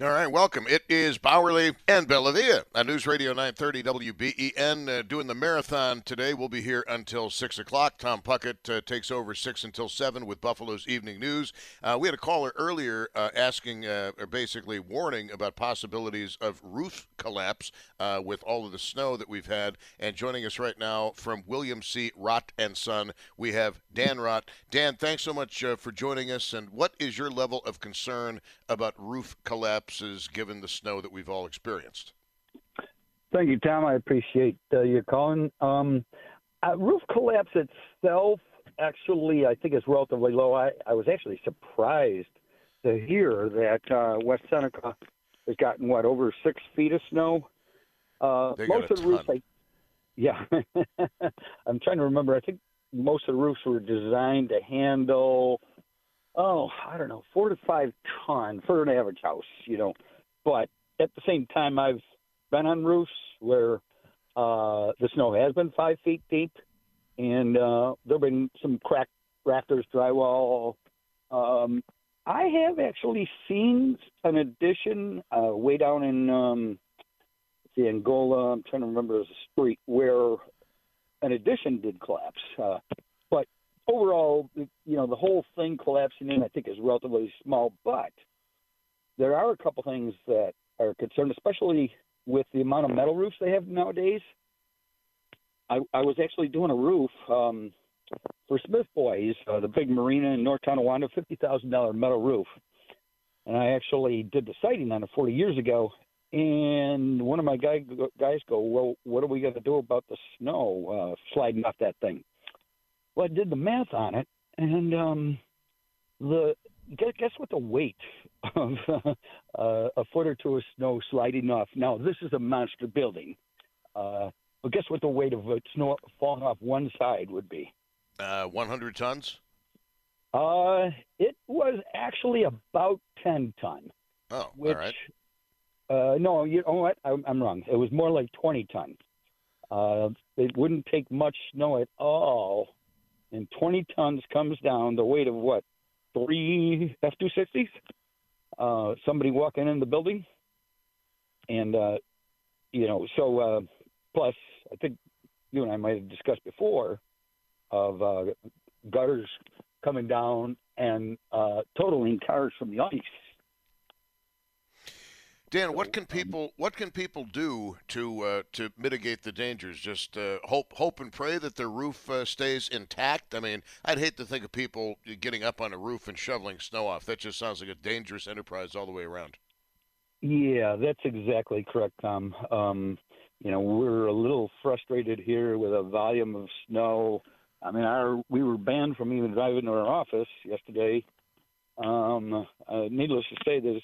All right, welcome. It is Bauerle and Bellavia on News Radio 930 WBEN uh, doing the marathon today. We'll be here until 6 o'clock. Tom Puckett uh, takes over 6 until 7 with Buffalo's Evening News. Uh, we had a caller earlier uh, asking, uh, or basically warning about possibilities of roof collapse uh, with all of the snow that we've had. And joining us right now from William C. Rott and Son, we have Dan Rott. Dan, thanks so much for joining us. And what is your level of concern about roof collapse? Collapses given the snow that we've all experienced. Thank you, Tom. I appreciate uh, your calling. Um, uh, roof collapse itself, actually, I think is relatively low. I, I was actually surprised to hear that uh, West Seneca has gotten what over six feet of snow. Uh, most of the roofs, I, yeah, I'm trying to remember. I think most of the roofs were designed to handle oh, I don't know, four to five ton for an average house, you know. But at the same time, I've been on roofs where uh, the snow has been five feet deep, and uh, there've been some cracked rafters, drywall. Um, I have actually seen an addition uh, way down in um, the Angola. I'm trying to remember the street where an addition did collapse. Uh, overall, you know, the whole thing collapsing in, I think, is relatively small. But there are a couple things that are concerned, especially with the amount of metal roofs they have nowadays. I, I was actually doing a roof um, for Smith Boys, uh, the big marina in North Tonawanda, fifty thousand dollar metal roof, and I actually did the siding on it forty years ago. And one of my guy, guys go, well, what are we going to do about the snow uh, sliding off that thing? Well, I did the math on it, and um, the guess, guess what the weight of uh, a foot or two of snow sliding off. Now, this is a monster building, uh, but guess what the weight of snow falling off one side would be? Uh, 100 tons. Uh, it was actually about 10 ton. Oh, which, all right. Uh, no, you know what? I'm, I'm wrong. It was more like 20 ton. Uh, it wouldn't take much snow at all and 20 tons comes down the weight of what three F two sixties. Uh, somebody walking in the building, and uh, you know, so uh, plus I think you and I might have discussed before of uh, gutters coming down and uh, totaling cars from the ice. Dan, what can people what can people do to uh, to mitigate the dangers? Just uh, hope hope and pray that their roof uh, stays intact. I mean, I'd hate to think of people getting up on a roof and shoveling snow off. That just sounds like a dangerous enterprise all the way around. Yeah, that's exactly correct, Tom. Um, you know, we're a little frustrated here with a volume of snow. I mean, our we were banned from even driving to our office yesterday. Um, uh, needless to say, there's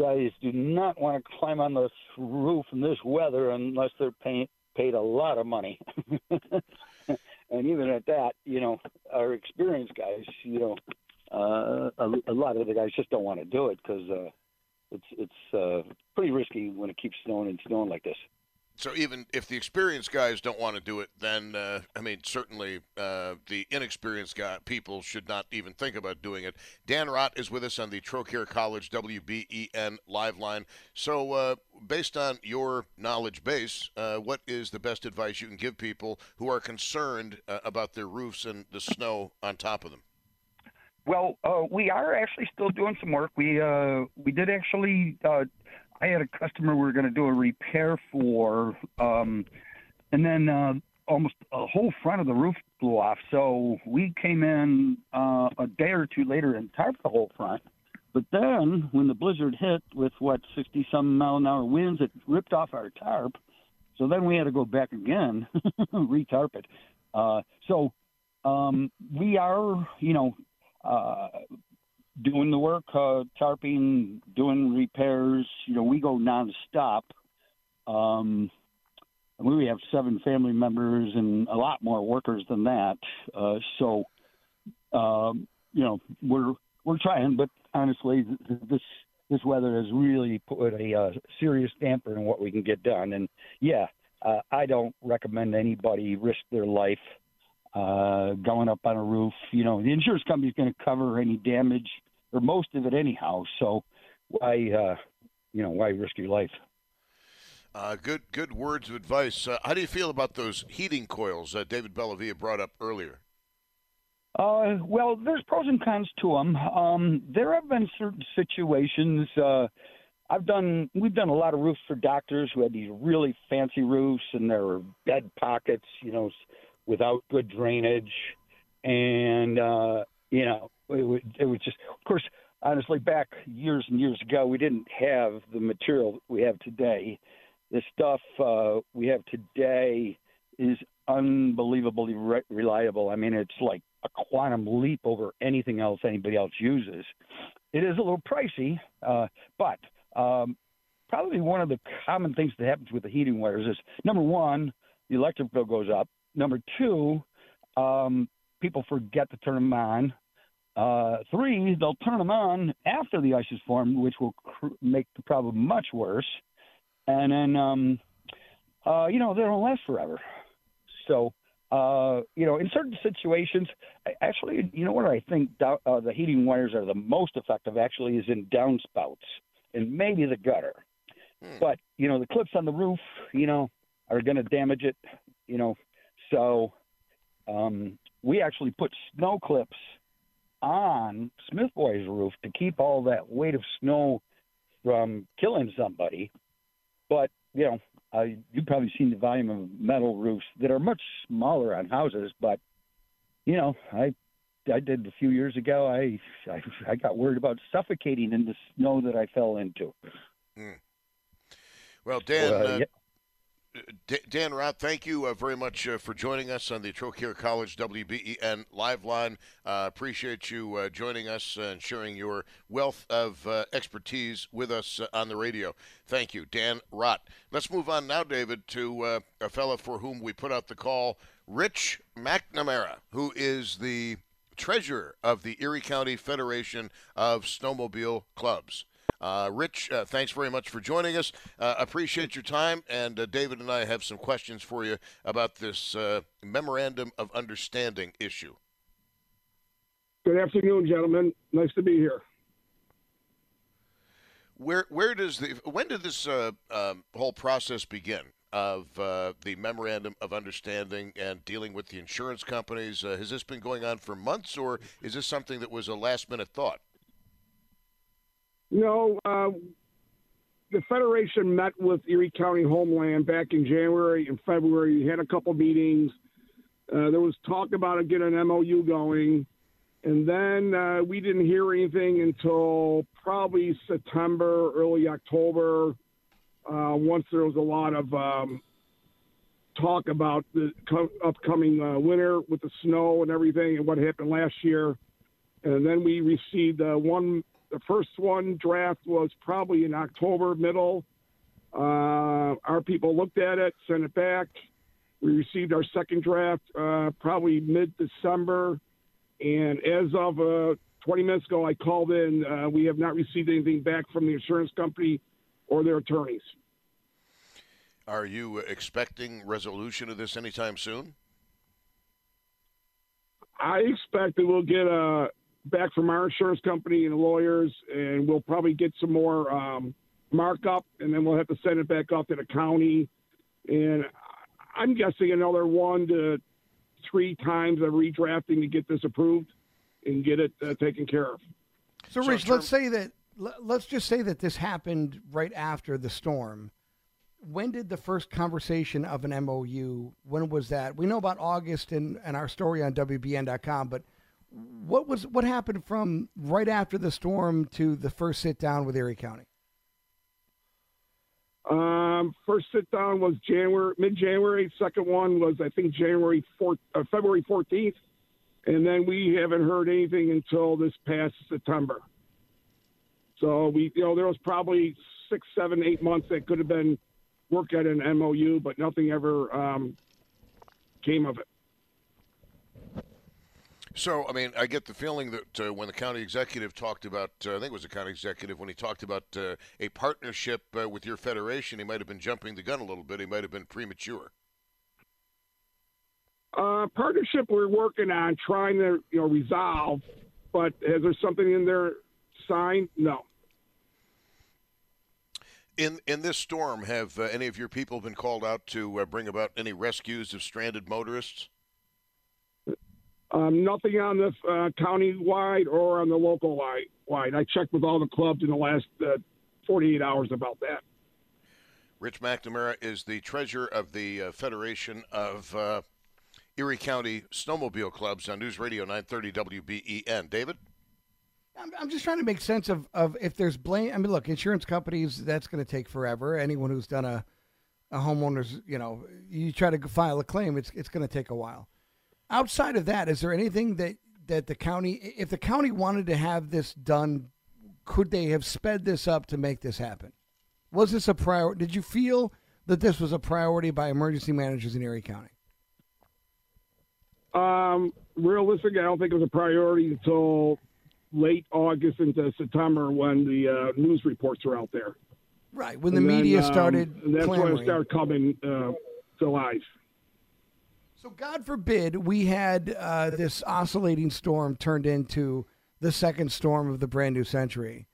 guys do not want to climb on this roof in this weather unless they're paying paid a lot of money. and even at that, you know, our experienced guys, you know, uh, a, a lot of the guys just don't want to do it because uh, it's it's uh, pretty risky when it keeps snowing and snowing like this. So even if the experienced guys don't want to do it, then uh, I mean certainly uh, the inexperienced guy people should not even think about doing it. Dan Rott is with us on the Trocaire College WBEN live line. So uh, based on your knowledge base, uh, what is the best advice you can give people who are concerned uh, about their roofs and the snow on top of them? Well, uh, we are actually still doing some work. We we did actually I had a customer we were going to do a repair for, um, and then uh, almost a whole front of the roof blew off. So we came in uh, a day or two later and tarped the whole front. But then when the blizzard hit with what 60 some mile an hour winds, it ripped off our tarp. So then we had to go back again, retarp it. Uh, so um, we are, you know, uh, doing the work, uh, tarping, doing repairs. You know, we go nonstop. Um, we have seven family members and a lot more workers than that. Uh, so, um, you know, we're we're trying, but honestly, this this weather has really put a uh, serious damper in what we can get done. And yeah, uh, I don't recommend anybody risk their life uh, going up on a roof. You know, the insurance company's going to cover any damage or most of it anyhow. So why, uh, you know, why risk your life? Uh, good, good words of advice. Uh, how do you feel about those heating coils that David Bellavia brought up earlier? Uh, well, there's pros and cons to them. Um, there have been certain situations. Uh, I've done, we've done a lot of roofs for doctors who had these really fancy roofs, and there were bed pockets, you know, without good drainage, and uh, you know, it, it was just, of course, honestly, back years and years ago, we didn't have the material we have today. The stuff uh, we have today is unbelievably re- reliable. I mean, it's like a quantum leap over anything else anybody else uses. It is a little pricey, uh, but um, probably one of the common things that happens with the heating wires is number one, the electric bill goes up. Number two, um, people forget to turn them on. Uh, three, they'll turn them on after the ice is formed, which will cr- make the problem much worse. And then, um, uh, you know, they don't last forever. So, uh, you know, in certain situations, actually, you know what I think uh, the heating wires are the most effective actually is in downspouts and maybe the gutter. Hmm. But, you know, the clips on the roof, you know, are going to damage it, you know. So um, we actually put snow clips on Smith Boy's roof to keep all that weight of snow from killing somebody. But you know, uh, you've probably seen the volume of metal roofs that are much smaller on houses. But you know, I I did a few years ago. I I, I got worried about suffocating in the snow that I fell into. Mm. Well, Dan, uh, yeah. Dan Rott, thank you uh, very much uh, for joining us on the Trocaire College WBEN live line. Uh, appreciate you uh, joining us and sharing your wealth of uh, expertise with us uh, on the radio. Thank you, Dan Rott. Let's move on now, David, to a fellow for whom we put out the call, Rich McNamara, who is the treasurer of the Erie County Federation of Snowmobile Clubs. Uh, Rich, uh, thanks very much for joining us. Uh, appreciate your time. And uh, David and I have some questions for you about this uh, memorandum of understanding issue. Good afternoon, gentlemen. Nice to be here. Where where does the when did this uh, um, whole process begin of the memorandum of understanding and dealing with the insurance companies? has this been going on for months, or is this something that was a last minute thought? No, uh, the Federation met with Erie County Homeland back in January and February. We had a couple meetings. Uh, there was talk about getting an MOU going. And then uh, we didn't hear anything until probably September, early October, uh, once there was a lot of um, talk about the co- upcoming uh, winter with the snow and everything and what happened last year. And then we received uh, one the first one draft was probably in October, middle. Uh, our people looked at it, sent it back. We received our second draft uh, probably mid December. And as of uh, 20 minutes ago, I called in. Uh, we have not received anything back from the insurance company or their attorneys. Are you expecting resolution of this anytime soon? I expect that we'll get a back from our insurance company and the lawyers, and we'll probably get some more um, markup, and then we'll have to send it back up to the county. And I'm guessing another one to three times of redrafting to get this approved and get it uh, taken care of. So, Rich, let's say that let's just say that this happened right after the storm. When did the first conversation of an MOU? When was that? We know about August and, and our story on WBEN.com, but what was what happened from right after the storm to the first sit down with Erie County? Um, first sit down was January, mid January. Second one was I think January fourth, uh, February fourteenth, and then we haven't heard anything until this past September. So we, you know, there was probably six, seven, eight months that could have been work at an MOU, but nothing ever um, came of it. So, I mean, I get the feeling that uh, when the county executive talked about, uh, I think it was the county executive, when he talked about uh, a partnership uh, with your federation, he might have been jumping the gun a little bit. He might have been premature. Uh, partnership we're working on trying to you know resolve, but is there something in there signed? No. In in this storm, have uh, any of your people been called out to uh, bring about any rescues of stranded motorists? Um, nothing on the uh, county wide or on the local wide. I checked with all the clubs in the last uh, 48 hours about that. Rich McNamara is the treasurer of the uh, Federation of uh, Erie County Snowmobile Clubs on News Radio 930 WBEN. David? I'm, I'm just trying to make sense of, of if there's blame. I mean, look, insurance companies, that's going to take forever. Anyone who's done a, a homeowner's, you know, you try to file a claim, it's, it's going to take a while. Outside of that, is there anything that, that the county, if the county wanted to have this done, could they have sped this up to make this happen? Was this a priority? Did you feel that this was a priority by emergency managers in Erie County? Um, realistically, I don't think it was a priority until late August into September when the uh, news reports were out there. Right when the and media then, started. Um, that's clamoring. when it started coming uh, to life. So, God forbid we had uh, this oscillating storm turned into the second storm of the brand new century.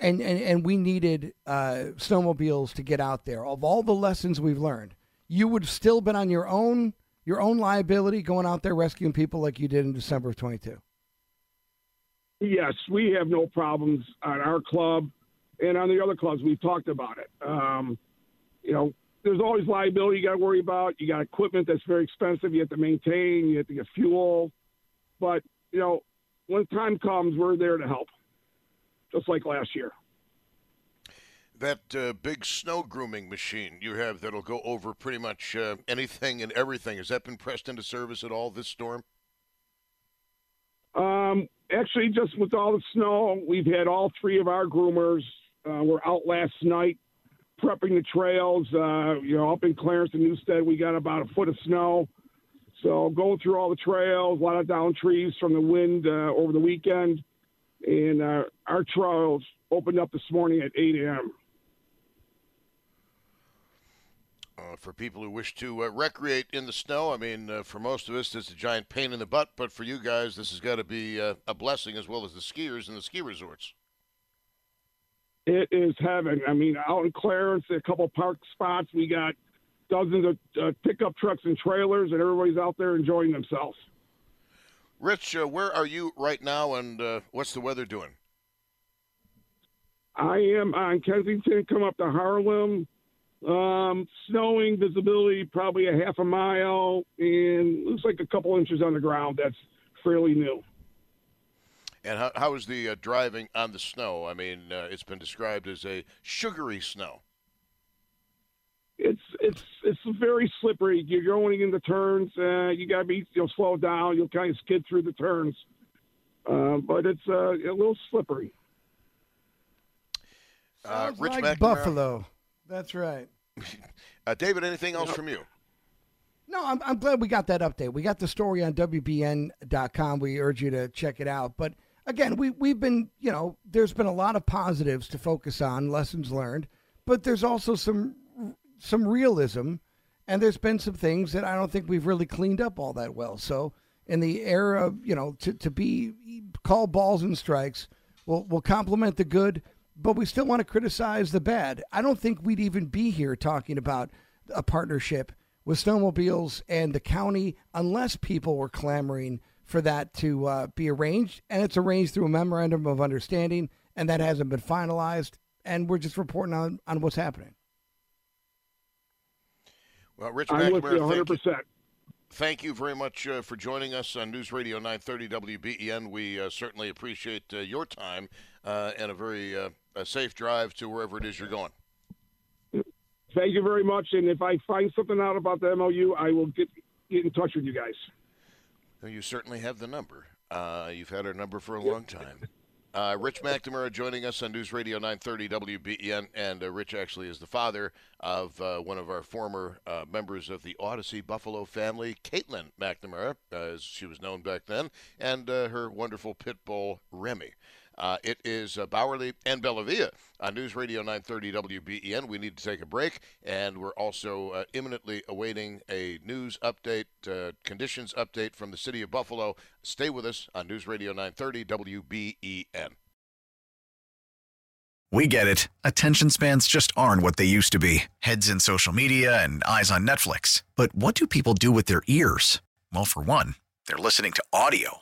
And, and, and we needed uh, snowmobiles to get out there. Of all the lessons we've learned, you would have still been on your own your own liability going out there rescuing people like you did in December of 22. Yes, we have no problems on our club and on the other clubs. We've talked about it. Um, you know, there's always liability you got to worry about. You got equipment that's very expensive. You have to maintain. You have to get fuel. But you know, when time comes, we're there to help, just like last year. That uh, big snow grooming machine you have that'll go over pretty much uh, anything and everything has that been pressed into service at all this storm? Um, actually, just with all the snow, we've had all three of our groomers. Uh, were out last night prepping the trails. Uh, you know, up in Clarence and Newstead, we got about a foot of snow. So going through all the trails, a lot of down trees from the wind uh, over the weekend, and uh, our trails opened up this morning at 8 a.m. Uh, for people who wish to uh, recreate in the snow, I mean, uh, for most of us, it's a giant pain in the butt, but for you guys, this has got to be uh, a blessing as well as the skiers and the ski resorts. It is heaven. I mean, out in Clarence, a couple park spots, we got dozens of uh, pickup trucks and trailers, and everybody's out there enjoying themselves. Rich, uh, where are you right now, and uh, what's the weather doing? I am on Kensington, come up to Harlem. Um, snowing, visibility probably a half a mile, and looks like a couple inches on the ground. That's fairly new. And how, how is the uh, driving on the snow? I mean, uh, it's been described as a sugary snow. It's it's it's very slippery. You're going into the turns. Uh, you got to be you'll slow down. You'll kind of skid through the turns, uh, but it's uh, a little slippery. Uh, Sounds Rich like McNamara. Buffalo. That's right. uh, David, anything else from you? No, I'm, I'm glad we got that update. We got the story on WBEN.com. We urge you to check it out. But again, we we've been, you know, there's been a lot of positives to focus on, lessons learned, but there's also some some realism, and there's been some things that I don't think we've really cleaned up all that well. So in the era of, you know, to, to be call balls and strikes, we'll we'll compliment the good, but we still want to criticize the bad. I don't think we'd even be here talking about a partnership with snowmobiles and the county unless people were clamoring for that to uh, be arranged. And it's arranged through a memorandum of understanding, and that hasn't been finalized. And we're just reporting on, on what's happening. Well, Rich I'm with you 100%. Thank you, thank you very much uh, for joining us on News Radio 930 WBEN. We uh, certainly appreciate uh, your time uh, and a very uh, a safe drive to wherever it is you're going. Thank you very much. And if I find something out about the MOU, I will get, get in touch with you guys. You certainly have the number. Uh, you've had our number for a long time. Uh, Rich McNamara joining us on News Radio 930 WBEN, and uh, Rich actually is the father of uh, one of our former uh, members of the Audacy Buffalo family, Caitlin McNamara, as she was known back then, and uh, her wonderful pit bull Remy. Uh, it is uh, Bauerle and Bellavia on News Radio 930 WBEN. We need to take a break, and we're also uh, imminently awaiting a news update, uh, conditions update from the city of Buffalo. Stay with us on News Radio 930 WBEN. We get it. Attention spans just aren't what they used to be heads in social media and eyes on Netflix. But what do people do with their ears? Well, for one, they're listening to audio.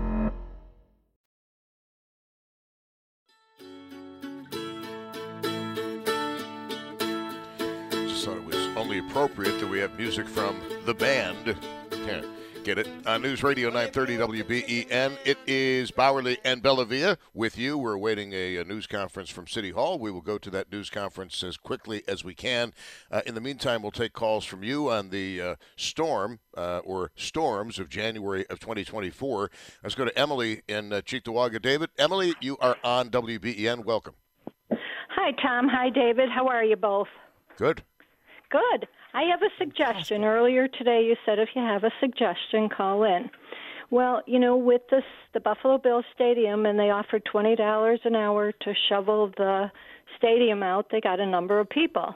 appropriate that we have music from the band. Can't get it on News Radio 930 WBEN. It is Bauerle and Bellavia with you. We're awaiting a, a, news conference from City Hall. We will go to that news conference as quickly as we can. Uh, in the meantime, we'll take calls from you on the uh, storm uh, or storms of January of 2024. Let's go to Emily in uh, Cheektowaga. David, Emily, you are on WBEN. Welcome. Hi, Tom. Hi, David. How are you both? Good. Good. I have a suggestion. Earlier today, you said if you have a suggestion, call in. Well, you know, with this, the Buffalo Bills Stadium, and they offered twenty dollars an hour to shovel the stadium out. They got a number of people.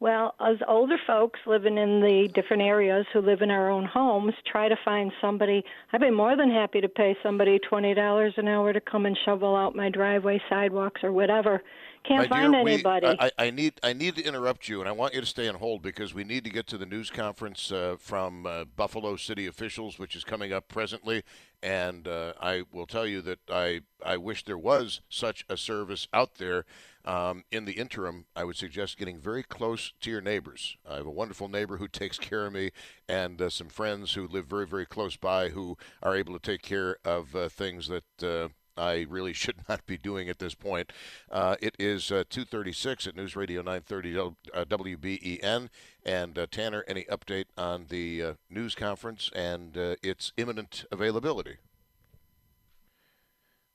Well, as older folks living in the different areas who live in our own homes, try to find somebody. I'd be more than happy to pay somebody twenty dollars an hour to come and shovel out my driveway, sidewalks, or whatever. Can't My find dear, we- anybody. I, I need I need to interrupt you, and I want you to stay on hold because we need to get to the news conference uh, from uh, Buffalo City officials, which is coming up presently. And uh, I will tell you that I I wish there was such a service out there. Um, in the interim, I would suggest getting very close to your neighbors. I have a wonderful neighbor who takes care of me, and uh, some friends who live very, very close by who are able to take care of uh, things that uh, I really should not be doing at this point. Uh, it is uh, 2:36 at News Radio 930 uh, WBEN. And uh, Tanner, any update on the uh, news conference and uh, its imminent availability?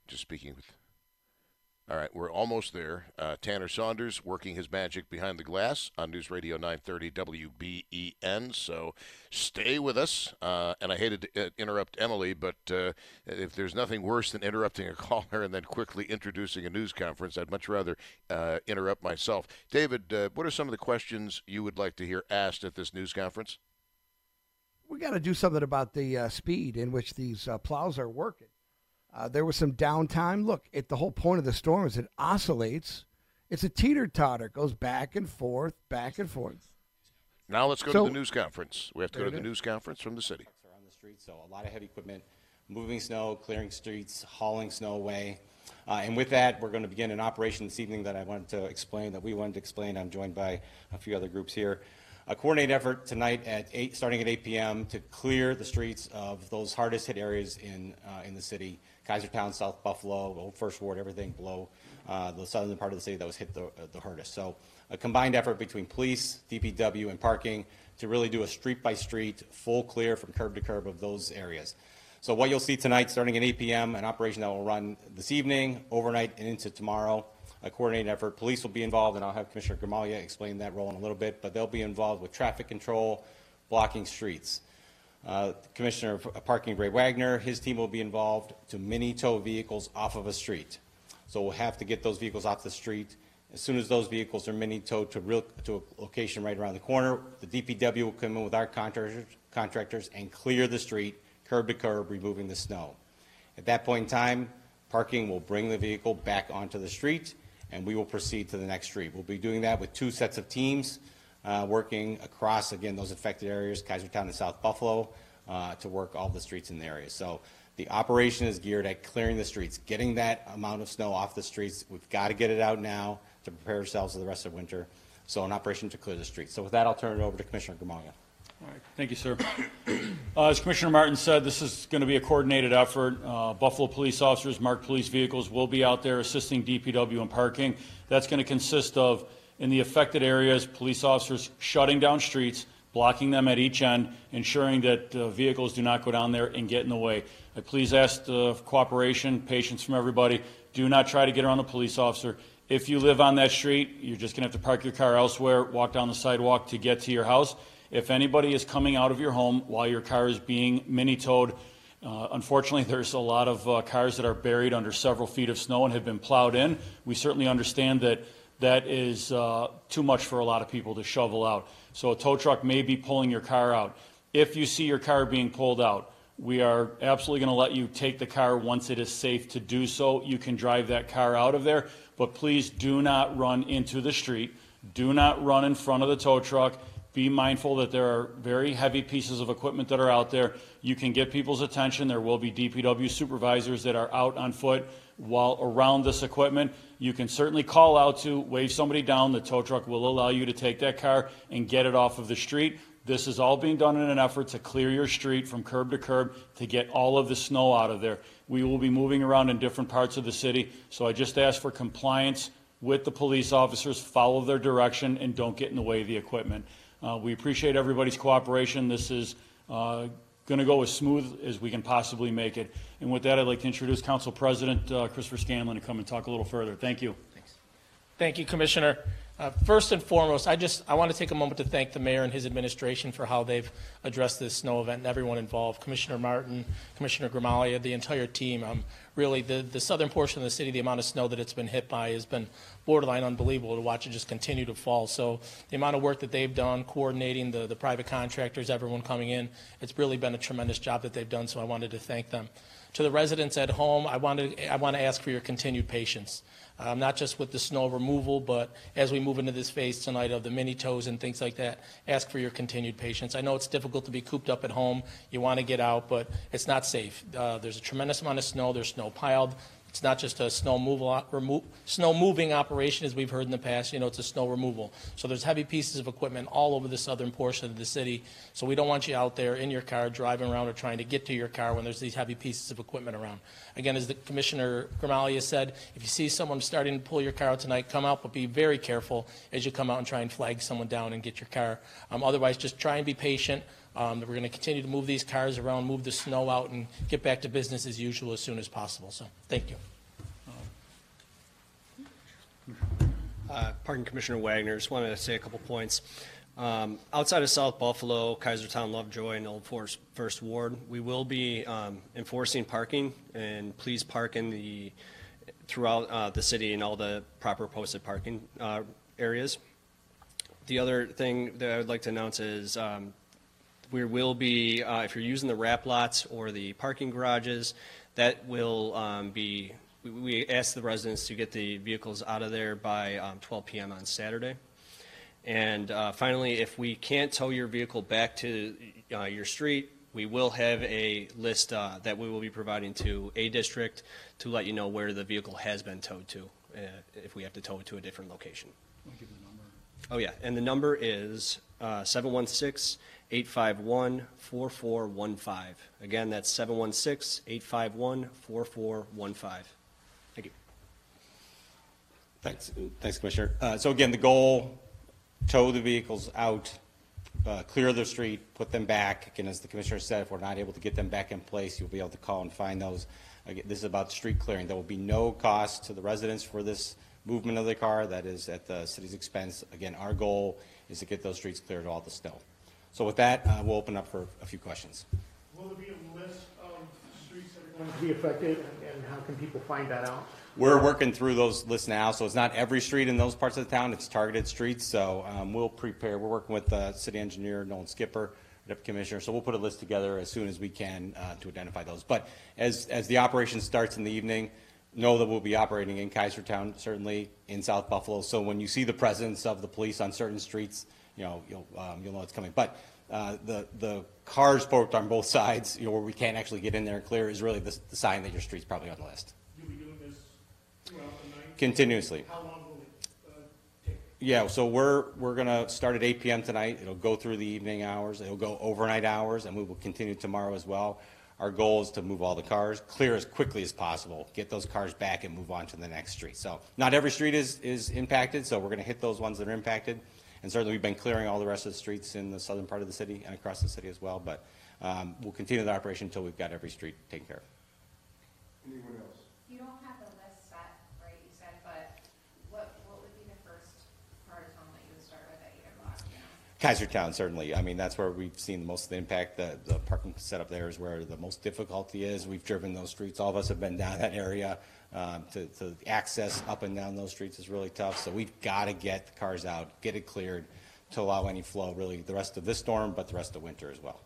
Just speaking with. All right, we're almost there. Uh, Tanner Saunders working his magic behind the glass on News Radio 930 WBEN. So stay with us. Uh, and I hated to uh, interrupt Emily, but uh, if there's nothing worse than interrupting a caller and then quickly introducing a news conference, I'd much rather uh, interrupt myself. David, uh, what are some of the questions you would like to hear asked at this news conference? We got to do something about the speed in which these plows are working. Uh, there was some downtime. Look, it, the whole point of the storm is it oscillates. It's a teeter totter, goes back and forth, back and forth. Now let's go So- to the news conference. We have to go to the it is. news conference from the city. are on the streets, so a lot of heavy equipment, moving snow, clearing streets, hauling snow away. Uh, and with that, we're going to begin an operation this evening that I wanted to explain, that we wanted to explain. I'm joined by a few other groups here. A coordinated effort tonight at 8, starting at 8 p.m. to clear the streets of those hardest hit areas in, uh, in the city. Kaisertown, South Buffalo, Old First Ward, everything below uh, the southern part of the city that was hit the, the hardest. So a combined effort between police, DPW, and parking to really do a street-by-street, full clear from curb to curb of those areas. So what you'll see tonight, starting at 8 p.m., an operation that will run this evening, overnight, and into tomorrow, a coordinated effort. Police will be involved, and I'll have Commissioner Gramaglia explain that role in a little bit, but they'll be involved with traffic control, blocking streets. Uh, Commissioner of Parking Ray Wagner, his team will be involved to mini tow vehicles off of a street. So we'll have to get those vehicles off the street. As soon as those vehicles are mini towed to real, to a location right around the corner, the DPW will come in with our contractors, contractors and clear the street curb to curb, removing the snow. At that point in time, parking will bring the vehicle back onto the street, and we will proceed to the next street. We'll be doing that with two sets of teams, uh, working across, again, those affected areas, Kaisertown and South Buffalo, uh, to work all the streets in the area. So the operation is geared at clearing the streets, getting that amount of snow off the streets. We've got to get it out now to prepare ourselves for the rest of winter. So an operation to clear the streets. So with that, I'll turn it over to Commissioner Gramaglia. Thank you, sir. Uh, as Commissioner Marton said, this is going to be a coordinated effort. Uh, Buffalo police officers, marked police vehicles will be out there assisting DPW in parking. That's going to consist of, in the affected areas, police officers shutting down streets, blocking them at each end, ensuring that uh, vehicles do not go down there and get in the way. I please ask uh, cooperation, patience from everybody. Do not try to get around the police officer. If you live on that street, you're just going to have to park your car elsewhere, walk down the sidewalk to get to your house. If anybody is coming out of your home while your car is being mini towed, uh, unfortunately, there's a lot of uh, cars that are buried under several feet of snow and have been plowed in. We certainly understand that that is uh, too much for a lot of people to shovel out. So a tow truck may be pulling your car out. If you see your car being pulled out, we are absolutely going to let you take the car once it is safe to do so. You can drive that car out of there, but please do not run into the street. Do not run in front of the tow truck. Be mindful that there are very heavy pieces of equipment that are out there. You can get people's attention. There will be DPW supervisors that are out on foot while around this equipment. You can certainly call out to, wave somebody down. The tow truck will allow you to take that car and get it off of the street. This is all being done in an effort to clear your street from curb to curb to get all of the snow out of there. We will be moving around in different parts of the city, so I just ask for compliance with the police officers, follow their direction, and don't get in the way of the equipment. Uh, we appreciate everybody's cooperation. This is uh, going to go as smooth as we can possibly make it. And with that, I'd like to introduce Council President uh, Christopher Scanlon to come and talk a little further. Thank you. Thank you, Commissioner. Uh, First and foremost, I just, I want to take a moment to thank the mayor and his administration for how they've addressed this snow event and everyone involved, Commissioner Marton, Commissioner Gramaglia, the entire team. Um, Really, the, the southern portion of the city, the amount of snow that it's been hit by has been borderline unbelievable to watch it just continue to fall. So the amount of work that they've done, coordinating the, the private contractors, everyone coming in, it's really been a tremendous job that they've done, so I wanted to thank them. To the residents at home, I wanted, I want to ask for your continued patience um, not just with the snow removal, but as we move into this phase tonight of the mini tows and things like that, ask for your continued patience. I know it's difficult to be cooped up at home. You want to get out, but it's not safe. Uh, there's a tremendous amount of snow. There's snow piled. It's not just a snow, remo- snow moving operation as we've heard in the past, you know, it's a snow removal. So there's heavy pieces of equipment all over the southern portion of the city. So we don't want you out there in your car driving around or trying to get to your car when there's these heavy pieces of equipment around. Again, as the Commissioner Gramaglia said, if you see someone starting to pull your car out tonight, come out, but be very careful as you come out and try and flag someone down and get your car. Um, otherwise, just try and be patient. Um, we're going to continue to move these cars around, move the snow out, and get back to business as usual as soon as possible. So, thank you. Uh, Parking Commissioner Wagner, just wanted to say a couple points. Um, outside of South Buffalo, Kaisertown, Lovejoy, and Old Forest First Ward, we will be um, enforcing parking, and please park in the throughout uh, the city in all the proper posted parking uh, areas. The other thing that I would like to announce is um, we will be, uh, if you're using the wrap lots or the parking garages, that will um, be, we- we ask the residents to get the vehicles out of there by um, 12 PM on Saturday. And uh, finally, if we can't tow your vehicle back to uh, your street, we will have a list uh, that we will be providing to a district to let you know where the vehicle has been towed to, uh, if we have to tow it to a different location. Oh, yeah, and the number is uh, 716-851-4415. Again, that's 716-851-4415. Thank you. Thanks, thanks, Commissioner. Uh, So again, the goal, tow the vehicles out, uh, clear the street, put them back. Again, as the Commissioner said, if we're not able to get them back in place, you'll be able to call and find those. Again, This is about street clearing. There will be no cost to the residents for this movement of the car. That is at the city's expense. Again, our goal is to get those streets cleared of all the snow. So with that, uh, we'll open up for a few questions. Will there be a list of streets that are going to be affected, and- and how can people find that out? We're working through those lists now, so it's not every street in those parts of the town, it's targeted streets, so um, we'll prepare, we're working with the city engineer, Nolan Skipper, deputy commissioner, so we'll put a list together as soon as we can uh, to identify those. But as, as the operation starts in the evening, know that we'll be operating in Kaisertown, certainly in South Buffalo, so when you see the presence of the police on certain streets, you know, you'll, um, you'll know it's coming. But uh, the, the cars parked on both sides, you know, where we can't actually get in there and clear is really the, the sign that your street's probably on the list. You'll be doing this throughout the night? Continuously. How long will it uh, take? Yeah, so we're, we're going to start at 8 PM tonight. It'll go through the evening hours. It'll go overnight hours, and we will continue tomorrow as well. Our goal is to move all the cars, clear as quickly as possible, get those cars back and move on to the next street. So not every street is, is impacted, so we're going to hit those ones that are impacted. And certainly, we've been clearing all the rest of the streets in the southern part of the city and across the city as well. But um, we'll continue the operation until we've got every street taken care of. Anyone else? You don't have the list set, right, you said, but what, what would be the first part of town that you would start with at eight o'clock? Kaisertown, certainly. I mean, that's where we've seen the most of the impact. The, the parking setup there is where the most difficulty is. We've driven those streets. All of us have been down that area. Um, to, to access up and down those streets is really tough. So we've got to get the cars out, get it cleared to allow any flow really the rest of this storm, but the rest of winter as well.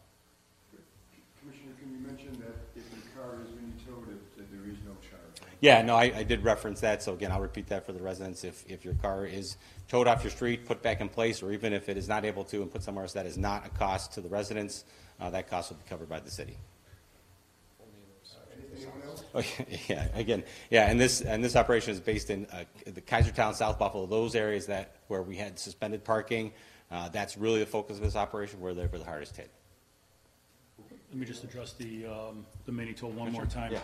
Commissioner, can you mention that if your car is being towed, that there is no charge? Yeah, no, I, I did reference that, so again, I'll repeat that for the residents. If, if your car is towed off your street, put back in place, or even if it is not able to and put somewhere else, that is not a cost to the residents. Uh, that cost will be covered by the city. Oh, Yeah, again, yeah, and this, and this operation is based in uh, the Kaisertown, South Buffalo, those areas that, where we had suspended parking. Uh, That's really the focus of this operation, where they were the hardest hit. Let me just address the, um, the mini tow one more time. yeah.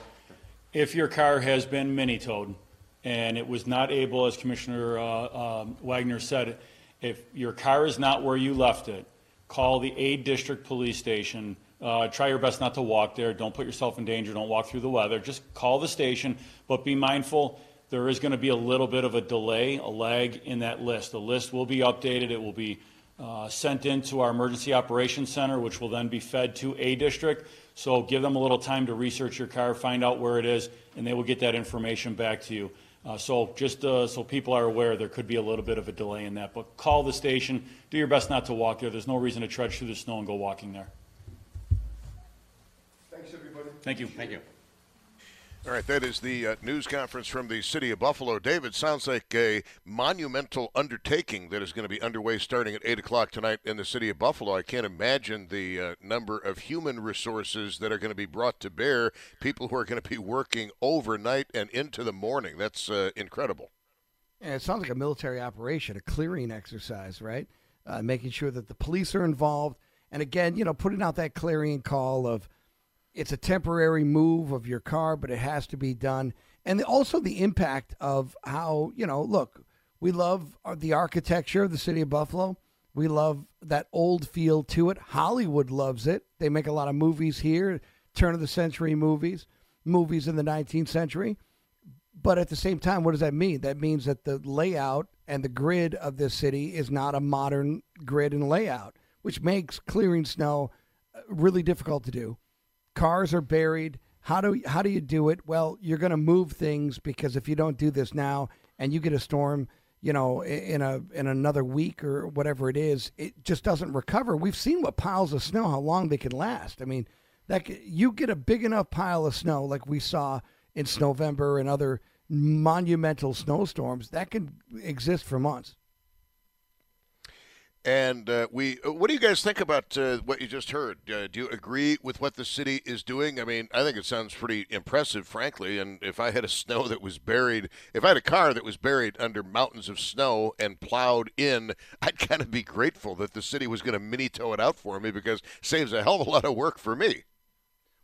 If your car has been mini towed and it was not able, as Commissioner uh, um, Wagner said, if your car is not where you left it, call the aid district police station. Uh, Try your best not to walk there. Don't put yourself in danger. Don't walk through the weather. Just call the station, but be mindful, there is going to be a little bit of a delay, a lag in that list. The list will be updated. It will be uh, sent into our Emergency Operations Center, which will then be fed to a district. So give them a little time to research your car, find out where it is, and they will get that information back to you. Uh, So just uh, so people are aware, there could be a little bit of a delay in that. But call the station, do your best not to walk there. There's no reason to trudge through the snow and go walking there. Thanks, everybody. Thank you. Thank you. All right, that is the uh, news conference from the city of Buffalo. David, sounds like a monumental undertaking that is going to be underway starting at 8 o'clock tonight in the city of Buffalo. I can't imagine the uh, number of human resources that are going to be brought to bear, people who are going to be working overnight and into the morning. That's uh, incredible. Yeah, it sounds like a military operation, a clearing exercise, right? Uh, making sure that the police are involved. And again, you know, putting out that clarion call of it's a temporary move of your car, but it has to be done. And also the impact of how, you know, look, we love uh, the architecture of the city of Buffalo. We love that old feel to it. Hollywood loves it. They make a lot of movies here, turn of the century movies, movies in the 19th century. But at the same time, what does that mean? That means that the layout and the grid of this city is not a modern grid and layout, which makes clearing snow uh, really difficult to do. Cars are buried. How do how do you do it? Well, you're going to move things because if you don't do this now and you get a storm, you know, in a in another week or whatever it is, it just doesn't recover. We've seen what piles of snow how long they can last. I mean, that you get a big enough pile of snow like we saw in November and other monumental snowstorms that can exist for months. And uh, we, uh, what do you guys think about uh, what you just heard? Uh, do you agree with what the city is doing? I mean, I think it sounds pretty impressive, frankly. And if I had a snow that was buried, if I had a car that was buried under mountains of snow and plowed in, I'd kind of be grateful that the city was going to mini tow it out for me because saves a hell of a lot of work for me.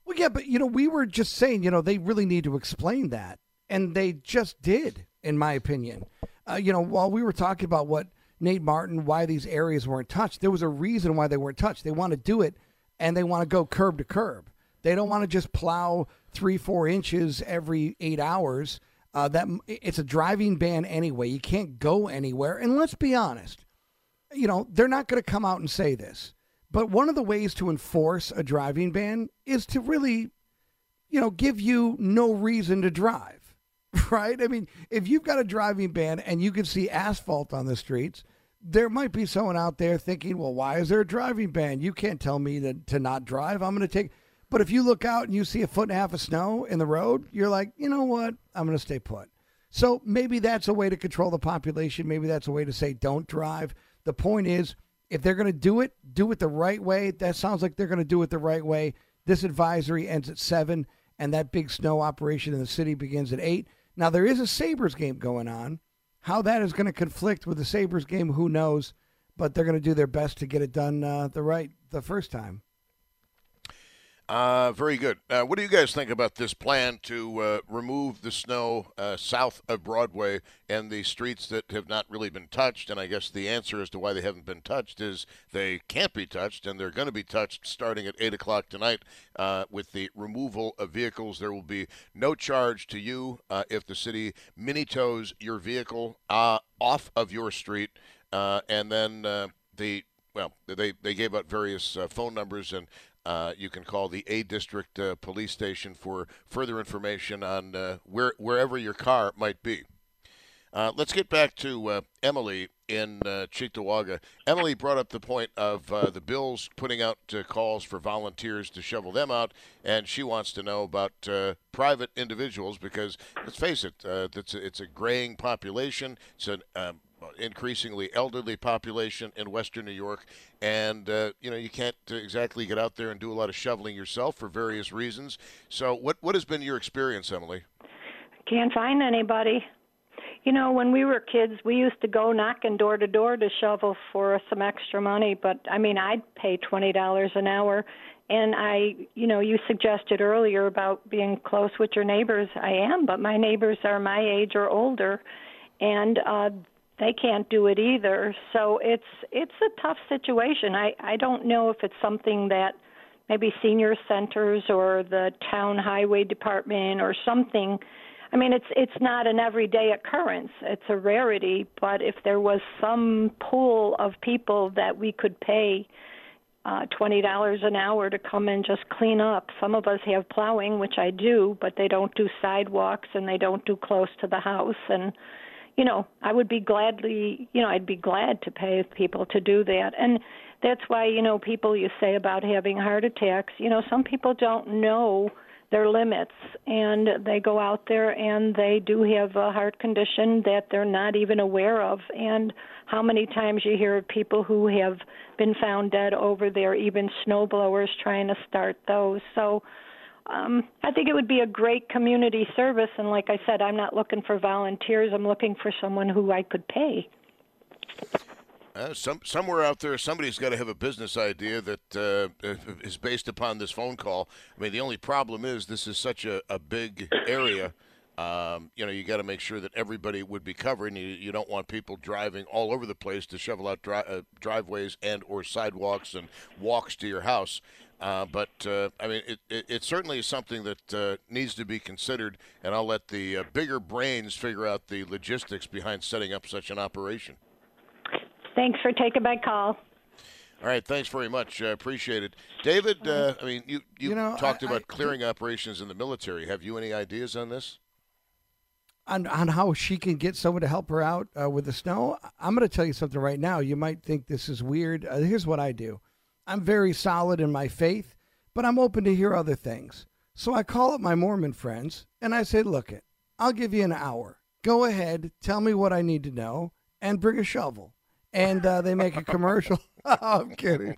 Well, yeah, but you know, we were just saying, you know, they really need to explain that, and they just did, in my opinion. Uh, you know, while we were talking about what Nate Marton, why these areas weren't touched, there was a reason why they weren't touched. They want to do it, and they want to go curb to curb. They don't want to just plow three, four inches every eight hours. Uh, that it's a driving ban anyway. You can't go anywhere. And let's be honest, you know, they're not going to come out and say this. But one of the ways to enforce a driving ban is to really, you know, give you no reason to drive, right? I mean, if you've got a driving ban and you can see asphalt on the streets, there might be someone out there thinking, well, why is there a driving ban? You can't tell me to, to not drive. I'm going to take. But if you look out and you see a foot and a half of snow in the road, you're like, you know what? I'm going to stay put. So maybe that's a way to control the population. Maybe that's a way to say don't drive. The point is, if they're going to do it, do it the right way. That sounds like they're going to do it the right way. This advisory ends at seven, and that big snow operation in the city begins at eight. Now there is a Sabres game going on. How that is going to conflict with the Sabres game, who knows? But they're going to do their best to get it done uh, the right the first time. Uh, very good. Uh, what do you guys think about this plan to uh, remove the snow uh, south of Broadway and the streets that have not really been touched? And I guess the answer as to why they haven't been touched is they can't be touched, and they're going to be touched starting at 8 o'clock tonight uh, with the removal of vehicles. There will be no charge to you uh, if the city mini tows your vehicle off of your street, and then the well, they, they gave out various uh, phone numbers, and uh, you can call the A District uh, Police Station for further information on uh, where wherever your car might be. Uh, let's get back to uh, Emily in Cheektowaga. Emily brought up the point of the Bills putting out calls for volunteers to shovel them out, and she wants to know about private individuals because, let's face it, it's, a, it's a graying population. It's an um, increasingly elderly population in Western New York, and uh, you know you can't exactly get out there and do a lot of shoveling yourself for various reasons. So, what what has been your experience, Emily? Can't find anybody. You know, when we were kids, we used to go knocking door to door to shovel for some extra money. But I mean, I'd pay twenty dollars an hour, and I, you know, you suggested earlier about being close with your neighbors. I am, but my neighbors are my age or older, and uh, they can't do it either. So it's it's a tough situation. I I don't know if it's something that maybe senior centers or the town highway department or something. I mean, it's it's not an everyday occurrence. It's a rarity. But if there was some pool of people that we could pay uh, twenty dollars an hour to come and just clean up. Some of us have plowing, which I do, but they don't do sidewalks and they don't do close to the house and you know, I would be gladly, you know, I'd be glad to pay people to do that. And that's why, you know, people you say about having heart attacks, you know, some people don't know their limits and they go out there and they do have a heart condition that they're not even aware of and how many times you hear of people who have been found dead over there even snowblowers trying to start those so um, I think it would be a great community service. And like I said, I'm not looking for volunteers. I'm looking for someone who I could pay. Uh, some somewhere out there, somebody's got to have a business idea that uh, is based upon this phone call. I mean, the only problem is this is such a, a big area. Um, you know, you got to make sure that everybody would be covered. You, you don't want people driving all over the place to shovel out dri- uh, driveways and or sidewalks and walks to your house. Uh, but uh, I mean, it, it, it, certainly is something that uh, needs to be considered, and I'll let the uh, bigger brains figure out the logistics behind setting up such an operation. Thanks for taking my call. All right, thanks very much. Uh, appreciate it, David. Uh, I mean, you you, you know, talked I, about I, clearing I, operations in the military. Have you any ideas on this? On, on how she can get someone to help her out with the snow, I'm going to tell you something right now. You might think this is weird. here's what I do. I'm very solid in my faith, but I'm open to hear other things. So I call up my Mormon friends and I say, look it, I'll give you an hour. Go ahead, tell me what I need to know, and bring a shovel. And uh, they make a commercial. I'm kidding.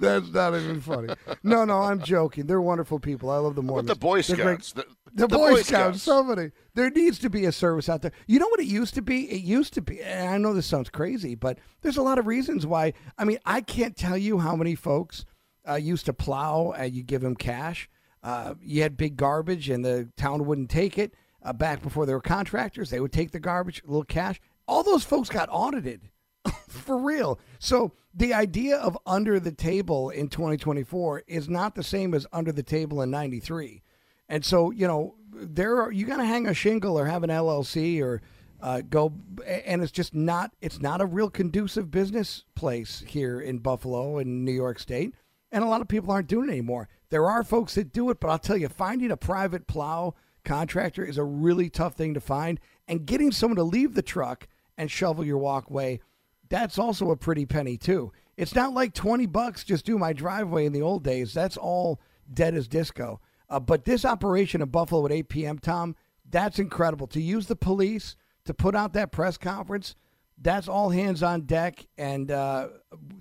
That's not even funny. No, no, I'm joking. They're wonderful people. I love the Mormons. But the Boy Scouts. The, the, the, Boy, Boy Scouts, Scouts. Somebody. There needs to be a service out there. You know what it used to be? It used to be, and I know this sounds crazy, but there's a lot of reasons why. I mean, I can't tell you how many folks uh, used to plow and you give them cash. Uh, you had big garbage and the town wouldn't take it. Uh, back before there were contractors, they would take the garbage, a little cash. All those folks got audited for real. So the idea of under the table in 2024 is not the same as under the table in 93. And so, you know, there are you got to hang a shingle or have an LLC or uh, go, and it's just not it's not a real conducive business place here in Buffalo and New York State, and a lot of people aren't doing it anymore. There are folks that do it, but I'll tell you, finding a private plow contractor is a really tough thing to find, and getting someone to leave the truck and shovel your walkway, that's also a pretty penny too. It's not like twenty bucks just do my driveway in the old days. That's all dead as disco. Uh, but this operation in Buffalo at 8 p.m., Tom, that's incredible. To use the police to put out that press conference, that's all hands on deck, and uh,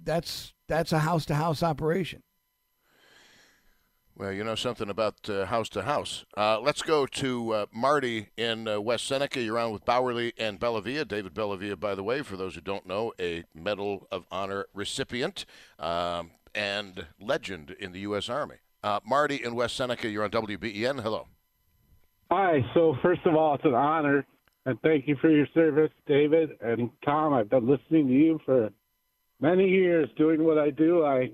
that's that's a house to house operation. Well, you know something about house to house. Let's go to uh, Marty in uh, West Seneca. You're on with Bauerle and Bellavia. David Bellavia, by the way, for those who don't know, a Medal of Honor recipient um, and legend in the U.S. Army. Uh, Marty in West Seneca, you're on WBEN. Hello. Hi. So first of all, it's an honor, and thank you for your service, David and Tom. I've been listening to you for many years, doing what I do. I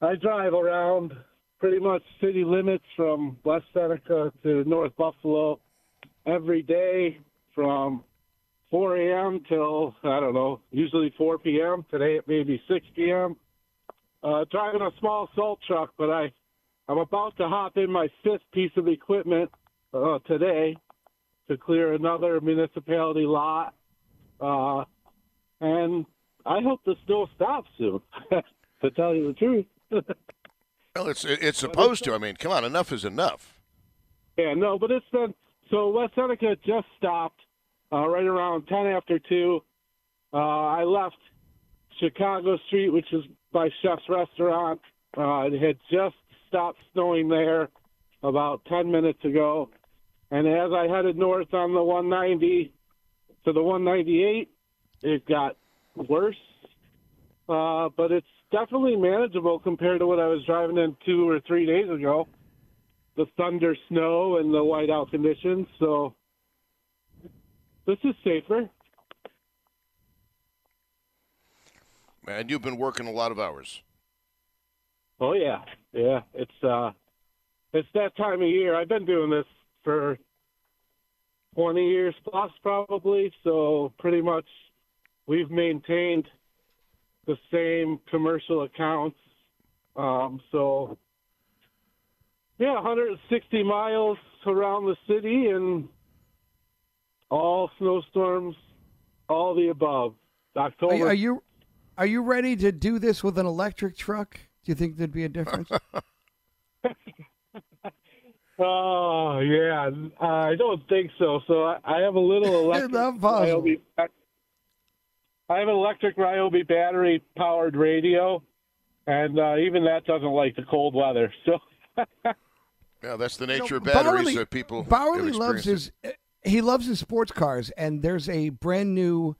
I drive around pretty much city limits from West Seneca to North Buffalo every day from 4 a.m. till I don't know, usually 4 p.m. Today it may be 6 p.m. Uh, driving a small salt truck, but I I'm about to hop in my fifth piece of equipment uh, today to clear another municipality lot, uh, and I hope the snow stops soon. to tell you the truth. Well, it's it's supposed to. I mean, come on, enough is enough. Yeah, no, but it's been so West Seneca just stopped uh, right around ten after two. Uh, I left Chicago Street, which is by Chef's Restaurant. Uh, it had just stopped snowing there about ten minutes ago, and as I headed north on the 190 to the 198, it got worse. Uh, but it's definitely manageable compared to what I was driving in two or three days ago. The thunder, snow, and the whiteout conditions. So this is safer. And you've been working a lot of hours. Oh yeah, yeah. It's uh, it's that time of year. I've been doing this for twenty years plus, probably. So pretty much, we've maintained the same commercial accounts. Um, so, yeah, 160 miles around the city and all snowstorms, all the above. October. Are, are you are you ready to do this with an electric truck? Do you think there'd be a difference? oh yeah, I don't think so. So I, I have a little electric. Not possible. Ryobi- I have an electric Ryobi battery powered radio, and uh, even that doesn't like the cold weather. So. Yeah, that's the nature You know, of batteries Bauerle- that people. have Bauerle loves experienced. his he loves his sports cars, and there's a brand new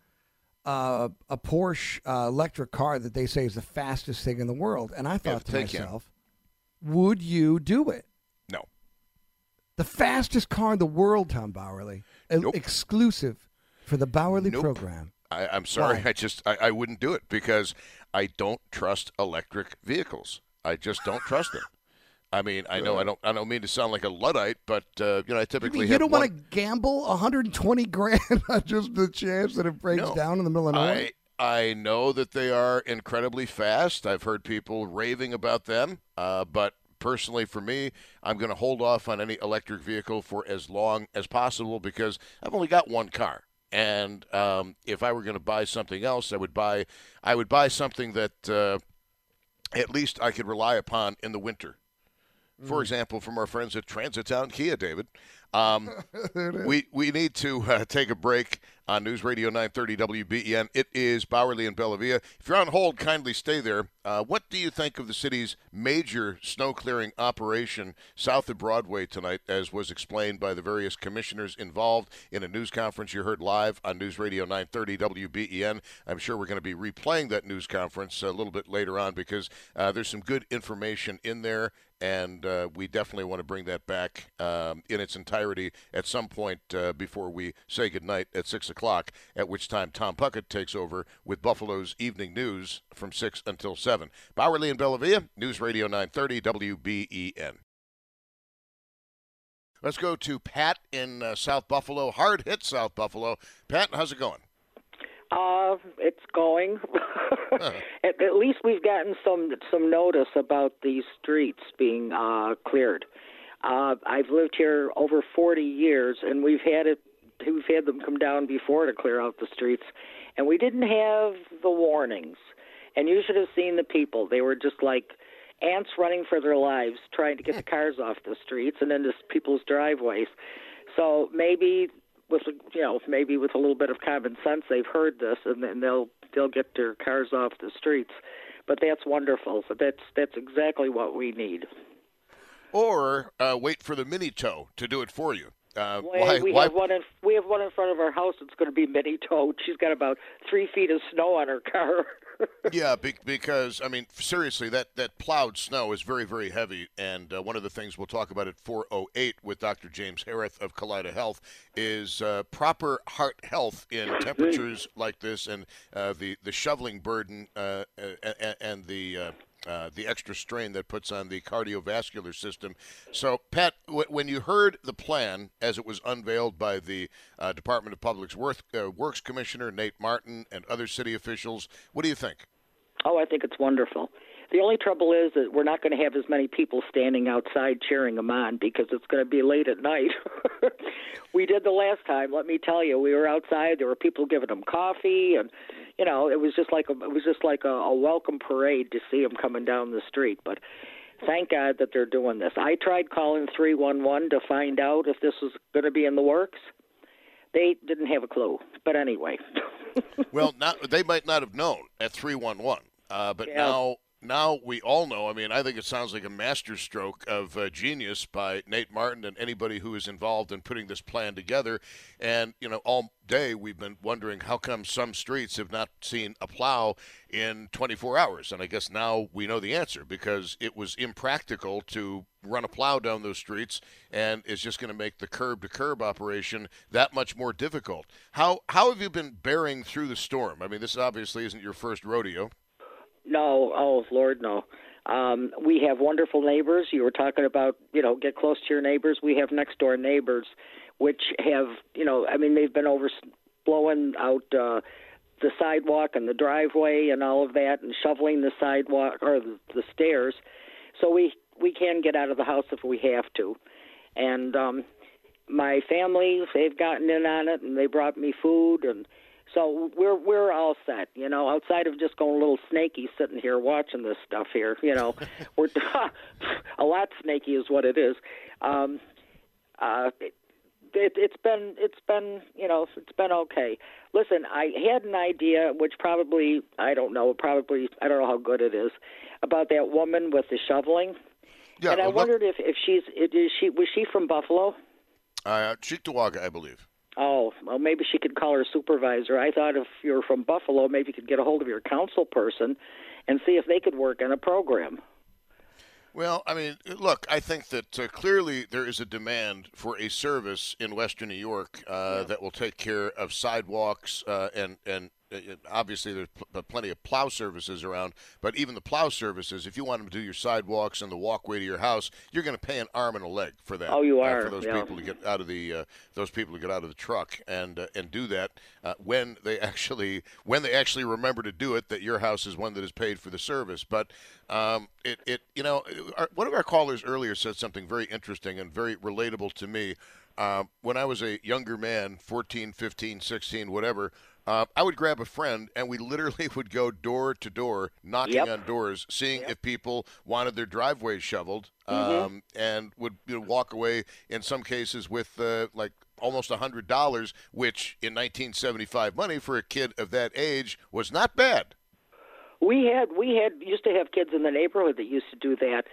uh, a Porsche uh, electric car that they say is the fastest thing in the world. And I thought to him. myself, would you do it? No. The fastest car in the world, Tom Bauerle, E- exclusive for the Bauerle Nope. program. I, I'm sorry, Why? I just I, I wouldn't do it because I don't trust electric vehicles. I just don't trust them. I mean, I know I don't I don't mean to sound like a luddite, but uh, you know I You, typically mean you don't one, want to gamble 120 grand on just the chance that it breaks No. down in the middle of nowhere? I I know that they are incredibly fast. I've heard people raving about them, uh, but personally, for me, I'm going to hold off on any electric vehicle for as long as possible because I've only got one car. And um, if I were going to buy something else, I would buy I would buy something that uh, at least I could rely upon in the winter. For example, from our friends at Transitowne Kia, David. Um, we we need to uh, take a break on News Radio 930 WBEN. It is Bauerle and Bellavia. If you're on hold, kindly stay there. Uh, what do you think of the city's major snow clearing operation south of Broadway tonight, as was explained by the various commissioners involved in a news conference you heard live on News Radio 930 WBEN? I'm sure we're going to be replaying that news conference a little bit later on because uh, there's some good information in there and uh, we definitely want to bring that back um, in its entirety at some point uh, before we say goodnight at 6 o'clock, at which time Tom Puckett takes over with Buffalo's Evening News from 6 until 7. Bauerle and Bellavia, News Radio 930 WBEN. Let's go to Pat in uh, South Buffalo, hard hit South Buffalo. Pat, how's it going? Uh, it's going. at, at least we've gotten some some notice about these streets being uh, cleared. Uh, I've lived here over 40 years, and we've had it. We've had them come down before to clear out the streets, and we didn't have the warnings. And you should have seen the people. They were just like ants running for their lives, trying to get the cars off the streets and into people's driveways. So maybe with you know maybe with a little bit of common sense they've heard this and then they'll they'll get their cars off the streets but that's wonderful so that's that's exactly what we need or uh, wait for the mini tow to do it for you. Uh, Why, why, we why, have one in we have one in front of our house that's going to be mini towed. She's got about three feet of snow on her car. yeah, be- because I mean, seriously, that that plowed snow is very, very heavy, and uh, one of the things we'll talk about at 4:08 with Dr. James Hereth of Kaleida Health is uh, proper heart health in temperatures like this, and uh, the the shoveling burden uh, and, and the uh, the extra strain that puts on the cardiovascular system. So, Pat, w- when you heard the plan as it was unveiled by the uh, Department of Public Works, uh, Works Commissioner Nate Marton and other city officials, what do you think? Oh, I think it's wonderful. The only trouble is that we're not going to have as many people standing outside cheering them on because it's going to be late at night. we did the last time. Let me tell you, we were outside. There were people giving them coffee, and you know, it was just like a, it was just like a, a welcome parade to see them coming down the street. But thank God that they're doing this. I tried calling three one one to find out if this was going to be in the works. They didn't have a clue. But anyway. well, not, they might not have known at 311, uh, but Yeah. now now we all know. I mean, I think it sounds like a masterstroke of uh, genius by Nate Marton and anybody who is involved in putting this plan together. And you know, all day we've been wondering how come some streets have not seen a plow in 24 hours, and I guess now we know the answer because it was impractical to run a plow down those streets, and it's just going to make the curb to curb operation that much more difficult. How how have you been bearing through the storm? I mean, this obviously isn't your first rodeo. No, oh Lord, no. Um, we have wonderful neighbors. You were talking about, you know, get close to your neighbors. We have next door neighbors, which have, you know, I mean, they've been over blowing out uh, the sidewalk and the driveway and all of that, and shoveling the sidewalk or the, the stairs. So we we can get out of the house if we have to. And um, my family, they've gotten in on it, and they brought me food and so we're we're all set, you know. Outside of just going a little snaky, sitting here watching this stuff here, you know, we're a lot snaky is what it is. Um, uh, it, it, it's been it's been you know it's been okay. Listen, I had an idea, which probably I don't know, probably I don't know how good it is, about that woman with the shoveling. Yeah, and I well, wondered if if she's is she was she from Buffalo? Uh, Cheektowaga, I believe. Oh, well, maybe she could call her supervisor. I thought if you're from Buffalo, maybe you could get a hold of your council person and see if they could work on a program. Well, I mean, look, I think that uh, clearly there is a demand for a service in Western New York uh, that will take care of sidewalks uh, and and uh, obviously there's pl- plenty of plow services around. But even the plow services, if you want them to do your sidewalks and the walkway to your house, you're going to pay an arm and a leg for that. Oh, you uh, are, for those yeah. people to get out of the uh, those people to get out of the truck and uh, and do that uh, when they actually when they actually remember to do it. That your house is one that is paid for the service, but. Um, it, it, you know, our, one of our callers earlier said something very interesting and very relatable to me. Uh, when I was a younger man, 14, 15, 16, whatever, uh, I would grab a friend and we literally would go door to door, knocking Yep. on doors, seeing if people wanted their driveways shoveled, Mhm. um, and would you know, walk away in some cases with uh, like almost a hundred dollars, which in 1975 money for a kid of that age was not bad. We had we had used to have kids in the neighborhood that used to do that.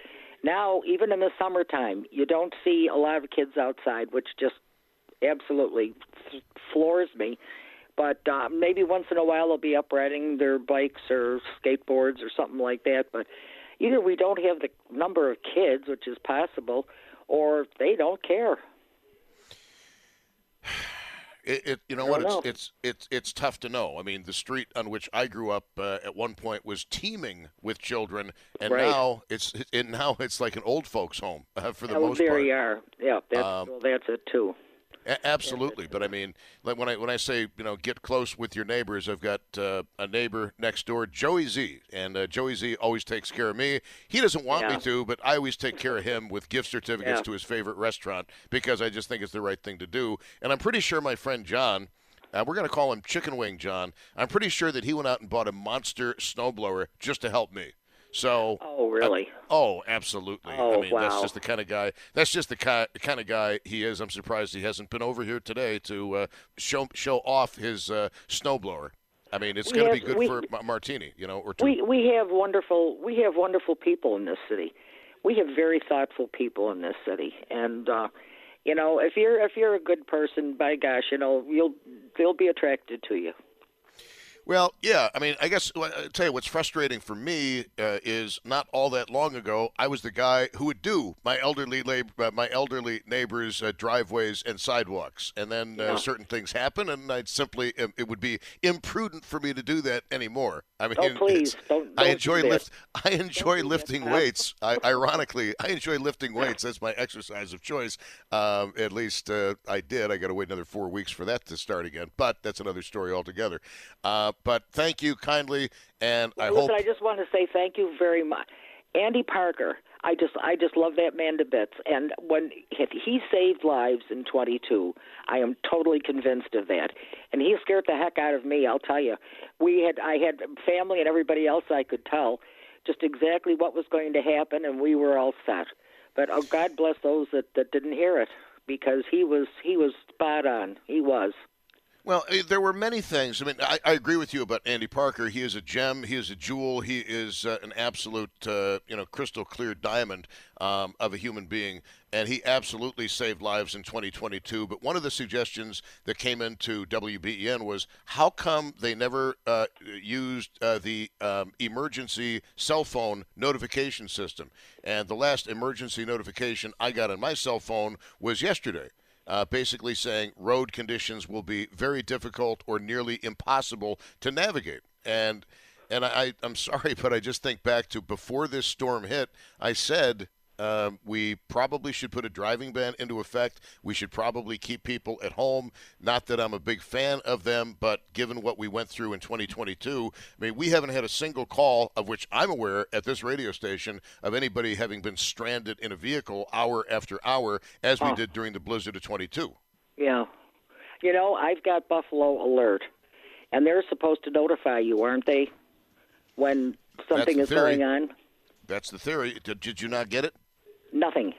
Now, even in the summertime, you don't see a lot of kids outside, which just absolutely floors me. But uh, maybe once in a while they'll be up riding their bikes or skateboards or something like that. But either we don't have the number of kids, which is possible, or they don't care. It, it you know what? don't It's, it's it's it's tough to know. I mean, the street on which I grew up uh, at one point was teeming with children, and Right. now it's it, now it's like an old folks' home uh, for the oh, most there part. you are. Yeah, that's Um, well, that's it too. A- absolutely, but I mean, like when I when I say you know get close with your neighbors, I've got uh, a neighbor next door, Joey Z, and uh, Joey Z always takes care of me. He doesn't want Yeah. me to, but I always take care of him with gift certificates Yeah. to his favorite restaurant because I just think it's the right thing to do. And I'm pretty sure my friend John. Uh, we're going to call him Chicken Wing John. I'm pretty sure that he went out and bought a monster snowblower just to help me. So. Oh, really? oh, absolutely. I Oh, mean, that's just the kind of guy. That's just the ki- kind of guy he is. I'm surprised he hasn't been over here today to uh, show show off his uh, snowblower. I mean, it's going to be good we- for Ma- Martini, you know, or two. We we have wonderful we have wonderful people in this city. we have very thoughtful people in this city, and uh, you know, if you're if you're a good person, by gosh, you know, you'll they'll be attracted to you. Well, yeah. I mean, I guess I'll tell you what's frustrating for me uh, is not all that long ago, I was the guy who would do my elderly lab- uh, my elderly neighbors' uh, driveways and sidewalks, and then uh, Yeah. certain things happen, and I'd simply um, it would be imprudent for me to do that anymore. I mean, Oh, please, don't- I don't enjoy do lift. I enjoy lifting weights. I, ironically, I enjoy lifting weights. That's my exercise of choice. Um, at least uh, I did. I got to wait another four weeks for that to start again. But that's another story altogether. Uh, but thank you kindly, and I Listen, hope. I just want to say thank you very much, Andy Parker. I just I just love that man to bits. And when if he saved lives in 22, I am totally convinced of that. And he scared the heck out of me. I'll tell you, we had I had family and everybody else I could tell just exactly what was going to happen, and we were all set. But oh, God bless those that that didn't hear it because he was he was spot on. He was. Well, eh, there were many things. I mean, I, I agree with you about Andy Parker. He is a gem. He is a jewel. He is uh, an absolute, uh, you know, crystal clear diamond um, of a human being, and he absolutely saved lives in 2022. But one of the suggestions that came into WBEN was how come they never uh, used uh, the um, emergency cell phone notification system? And the last emergency notification I got on my cell phone was yesterday uh, basically saying road conditions will be very difficult or nearly impossible to navigate. And and I, I'm sorry, but I just think back to before this storm hit, I said um, we probably should put a driving ban into effect. We should probably keep people at home. Not that I'm a big fan of them, but given what we went through in 2022, I mean, we haven't had a single call of which I'm aware at this radio station of anybody having been stranded in a vehicle hour after hour as we Oh. did during the blizzard of 22. Yeah. You know, I've got Buffalo Alert, and they're supposed to notify you, aren't they, when something is going on? That's the theory. Did, did you not get it? Nothing.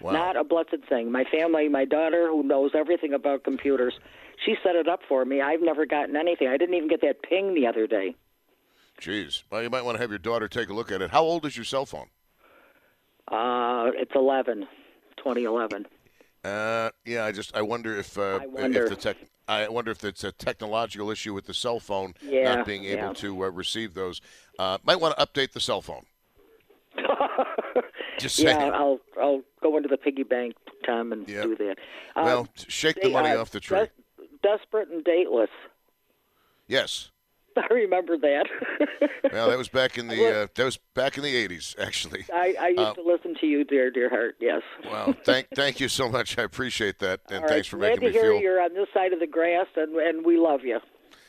Wow. Not a blessed thing. My family, my daughter, who knows everything about computers, she set it up for me. I've never gotten anything. I didn't even get that ping the other day. Jeez. Well, you might want to have your daughter take a look at it. How old is your cell phone? Uh, it's 11, 2011. Uh, yeah, I just I wonder if uh, I wonder. if the tech. I wonder if it's a technological issue with the cell phone Yeah, not being able yeah. to uh, receive those. Uh, might want to update the cell phone. Just yeah. I'll I'll go into the piggy bank, Tom, and do that. Uh, well, shake the money uh, off the tree. Des- desperate and dateless. yes. I remember that. Well, that was back in the uh, that was back in the '80s, actually. I, I used Uh, to listen to you, dear, dear heart. Yes. Wow. Thank thank you so much. I appreciate that, and All right. thanks for Glad making to me hear feel. you're on this side of the grass, and and we love you.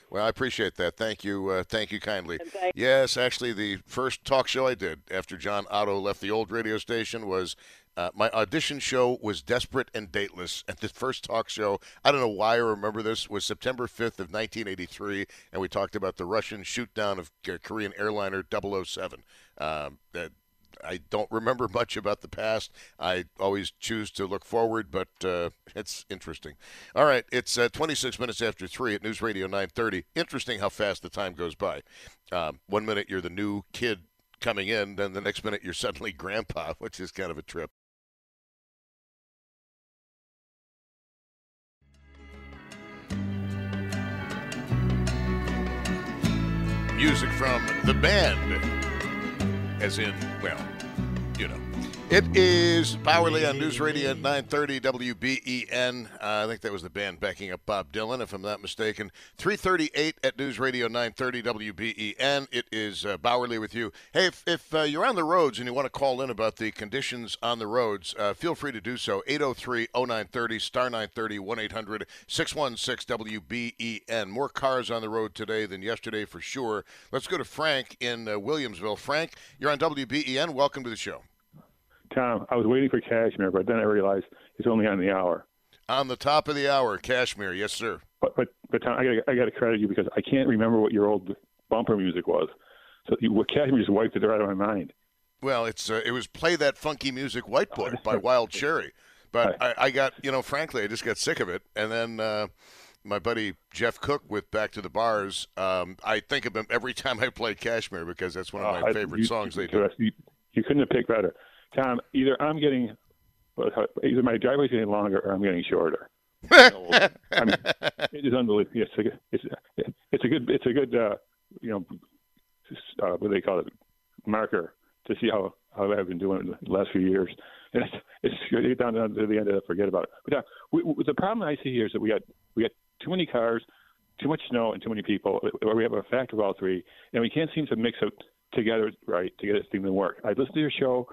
Well, I appreciate that. Thank you. Uh, thank you kindly. thank- yes, actually, the first talk show I did after John Otto left the old radio station was uh, my audition show was Desperate and Dateless. And the first talk show, I don't know why I remember this, was September 5th of 1983. And we talked about the Russian shoot down of Korean airliner 007. Um, that I don't remember much about the past. I always choose to look forward, but uh, it's interesting. All right, it's uh, 26 minutes after 3 at News Radio 930. Interesting how fast the time goes by. Um, one minute you're the new kid coming in, then the next minute you're suddenly grandpa, which is kind of a trip. Music from the band, as in, well, you know. It is Bauerle on News Radio 930 WBEN. Uh, I think that was the band backing up Bob Dylan, if I'm not mistaken. 338 at News Radio 930 WBEN. It is uh, Bauerle with you. Hey, if, if uh, you're on the roads and you want to call in about the conditions on the roads, uh, feel free to do so. 803 0930 star 930 1 800 616 WBEN. More cars on the road today than yesterday for sure. Let's go to Frank in uh, Williamsville. Frank, you're on WBEN. Welcome to the show. Tom, I was waiting for Kashmir, but then I realized it's only on the hour. On the top of the hour, Kashmir, Yes, sir. But but but Tom, I got I got to credit you because I can't remember what your old bumper music was. So you, what Kashmir just wiped it right out of my mind. Well, it's uh, it was play that funky music, White Boy by Wild Cherry. But I, I got you know, frankly, I just got sick of it. And then uh, my buddy Jeff Cook with Back to the Bars. Um, I think of him every time I play Kashmir because that's one of my Uh, favorite you- songs they do. You, You couldn't have picked better, Tom. Either I'm getting, either my driveway's getting longer or I'm getting shorter. I mean, it is unbelievable. It's a, it's a, it's a good, it's a good, uh, you know, uh, what do they call it, marker to see how how I've been doing the last few years. And it's, it's down to the end of it, forget about it. But uh, we, we, the problem I see here is that we got we got too many cars, too much snow, and too many people. We have a factor of all three, and we can't seem to mix it together right to get this thing to work. I listened to your show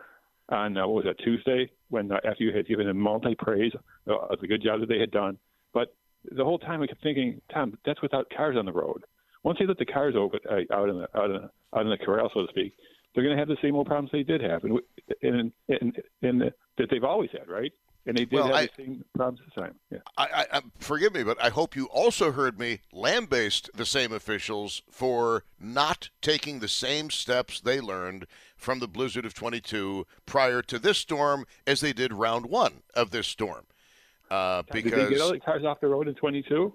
on uh, what was that Tuesday when uh, you had given them multi praise uh, of the good job that they had done, but the whole time I kept thinking, Tom, that's without cars on the road. Once they let the cars open uh, out in the out in, out in the corral, so to speak, they're going to have the same old problems they did have, and and and, and that they've always had, right? And they did Well, have I- the same problems this time. Yeah. I, I, forgive me, but I hope you also heard me lambaste the same officials for not taking the same steps they learned from the blizzard of 22 prior to this storm as they did round one of this storm. Uh, Did they get all the cars off the road in 22?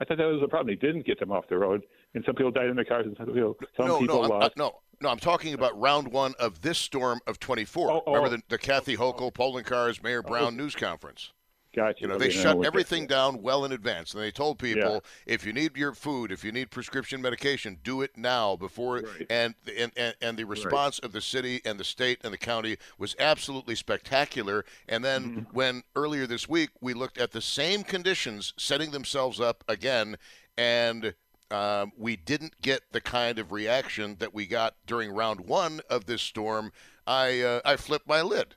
I thought that was the problem. They didn't get them off the road, and some people died in their cars, and some people, some no, people no, lost. I- no, no, I'm talking about round one of this storm of 24. oh. Remember the, the Kathy Hochul, Poloncarz, Mayor Brown news conference. Gotcha. You know, they shut everything down well in advance, and they told people Yeah. if you need your food, if you need prescription medication, do it now before. And, and and and the response of the city and the state and the county was absolutely spectacular. And then Mm-hmm. when earlier this week we looked at the same conditions setting themselves up again, and um, we didn't get the kind of reaction that we got during round one of this storm. I uh, I flipped my lid.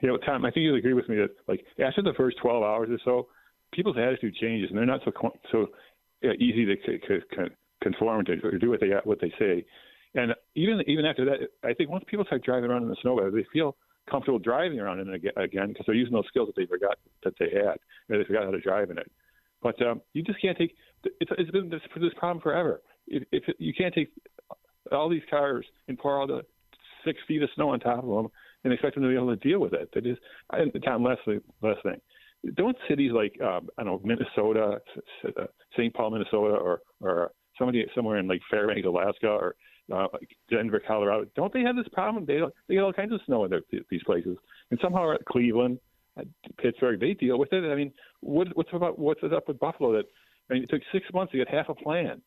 You know, Tom, I think you'll agree with me that like after the first 12 hours or so, people's attitude changes, and they're not so so uh, easy to c- c- conform to or do what they what they say. And even even after that, I think once people start driving around in the snow, they feel comfortable driving around in it again because they're using those skills that they forgot that they had, or they forgot how to drive in it. But um, you just can't take. It's, it's been this, this problem forever. If, if you can't take all these cars and pour all the six feet of snow on top of them and expect them to be able to deal with it. That is, and Tom, last last thing. Don't cities like um, I don't know Minnesota, uh, St. Paul, Minnesota, or or somebody somewhere in like Fairbanks, Alaska, or uh, like Denver, Colorado. Don't they have this problem? They they get all kinds of snow in their, these places, and somehow Cleveland, Pittsburgh, they deal with it. I mean, what, what's about what's up with Buffalo? That I mean, it took six months to get half a plan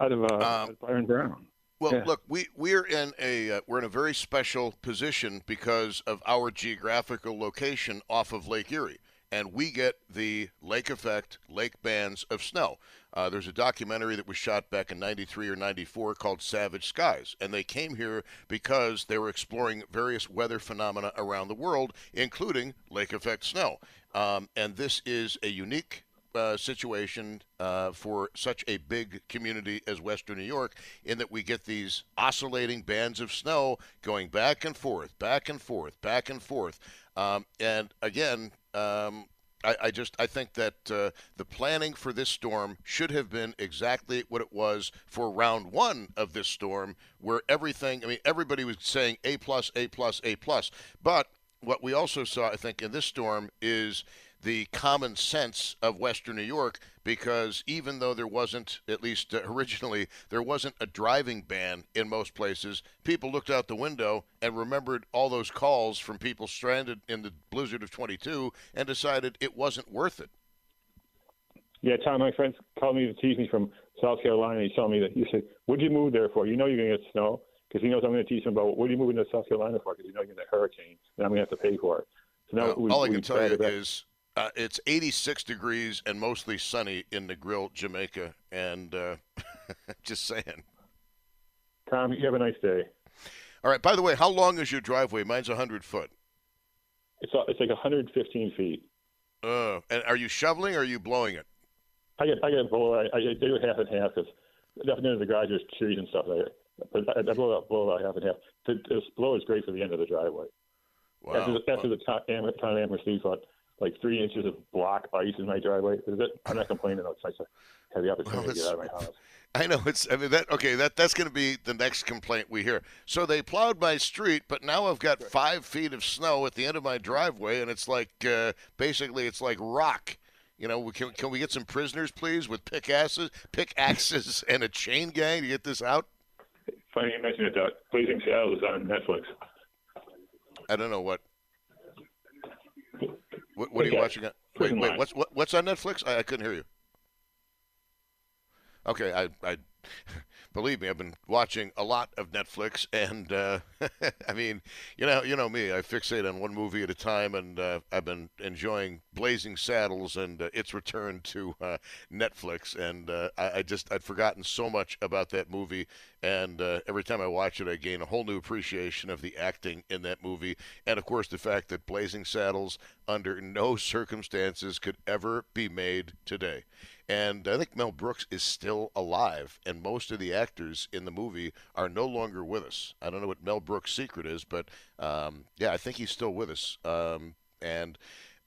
out of uh, out of Byron Brown. Well, Yeah. look, we we're in a uh, we're in a very special position because of our geographical location off of Lake Erie, and we get the lake effect, lake bands of snow. Uh, there's a documentary that was shot back in '93 or '94 called Savage Skies, and they came here because they were exploring various weather phenomena around the world, including lake effect snow. Um, and this is a unique uh, situation uh, for such a big community as Western New York, in that we get these oscillating bands of snow going back and forth, back and forth, back and forth. Um, and again, um, I, I just I think that uh, the planning for this storm should have been exactly what it was for round one of this storm, where everything. I mean, everybody was saying A plus, A plus, A plus, but what we also saw, I think, in this storm is the common sense of Western New York because even though there wasn't, at least uh, originally, there wasn't a driving ban in most places, people looked out the window and remembered all those calls from people stranded in the blizzard of 22 and decided it wasn't worth it. Yeah, Tom, my friend called me to tease me from South Carolina. He told me that he said, "What'd you move there for? You know you're going to get snow." Because he knows I'm going to teach him about what are you moving to South Carolina for? Because you know you're going to get a hurricane, and I'm going to have to pay for it. So now Well, we, all I can tell you is uh, it's 86 degrees and mostly sunny in Negril, Jamaica, and uh, just saying. Tom, you have a nice day. All right. By the way, how long is your driveway? Mine's 100 foot. It's it's like 115 feet. Uh, and are you shoveling or are you blowing it? I get I get blow. I, I do half and half because up near the garage there's trees and stuff. Like but I, I blow out blow out half and half. The, the blow is great for the end of the driveway. Wow. After the, after the top Am- town Amherst leaves about like three inches of block ice in my driveway. Is it? I'm not complaining. It's nice to have the opportunity Well, to get out of my house. I know it's. I mean that. Okay, that that's going to be the next complaint we hear. So they plowed my street, but now I've got five feet of snow at the end of my driveway, and it's like uh, basically it's like rock. You know, we can can we get some prisoners, please, with pickaxes, pickaxes, and a chain gang to get this out? Funny you mentioned it. Uh, Blazing Saddles is on Netflix. I don't know what. What, what are you watching? On, wait, wait. What's what, what's on Netflix? I, I couldn't hear you. Okay, I, I believe me, I've been watching a lot of Netflix, and uh, I mean, you know, you know me, I fixate on one movie at a time, and uh, I've been enjoying Blazing Saddles and uh, its return to uh, Netflix, and uh, I, I just I'd forgotten so much about that movie, and uh, every time I watch it, I gain a whole new appreciation of the acting in that movie, and of course the fact that Blazing Saddles, under no circumstances, could ever be made today. And I think Mel Brooks is still alive, and most of the actors in the movie are no longer with us. I don't know what Mel Brooks' secret is, but um, yeah, I think he's still with us. Um, and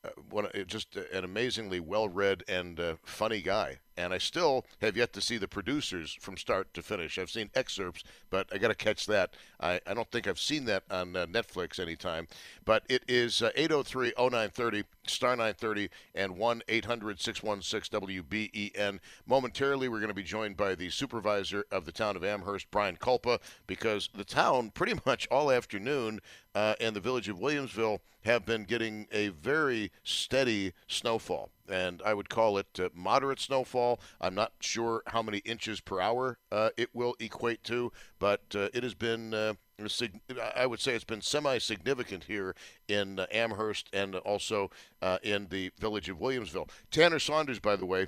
uh, uh, just an amazingly well-read and uh, funny guy. And I still have yet to see the producers from start to finish. I've seen excerpts, but I got to catch that. I, I don't think I've seen that on uh, Netflix anytime. But it is uh, 803 0930, star 930, and 1 800 616 WBEN. Momentarily, we're going to be joined by the supervisor of the town of Amherst, Brian Kulpa, because the town pretty much all afternoon uh, and the village of Williamsville have been getting a very steady snowfall. And I would call it uh, moderate snowfall. I'm not sure how many inches per hour uh, it will equate to, but uh, it has been, uh, I would say it's been semi significant here in uh, Amherst and also uh, in the village of Williamsville. Tanner Saunders, by the way,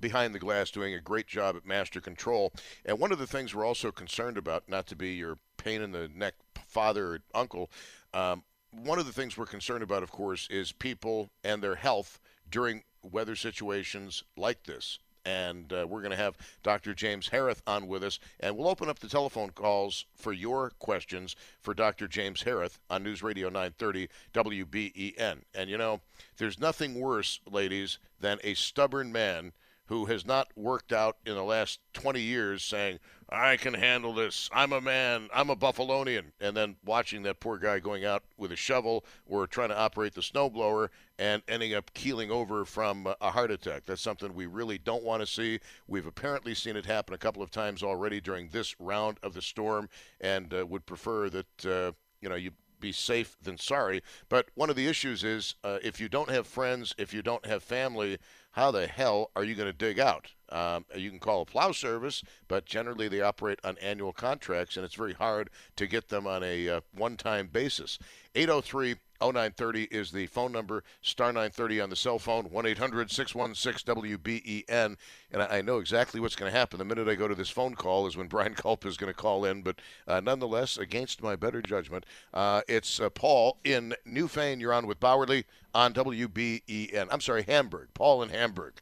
behind the glass doing a great job at master control. And one of the things we're also concerned about, not to be your pain in the neck father or uncle, um, one of the things we're concerned about, of course, is people and their health during weather situations like this. And uh, we're going to have Dr. James Hereth on with us, and we'll open up the telephone calls for your questions for Dr. James Hereth on News Radio 930 WBEN. And you know, there's nothing worse, ladies, than a stubborn man who has not worked out in the last 20 years saying, I can handle this. I'm a man. I'm a Buffalonian. And then watching that poor guy going out with a shovel or trying to operate the snowblower and ending up keeling over from a heart attack. That's something we really don't want to see. We've apparently seen it happen a couple of times already during this round of the storm and uh, would prefer that, uh, you know, you be safe than sorry. But one of the issues is uh, if you don't have friends, if you don't have family, how the hell are you going to dig out? Um, you can call a plow service, but generally they operate on annual contracts, and it's very hard to get them on a uh, one time basis. 803 0930 is the phone number, star 930 on the cell phone, 1 800 616 WBEN. And I know exactly what's going to happen. The minute I go to this phone call is when Brian Culp is going to call in, but uh, nonetheless, against my better judgment, uh, it's uh, Paul in Newfane. You're on with Bauerle on WBEN. I'm sorry, Hamburg. Paul in Hamburg.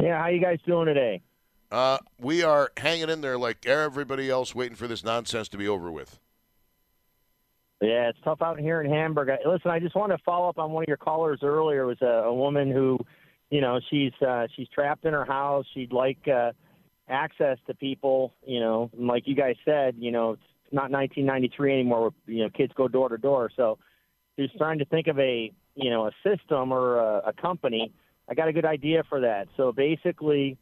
Yeah, how you guys doing today? Uh, we are hanging in there like everybody else, waiting for this nonsense to be over with. Yeah, it's tough out here in Hamburg. I, listen, I just want to follow up on one of your callers earlier. It was a, a woman who, you know, she's uh, she's trapped in her house. She'd like uh, access to people. You know, and like you guys said, you know, it's not 1993 anymore. Where, you know, kids go door to door. So she's trying to think of a you know a system or a, a company. I got a good idea for that. So basically,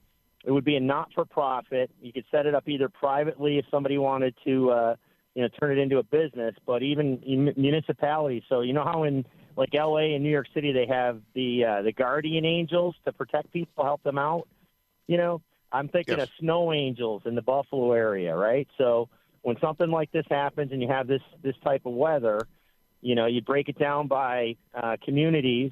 it would be a not-for-profit. You could set it up either privately if somebody wanted to. Uh, you know turn it into a business but even in municipalities so you know how in like LA and New York City they have the uh, the guardian angels to protect people help them out you know I'm thinking Yes. of snow angels in the Buffalo area right so when something like this happens and you have this this type of weather you know you break it down by uh, communities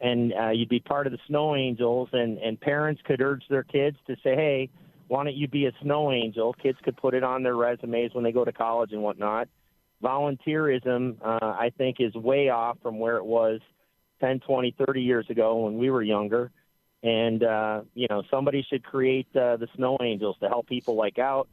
and uh, you'd be part of the snow angels and and parents could urge their kids to say hey why don't you be a snow angel? Kids could put it on their resumes when they go to college and whatnot. Volunteerism, uh, I think, is way off from where it was 10, 20, 30 years ago when we were younger. And, uh, you know, somebody should create uh, the snow angels to help people like out,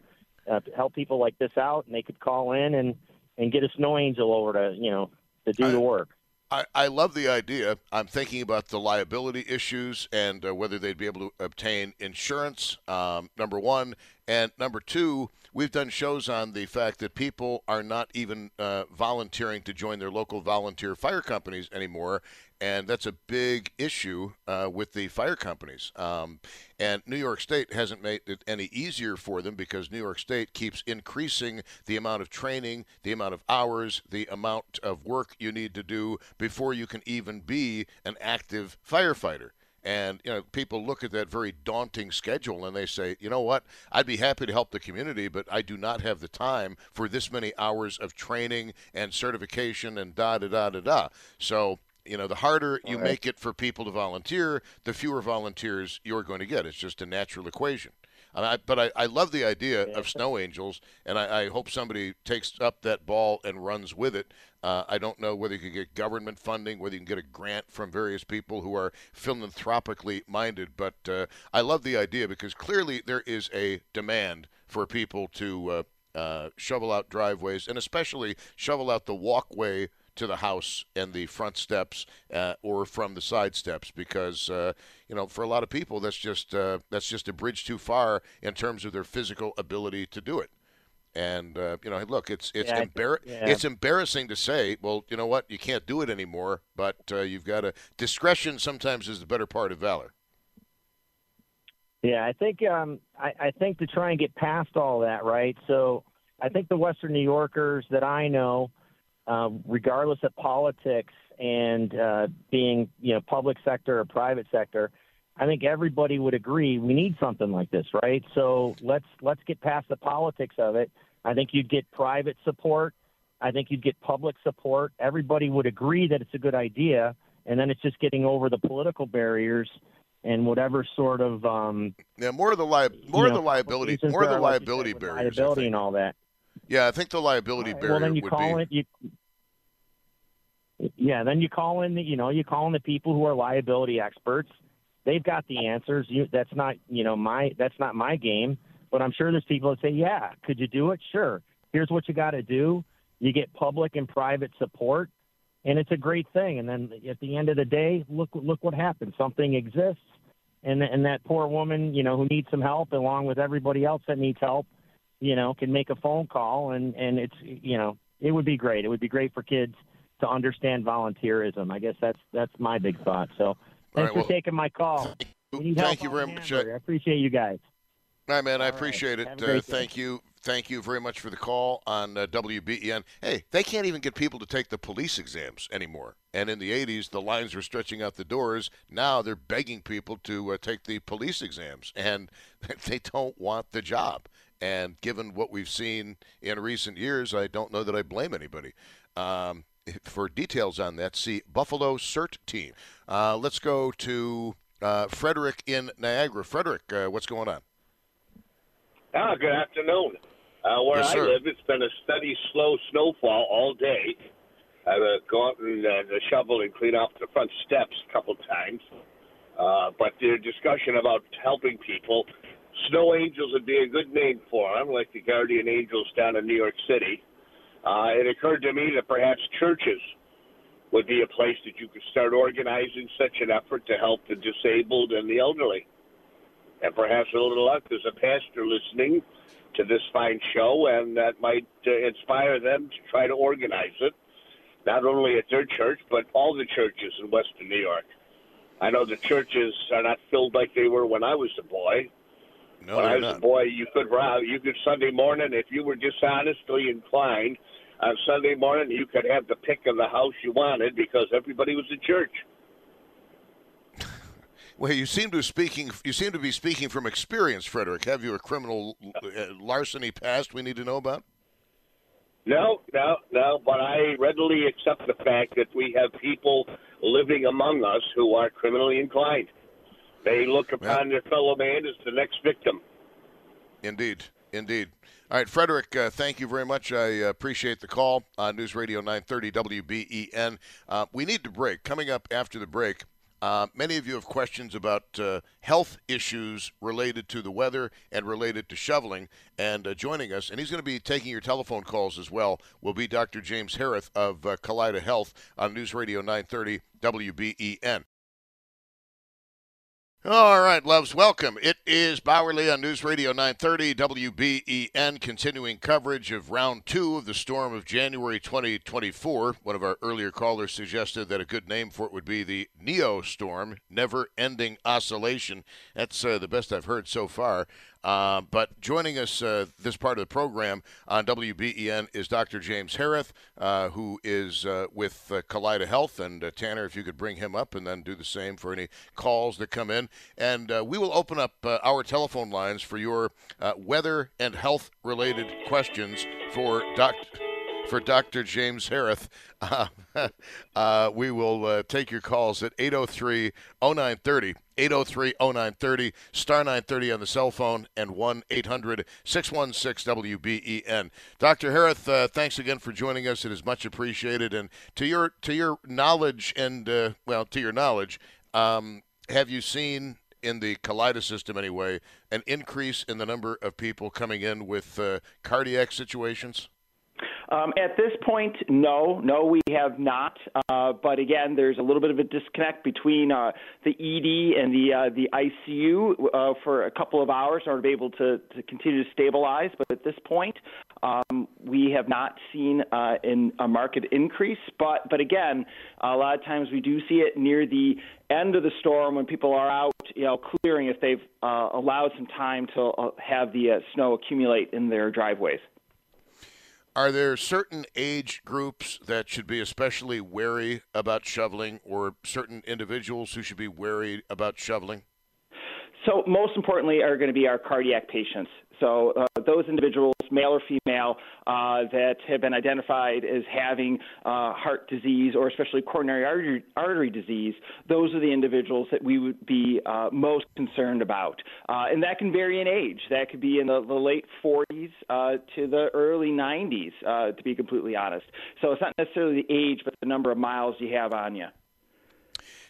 uh, help people like this out, and they could call in and, and get a snow angel over to, you know, to do the work. I, I love the idea. I'm thinking about the liability issues and uh, whether they'd be able to obtain insurance, um, number one. And number two, we've done shows on the fact that people are not even uh, volunteering to join their local volunteer fire companies anymore. And that's a big issue uh, with the fire companies. Um, and New York State hasn't made it any easier for them because New York State keeps increasing the amount of training, the amount of hours, the amount of work you need to do before you can even be an active firefighter. And you know, people look at that very daunting schedule and they say, you know what? I'd be happy to help the community, but I do not have the time for this many hours of training and certification and da da da da da. So you know, the harder you right. make it for people to volunteer, the fewer volunteers you're going to get. It's just a natural equation. And I, but I, I love the idea of snow angels, and I, I hope somebody takes up that ball and runs with it. Uh, I don't know whether you can get government funding, whether you can get a grant from various people who are philanthropically minded, but uh, I love the idea because clearly there is a demand for people to uh, uh, shovel out driveways and especially shovel out the walkway to the house and the front steps uh, or from the side steps because uh, you know for a lot of people that's just uh, that's just a bridge too far in terms of their physical ability to do it and uh, you know look it's it's Yeah, embar- yeah. it's embarrassing to say well you know what you can't do it anymore but uh, you've got to discretion sometimes is the better part of valor Yeah, I think um, I, I think to try and get past all that, right? So I think the Western New Yorkers that I know, uh, regardless of politics and uh, being you know public sector or private sector, I think everybody would agree we need something like this, right? So let's let's get past the politics of it. I think you'd get private support. I think you'd get public support. Everybody would agree that it's a good idea, and then it's just getting over the political barriers and whatever sort of um, yeah more of the li- more of know, the liability more of the like liability barriers liability and all that. Yeah I think the liability barrier well, then you would call be it you. Yeah, then you call in the you know you call in the people who are liability experts. They've got the answers. You that's not you know my that's not my game. But I'm sure there's people that say, yeah, could you do it? Sure. Here's what you got to do. You get public and private support, and it's a great thing. And then at the end of the day, look look what happens. Something exists, and and that poor woman, you know, who needs some help, along with everybody else that needs help, you know, can make a phone call, and and it's you know, it would be great. It would be great for kids to understand volunteerism. I guess that's that's my big thought. So thanks right, well, for taking my call. Thank you very much. Hamburg. I appreciate you guys. All right, man. I appreciate Have it. Uh, thank you. Thank you very much for the call on uh, WBEN. Hey, they can't even get people to take the police exams anymore. And in the 80s, the lines were stretching out the doors. Now they're begging people to uh, take the police exams, and they don't want the job. And given what we've seen in recent years, I don't know that I blame anybody. Um, for details on that, see Buffalo CERT team. Uh, let's go to uh, Frederick in Niagara. Frederick, uh, what's going on? Ah, good afternoon. Uh, where Yes, I live, it's been a steady, slow snowfall all day. I've uh, gone and uh, shovel and clean off the front steps a couple times. Uh, but the discussion about helping people, snow angels would be a good name for them, like the guardian angels down in New York City. Uh, it occurred to me that perhaps churches would be a place that you could start organizing such an effort to help the disabled and the elderly. And perhaps a little luck, there's a pastor listening to this fine show, and that might uh, inspire them to try to organize it, not only at their church, but all the churches in Western New York. I know the churches are not filled like they were when I was a boy. No, when I was not. a boy, you could rob. You could Sunday morning, if you were dishonestly inclined, on Sunday morning you could have the pick of the house you wanted because everybody was in church. Well, you seem to speaking. You seem to be speaking from experience, Frederick. Have you a criminal uh, larceny past we need to know about? No, no, no. But I readily accept the fact that we have people living among us who are criminally inclined. They look upon their fellow man as the next victim. Indeed, indeed. All right, Frederick. Uh, thank you very much. I uh, appreciate the call on News Radio 930 WBEN. Uh, we need to break. Coming up after the break. Uh, many of you have questions about uh, health issues related to the weather and related to shoveling. And uh, joining us, and he's going to be taking your telephone calls as well, will be Dr. James Hereth of uh, Kaleida Health on News Radio 930 WBEN. All right, loves, welcome. It is Bauerle on News Radio 930 WBEN, continuing coverage of round two of the storm of January 2024. One of our earlier callers suggested that a good name for it would be the Neo Storm, Never Ending Oscillation. That's uh, the best I've heard so far. Uh, but joining us uh, this part of the program on WBEN is Dr. James Hereth, uh, who is uh, with uh, Kaleida Health. And uh, Tanner, if you could bring him up and then do the same for any calls that come in. And we will open up our telephone lines for your weather and health related questions for Dr for Dr. James Hereth. Uh, uh, we will uh, take your calls at 803 0930. 803 0930, star 930 on the cell phone, and 1 800 616 WBEN. Dr. Hereth, uh, thanks again for joining us. It is much appreciated. And to your, to your knowledge, and uh, well, to your knowledge, um, have you seen in the Kaleida system anyway, an increase in the number of people coming in with uh, cardiac situations? Um, at this point, no, no, we have not. Uh, but again, there's a little bit of a disconnect between uh, the ED and the uh, the ICU uh, for a couple of hours in order to be able to, to continue to stabilize. But at this point, um, we have not seen uh, in a market increase. But but again, a lot of times we do see it near the end of the storm when people are out, you know, clearing if they've uh, allowed some time to uh, have the uh, snow accumulate in their driveways. Are there certain age groups that should be especially wary about shoveling, or certain individuals who should be wary about shoveling? So, most importantly, are going to be our cardiac patients. So, uh, those individuals, male or female, uh, that have been identified as having uh, heart disease or especially coronary artery, artery, disease, those are the individuals that we would be uh, most concerned about. Uh, and that can vary in age. That could be in the, the late 40s uh, to the early 90s, to be completely honest. So, it's not necessarily the age, but the number of miles you have on you.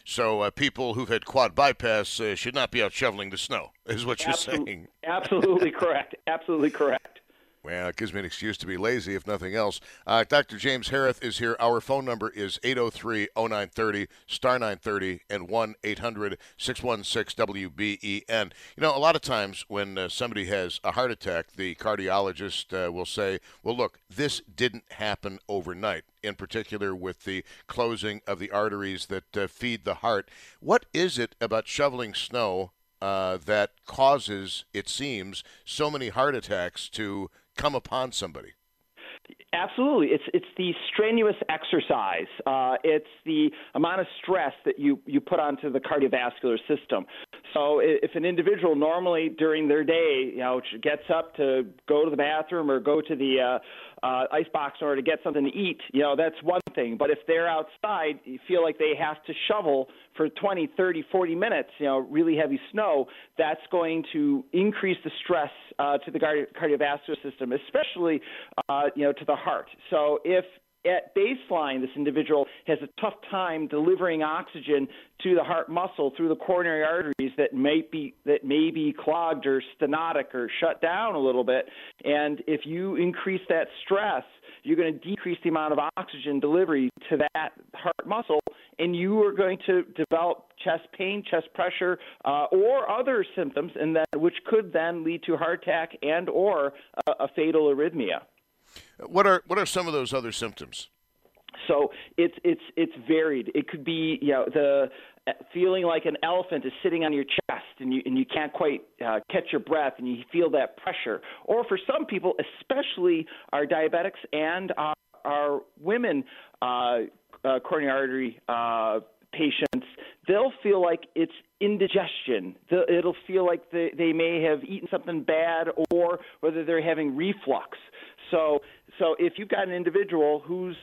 So uh, people who've had quad bypass uh, should not be out shoveling the snow, is what you're saying. Absolutely correct. Absolutely correct. Well, it gives me an excuse to be lazy, if nothing else. Uh, Dr. James Hereth is here. Our phone number is 803 0930, star 930, and 1 800 616 WBEN. You know, a lot of times when uh, somebody has a heart attack, the cardiologist uh, will say, well, look, this didn't happen overnight, in particular with the closing of the arteries that uh, feed the heart. What is it about shoveling snow uh, that causes, it seems, so many heart attacks to come upon somebody? Absolutely, it's it's the strenuous exercise. Uh, it's the amount of stress that you you put onto the cardiovascular system. So if an individual normally during their day, you know, gets up to go to the bathroom or go to the uh, icebox in order to get something to eat, you know, that's one thing. But if they're outside, you feel like they have to shovel for 20, 30, 40 minutes, you know, really heavy snow, that's going to increase the stress uh, to the cardiovascular system, especially, uh, you know, to the heart. So if at baseline, this individual has a tough time delivering oxygen to the heart muscle through the coronary arteries that may be that may be clogged or stenotic or shut down a little bit. And if you increase that stress, you're going to decrease the amount of oxygen delivery to that heart muscle, and you are going to develop chest pain, chest pressure, uh, or other symptoms, and that which could then lead to heart attack and or a, a fatal arrhythmia. What are what are some of those other symptoms? So it's it's it's varied. It could be you know the feeling like an elephant is sitting on your chest and you and you can't quite uh, catch your breath and you feel that pressure. Or for some people, especially our diabetics and our, our women uh, uh, coronary artery uh, patients, they'll feel like it's indigestion. It'll feel like they, they may have eaten something bad or whether they're having reflux. So, so if you've got an individual who's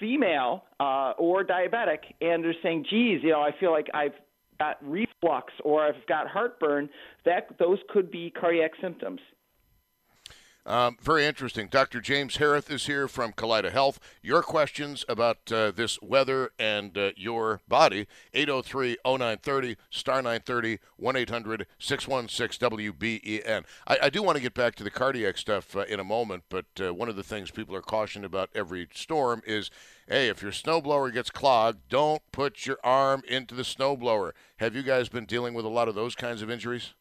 female uh, or diabetic and they're saying, "Geez, you know, I feel like I've got reflux or I've got heartburn," that those could be cardiac symptoms. Um, very interesting. Dr. James Hereth is here from Kaleida Health. Your questions about uh, this weather and uh, your body, 803 0930, star 930, 1 800 616 WBEN. I, I do want to get back to the cardiac stuff uh, in a moment, but uh, one of the things people are cautioned about every storm is hey, if your snowblower gets clogged, don't put your arm into the snowblower. Have you guys been dealing with a lot of those kinds of injuries?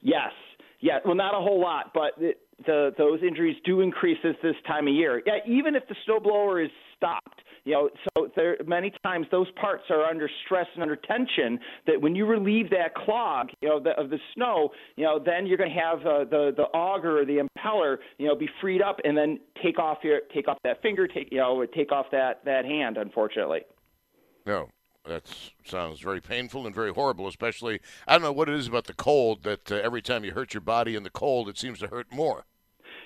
Yes. Yeah, well, not a whole lot, but it, the those injuries do increase as this time of year. Yeah, even if the snowblower is stopped, you know, so there many times those parts are under stress and under tension. That when you relieve that clog, you know, the, of the snow, you know, then you're going to have uh, the the auger or the impeller, you know, be freed up and then take off your take off that finger, take you know, take off that that hand. Unfortunately. No. That sounds very painful and very horrible, especially. I don't know what it is about the cold that uh, every time you hurt your body in the cold, it seems to hurt more.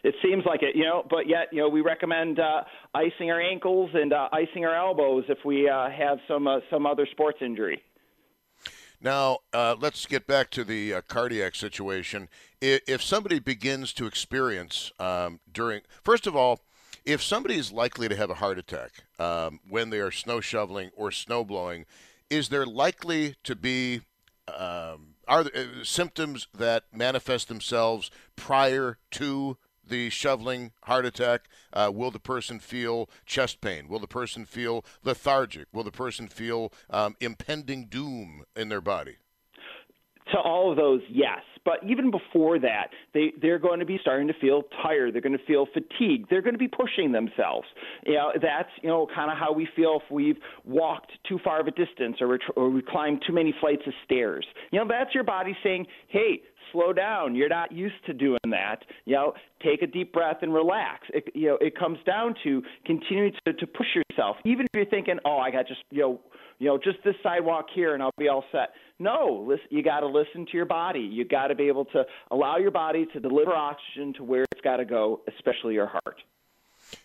It seems like it, you know, but yet, you know, we recommend uh, icing our ankles and uh, icing our elbows if we uh, have some uh, some other sports injury. Now, uh, let's get back to the uh, cardiac situation. If somebody begins to experience um, during, first of all, if somebody is likely to have a heart attack um, when they are snow shoveling or snow blowing, is there likely to be um, are there, uh, symptoms that manifest themselves prior to the shoveling heart attack? Uh, will the person feel chest pain? Will the person feel lethargic? Will the person feel um, impending doom in their body? To all of those, yes. But even before that, they, they're going to be starting to feel tired. They're going to feel fatigued. They're going to be pushing themselves. You know, that's, you know, kind of how we feel if we've walked too far of a distance or, or we climbed too many flights of stairs. You know, that's your body saying, hey, slow down. You're not used to doing that. You know, take a deep breath and relax. It, you know, it comes down to continuing to, to push yourself. Even if you're thinking, oh, I got just, you know, you know, just this sidewalk here and I'll be all set. No, listen, you got to listen to your body. You got to be able to allow your body to deliver oxygen to where it's got to go, especially your heart.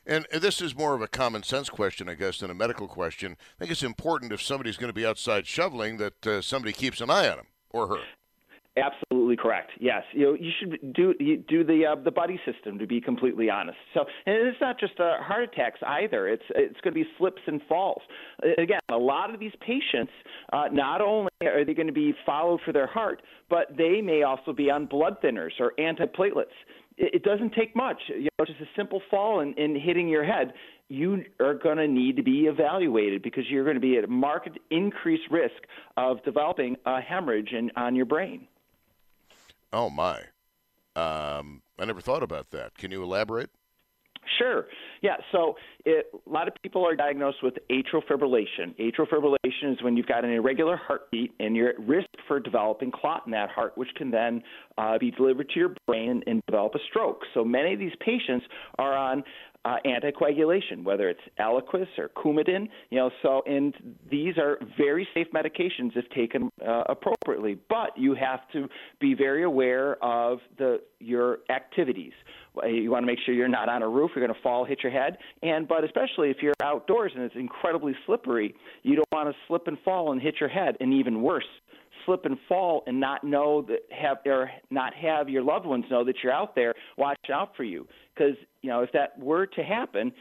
And this is more of a common sense question, I guess, than a medical question. I think it's important if somebody's going to be outside shoveling that uh, somebody keeps an eye on him or her. Absolutely correct. Yes, you know you should do you do the uh, the buddy system to be completely honest. So, and it's not just uh, heart attacks either. It's it's going to be slips and falls. Again, a lot of these patients uh, not only are they going to be followed for their heart, but they may also be on blood thinners or antiplatelets. It, it doesn't take much. You know, just a simple fall and, and hitting your head you are going to need to be evaluated because you're going to be at a marked increased risk of developing a hemorrhage in, on your brain. Oh my! Um, I never thought about that. Can you elaborate? Sure. Yeah. So it, a lot of people are diagnosed with atrial fibrillation. Atrial fibrillation is when you've got an irregular heartbeat and you're at risk for developing clot in that heart, which can then uh, be delivered to your brain and develop a stroke. So many of these patients are on uh, anticoagulation, whether it's Eliquis or Coumadin. You know, so and these are very safe medications if taken uh, appropriately. But you have to be very aware of the your activities. You want to make sure you're not on a roof. You're going to fall, hit your head, and but especially if you're outdoors and it's incredibly slippery, you don't want to slip and fall and hit your head. And even worse, slip and fall and not know that have or not have your loved ones know that you're out there Watch out for you. Because you know if that were to happen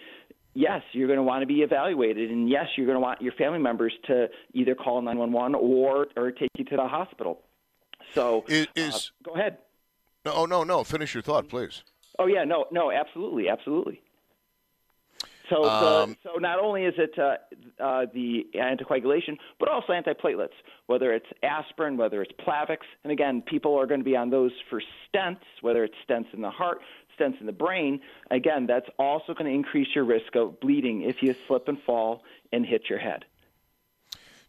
yes you're going to want to be evaluated. And yes you're going to want your family members to either call 911 or or take you to the hospital. So is, is uh, go ahead. No no no. Finish your thought please. Oh yeah. No no. Absolutely. Absolutely so, um, the, so not only is it uh, uh, the anticoagulation, but also antiplatelets, whether it's aspirin, whether it's Plavix, and again, people are going to be on those for stents, whether it's stents in the heart, stents in the brain. Again, that's also going to increase your risk of bleeding if you slip and fall and hit your head.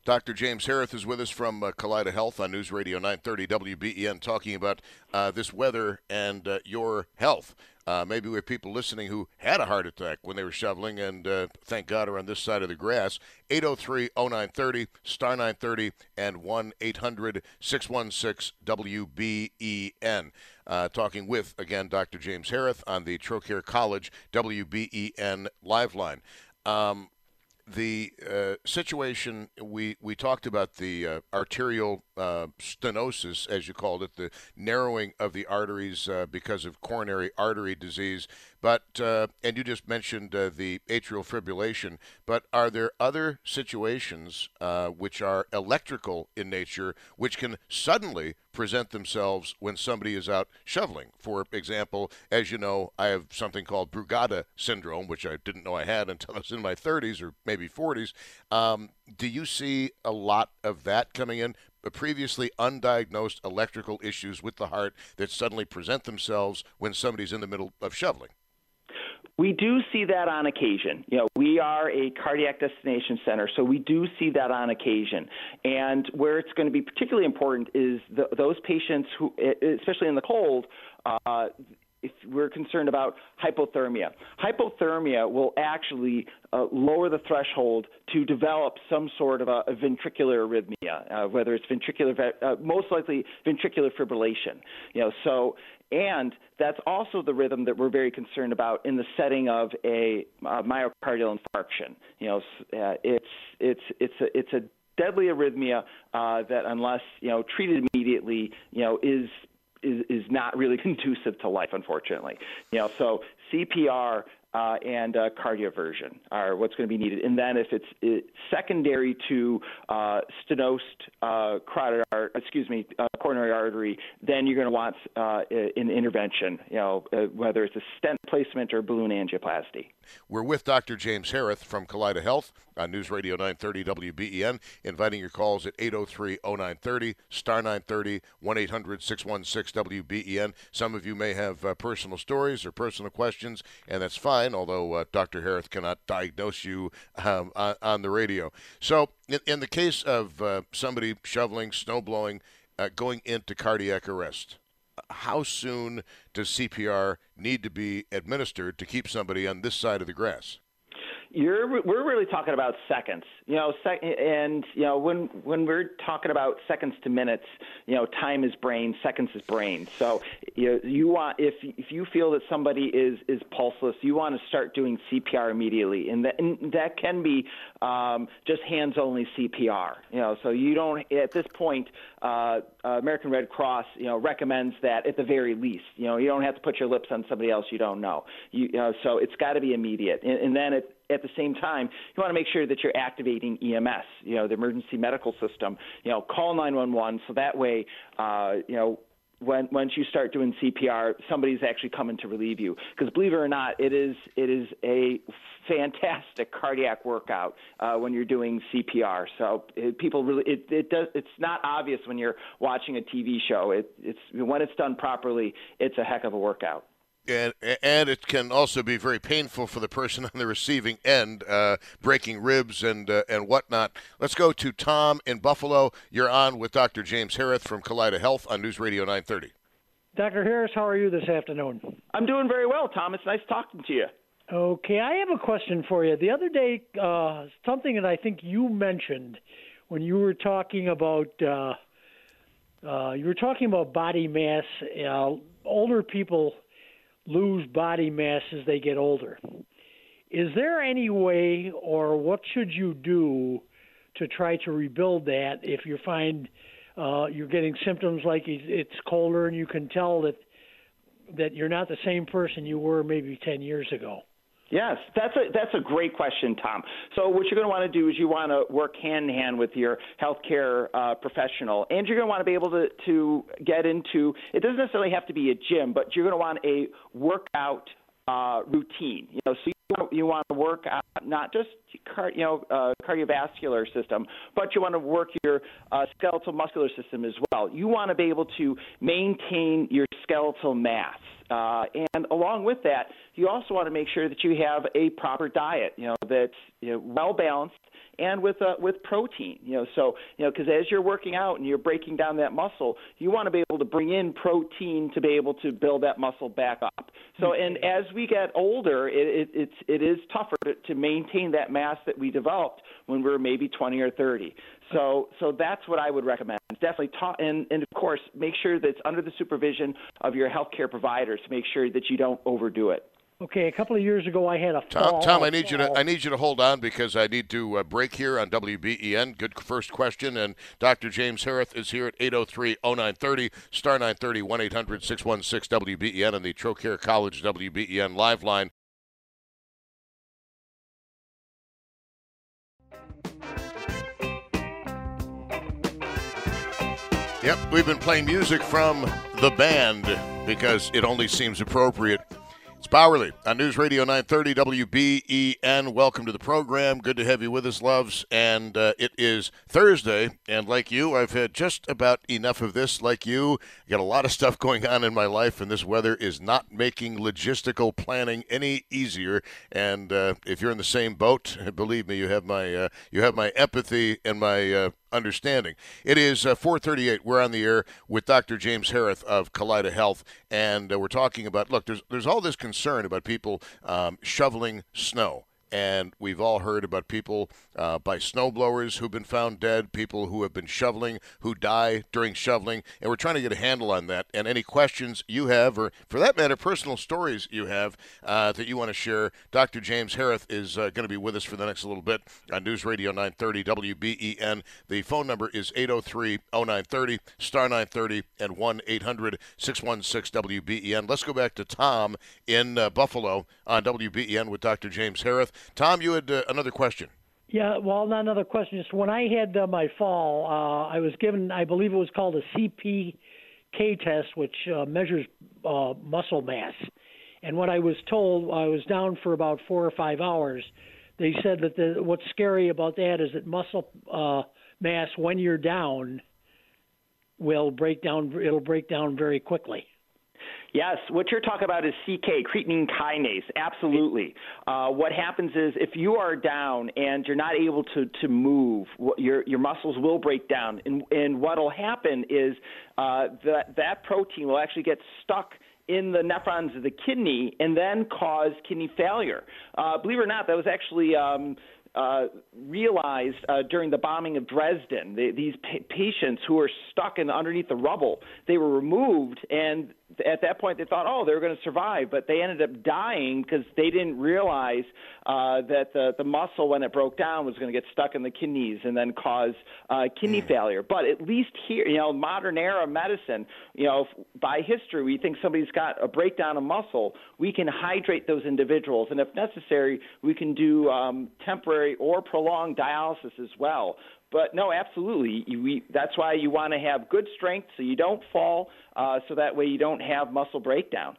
Dr. James Hereth is with us from uh, Kaleida Health on News Radio 930 WBEN, talking about uh, this weather and uh, your health. Uh, maybe we have people listening who had a heart attack when they were shoveling, and uh, thank God are on this side of the grass. 803 0930, star 930, and 1 800 616 WBEN. Uh, talking with, again, Dr. James Hereth on the Trocaire College WBEN live line. Um, the uh, situation we we talked about the uh, arterial uh, stenosis, as you called it, the narrowing of the arteries uh, because of coronary artery disease. But uh, and you just mentioned uh, the atrial fibrillation. But are there other situations uh, which are electrical in nature, which can suddenly present themselves when somebody is out shoveling? For example, as you know, I have something called Brugada syndrome, which I didn't know I had until I was in my 30s or maybe 40s. Um, do you see a lot of that coming in? previously undiagnosed electrical issues with the heart that suddenly present themselves when somebody's in the middle of shoveling. We do see that on occasion. You know, we are a cardiac destination center, so we do see that on occasion. And where it's going to be particularly important is the, those patients who, especially in the cold, uh, if we're concerned about hypothermia. Hypothermia will actually uh, lower the threshold to develop some sort of a, a ventricular arrhythmia, uh, whether it's ventricular, uh, most likely ventricular fibrillation. You know, so and that's also the rhythm that we're very concerned about in the setting of a uh, myocardial infarction. You know, uh, it's it's it's a, it's a deadly arrhythmia uh, that, unless you know treated immediately, you know, is is, is not really conducive to life, unfortunately. You know, so CPR uh, and uh, cardioversion are what's going to be needed. And then if it's it, secondary to uh, stenosed uh, carotid, excuse me, uh, coronary artery, then you're going to want uh, an intervention. You know, whether it's a stent placement or balloon angioplasty. We're with Dr. James Hereth from Kaleida Health on News Radio 930 WBEN, inviting your calls at 803 0930, star 930, 1 800 616 WBEN. Some of you may have personal stories or personal questions, and that's fine, although uh, Dr. Hereth cannot diagnose you um, on, on, the radio. So, in, in the case of uh, somebody shoveling, snow blowing, uh, going into cardiac arrest, how soon does CPR need to be administered to keep somebody on this side of the grass? You're, we're really talking about seconds, you know, sec- and you know when when we're talking about seconds to minutes, you know, time is brain, seconds is brain. So you you want if if you feel that somebody is is pulseless, you want to start doing CPR immediately, and that and that can be um, just hands only CPR. You know, so you don't at this point. Uh, American Red Cross, you know, recommends that at the very least. You know, you don't have to put your lips on somebody else you don't know. You, you know, so it's got to be immediate, and, and then it at the same time, you want to make sure that you're activating EMS, you know, the emergency medical system. You know, call 911 so that way, uh, you know, when once you start doing CPR, somebody's actually coming to relieve you. Because believe it or not, it is it is a fantastic cardiac workout uh, when you're doing CPR. So it, people really it, it does it's not obvious when you're watching a TV show. It, it's when it's done properly, it's a heck of a workout and and it can also be very painful for the person on the receiving end, uh, breaking ribs and uh, and whatnot. Let's go to Tom in Buffalo. You're on with Dr. James Hereth from Kaleida Health on News Radio 930. Dr. Harris, how are you this afternoon? I'm doing very well, Tom. It's nice talking to you. Okay, I have a question for you. The other day, uh, something that I think you mentioned when you were talking about uh, uh, you were talking about body mass. Uh, older people lose body mass as they get older. Is there any way, or what should you do to try to rebuild that if you find uh, you're getting symptoms like it's colder and you can tell that that you're not the same person you were maybe 10 years ago? Yes, that's a that's a great question, Tom. So what you're going to want to do is you want to work hand in hand with your healthcare uh, professional, and you're going to want to be able to to get into. It doesn't necessarily have to be a gym, but you're going to want a workout uh, routine. You know, so you, you want to work out not just car, you know uh, cardiovascular system, but you want to work your uh, skeletal muscular system as well. You want to be able to maintain your skeletal mass. Uh, and along with that, you also want to make sure that you have a proper diet, you know, that's you know, well balanced and with uh, with protein. You know, so you know because as you're working out and you're breaking down that muscle, you want to be able to bring in protein to be able to build that muscle back up. So and as we get older, it, it it's it is tougher to, to maintain that mass that we developed when we were maybe 20 or 30. So so that's what I would recommend. Definitely talk and and of course make sure that it's under the supervision of your healthcare providers to make sure that you don't overdo it. Okay, a couple of years ago, I had a Tom, fall. Tom, I need you to I need you to hold on because I need to uh, break here on WBEN. Good first question, and Dr. James Hereth is here at 803-0930, star 930 1-800-616 WBEN on the Trocaire College WBEN live line. Yep, we've been playing music from the band because it only seems appropriate. It's Bauerle on News Radio 930 WBEN. Welcome to the program. Good to have you with us, loves. And uh, it is Thursday, and like you, I've had just about enough of this. Like you, I got a lot of stuff going on in my life, and this weather is not making logistical planning any easier. And uh, if you're in the same boat, believe me, you have my uh, you have my empathy and my uh, understanding. It is uh, 4:38. We're on the air with Dr. James Hereth of Kaleida Health, and uh, we're talking about. Look, there's there's all this concern about people um, shoveling snow. And we've all heard about people uh, by snowblowers who've been found dead, people who have been shoveling, who die during shoveling. And we're trying to get a handle on that. And any questions you have, or for that matter, personal stories you have uh, that you want to share, Dr. James Hereth is uh, going to be with us for the next little bit on News Radio 930 WBEN. The phone number is 803 0930, star 930, and 1 800 616 WBEN. Let's go back to Tom in uh, Buffalo on WBEN with Dr. James Hereth. Tom, you had uh, another question. Yeah, well, not another question. Just when I had uh, my fall, uh, I was given, I believe it was called a CPK test, which uh, measures uh, muscle mass. And what I was told, I was down for about four or five hours. They said that the, what's scary about that is that muscle uh, mass, when you're down, will break down. It'll break down very quickly. Yes, what you're talking about is CK, creatine kinase. Absolutely. Uh, what happens is if you are down and you're not able to to move, your your muscles will break down, and and what'll happen is uh, that that protein will actually get stuck in the nephrons of the kidney and then cause kidney failure. Uh, believe it or not, that was actually. Um, uh, realized uh, during the bombing of Dresden, the, these pa- patients who were stuck in underneath the rubble, they were removed, and at that point they thought, oh, they were going to survive, but they ended up dying because they didn't realize uh, that the the muscle when it broke down was going to get stuck in the kidneys and then cause uh, kidney failure. But at least here, you know, modern era medicine, you know, if, by history, we think somebody's got a breakdown of muscle, we can hydrate those individuals, and if necessary, we can do um, temporary or prolonged dialysis as well. But no, absolutely. You, we, that's why you want to have good strength so you don't fall, uh, so that way you don't have muscle breakdown.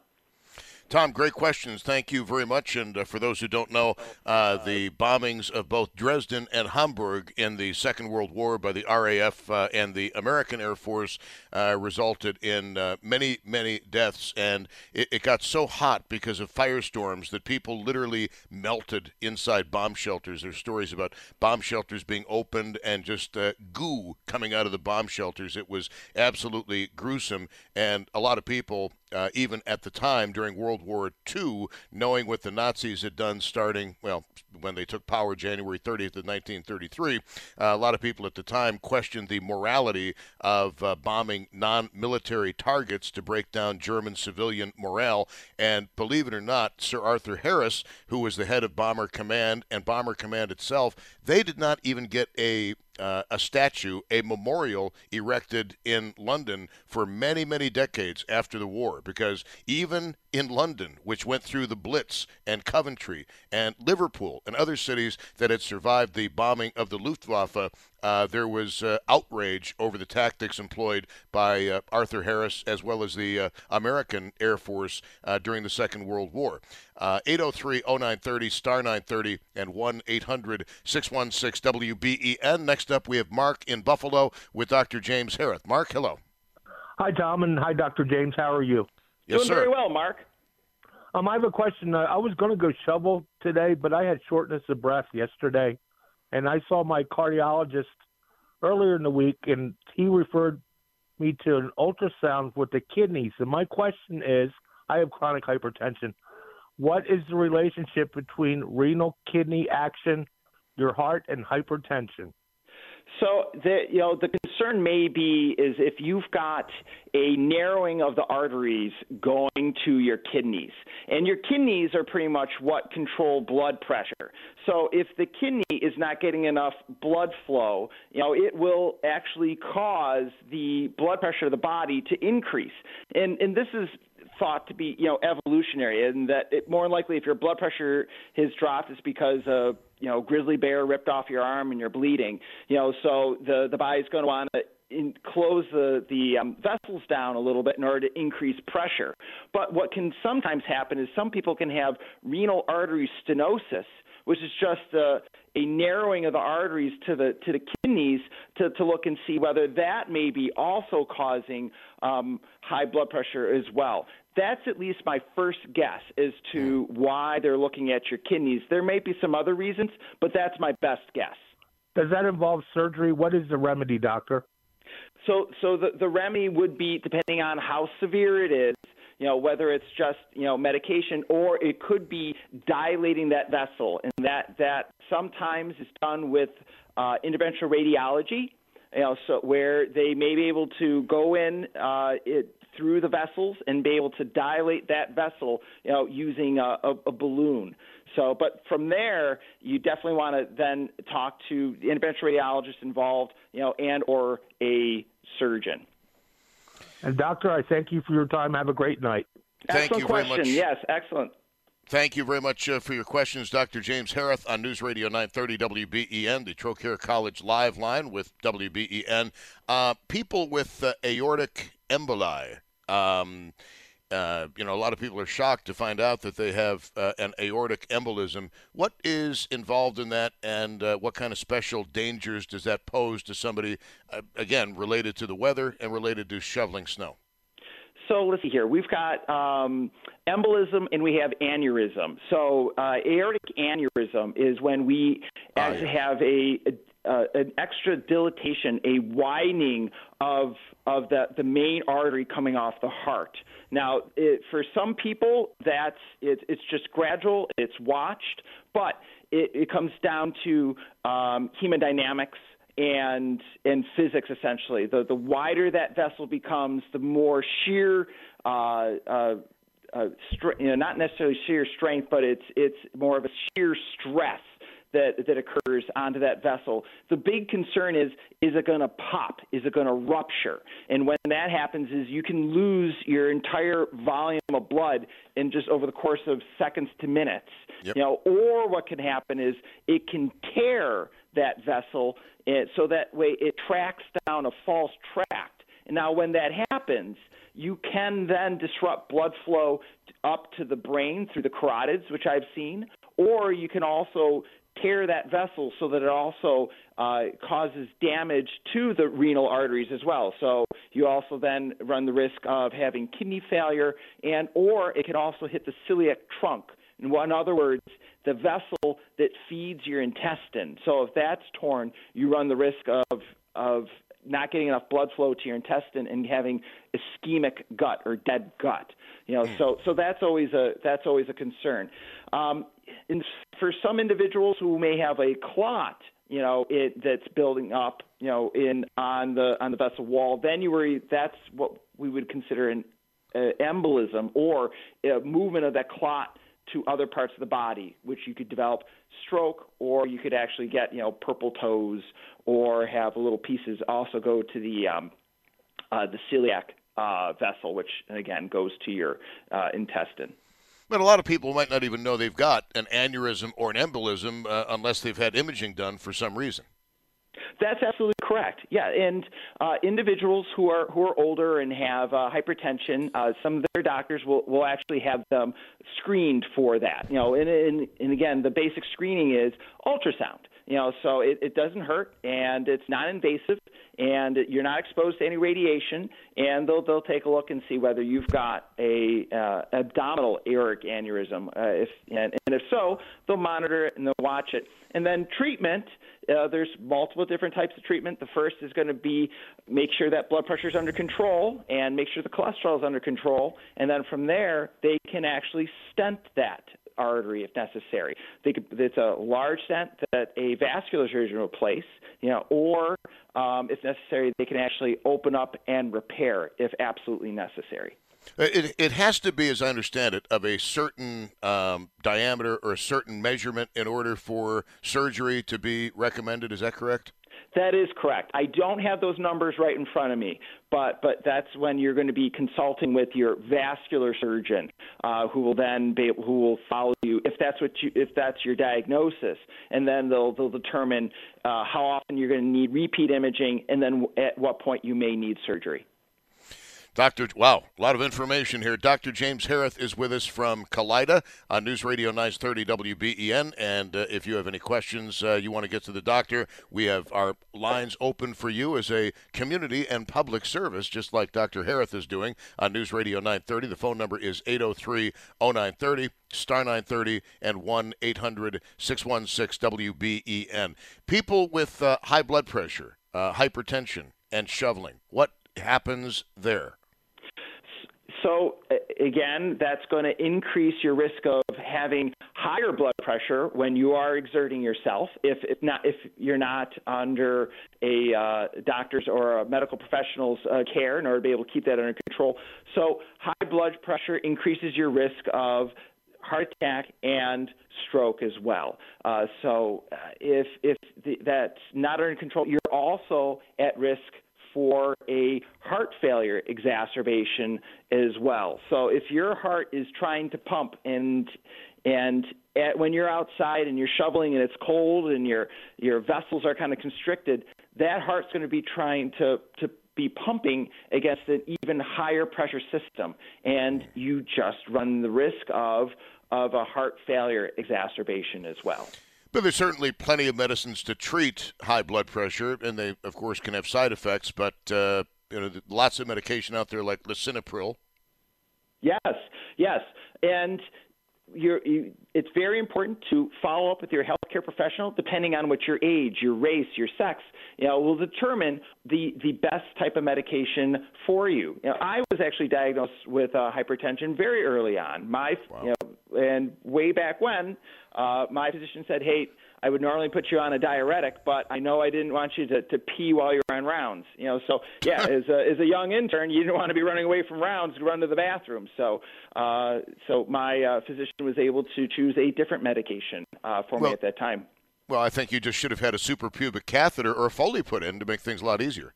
Tom, great questions. Thank you very much. And uh, for those who don't know, uh, the bombings of both Dresden and Hamburg in the Second World War by the RAF uh, and the American Air Force uh, resulted in uh, many, many deaths. And it, it, got so hot because of firestorms that people literally melted inside bomb shelters. There's stories about bomb shelters being opened and just uh, goo coming out of the bomb shelters. It was absolutely gruesome. And a lot of people, even at the time during World War II, knowing what the Nazis had done starting, well, when they took power January 30th of 1933, uh, a lot of people at the time questioned the morality of uh, bombing non military targets to break down German civilian morale. And believe it or not, Sir Arthur Harris, who was the head of Bomber Command and Bomber Command itself, they did not even get a uh, a statue, a memorial erected in London for many, many decades after the war. Because even in London, which went through the Blitz and Coventry and Liverpool and other cities that had survived the bombing of the Luftwaffe, uh, there was uh, outrage over the tactics employed by uh, Arthur Harris as well as the uh, American Air Force uh, during the Second World War. 803 0930, star 930, and 1 800 616 WBEN. Next up, we have Mark in Buffalo with Dr. James Hereth. Mark, hello. Hi, Tom, and hi, Dr. James. How are you? Yes, Doing sir. very well, Mark. Um, I have a question. Uh, I was going to go shovel today, but I had shortness of breath yesterday, and I saw my cardiologist earlier in the week, and he referred me to an ultrasound with the kidneys. And my question is, I have chronic hypertension. What is the relationship between renal kidney action, your heart, and hypertension? So the you know the concern may be is if you've got a narrowing of the arteries going to your kidneys, and your kidneys are pretty much what control blood pressure. So if the kidney is not getting enough blood flow, you know it will actually cause the blood pressure of the body to increase, and and this is thought to be, you know, evolutionary, and that it, more likely if your blood pressure has dropped, it's because a, you know, grizzly bear ripped off your arm and you're bleeding. You know, so the the body's going to want to in, close the the um, vessels down a little bit in order to increase pressure. But what can sometimes happen is some people can have renal artery stenosis, which is just a, a narrowing of the arteries to the to the kidneys to, to look and see whether that may be also causing um, high blood pressure as well. That's at least my first guess as to why they're looking at your kidneys. There may be some other reasons, but that's my best guess. Does that involve surgery? What is the remedy, doctor? So, so the, the remedy would be depending on how severe it is, you know, whether it's just, you know, medication or it could be dilating that vessel. And that, that sometimes is done with uh, interventional radiology, you know, so where they may be able to go in uh, it, through the vessels and be able to dilate that vessel, you know, using a, a, a balloon. So, but from there, you definitely want to then talk to the interventional radiologist involved, you know, and or a surgeon. And doctor, I thank you for your time. Have a great night. Thank excellent you very question. much. Yes, excellent. Thank you very much uh, for your questions, Dr. James Hereth on News Radio 930 WBEN, the Trocaire College live line with WBEN. Uh, people with uh, aortic emboli. Um, uh, you know, a lot of people are shocked to find out that they have uh, an aortic embolism. What is involved in that, and uh, what kind of special dangers does that pose to somebody, uh, again, related to the weather and related to shoveling snow? So let's see here. We've got um, embolism and we have aneurysm. So uh, aortic aneurysm is when we actually have a, a an extra dilatation, a widening of of the the main artery coming off the heart. Now, it, for some people, that's it, it's just gradual, it's watched, but it, it comes down to um, hemodynamics and and physics essentially. The the wider that vessel becomes, the more shear. Uh, uh, uh, you know, not necessarily shear strength, but it's it's more of a shear stress that that occurs onto that vessel. The big concern is is it going to pop? Is it going to rupture? And when that happens, is you can lose your entire volume of blood in just over the course of seconds to minutes. Yep. You know, or what can happen is it can tear that vessel eh, so that way it tracks down a false tract. And now, when that happens, you can then disrupt blood flow up to the brain through the carotids, which I've seen, or you can also tear that vessel so that it also uh, causes damage to the renal arteries as well. So you also then run the risk of having kidney failure, and or it can also hit the celiac trunk. In one- other words, the vessel that feeds your intestine. So if that's torn, you run the risk of of not getting enough blood flow to your intestine and having ischemic gut or dead gut. You know, so so that's always a that's always a concern. Um, in, for some individuals who may have a clot, you know, it that's building up, you know, in on the on the vessel wall, then you worry that's what we would consider an uh, embolism or a movement of that clot to other parts of the body, which you could develop stroke, or you could actually get you know purple toes, or have little pieces also go to the um, uh, the celiac uh, vessel, which again goes to your uh, intestine. But a lot of people might not even know they've got an aneurysm or an embolism uh, unless they've had imaging done for some reason. That's absolutely correct. Yeah, and uh, individuals who are who are older and have uh, hypertension, uh, some of their doctors will, will actually have them screened for that. You know, and, and and again, the basic screening is ultrasound. You know, so it, it doesn't hurt and it's not invasive and you're not exposed to any radiation. And they'll they'll take a look and see whether you've got a uh, abdominal aortic aneurysm. Uh, if and, and if so, they'll monitor it and they'll watch it. And then treatment. Uh, there's multiple different types of treatment. The first is going to be make sure that blood pressure is under control and make sure the cholesterol is under control. And then from there, they can actually stent that artery if necessary. They could, it's a large stent that a vascular surgeon will place, you know, or um, if necessary, they can actually open up and repair if absolutely necessary. It, it has to be, as I understand it, of a certain um, diameter or a certain measurement in order for surgery to be recommended. Is that correct? That is correct. I don't have those numbers right in front of me, but but that's when you're going to be consulting with your vascular surgeon, uh, who will then be who will follow you if that's what you if that's your diagnosis, and then they'll they'll determine uh, how often you're going to need repeat imaging, and then at what point you may need surgery. Dr. Wow, a lot of information here. Dr. James Hereth is with us from Kaleida on News Radio 930 WBEN. And uh, if you have any questions uh, you want to get to the doctor, we have our lines open for you as a community and public service, just like Dr. Hereth is doing on News Radio 930. The phone number is 803 0930, star 930, and 1 800 616 WBEN. People with uh, high blood pressure, uh, hypertension, and shoveling, what happens there? So, again, that's going to increase your risk of having higher blood pressure when you are exerting yourself. If, if not, if you're not under a uh, doctor's or a medical professional's uh, care in order to be able to keep that under control. So, high blood pressure increases your risk of heart attack and stroke as well. Uh, so, uh, if if the, that's not under control, you're also at risk for a heart failure exacerbation as well. So if your heart is trying to pump and and at, when you're outside and you're shoveling and it's cold and your your vessels are kind of constricted, that heart's going to be trying to to be pumping against an even higher pressure system, and you just run the risk of of a heart failure exacerbation as well. But there's certainly plenty of medicines to treat high blood pressure, and they, of course, can have side effects. But uh, you know, lots of medication out there like lisinopril. Yes, yes, and you, it's very important to follow up with your healthcare professional, depending on what your age, your race, your sex. You know, will determine the the best type of medication for you. You know, I was actually diagnosed with uh, hypertension very early on. My, wow. you know, and way back when, uh, my physician said, "Hey, I would normally put you on a diuretic, but I know I didn't want you to, to pee while you're on rounds. You know, so yeah, as a as a young intern, you didn't want to be running away from rounds to run to the bathroom. So, uh, so my uh, physician was able to choose a different medication uh, for well, me at that time. Well, I think you just should have had a suprapubic catheter or a Foley put in to make things a lot easier.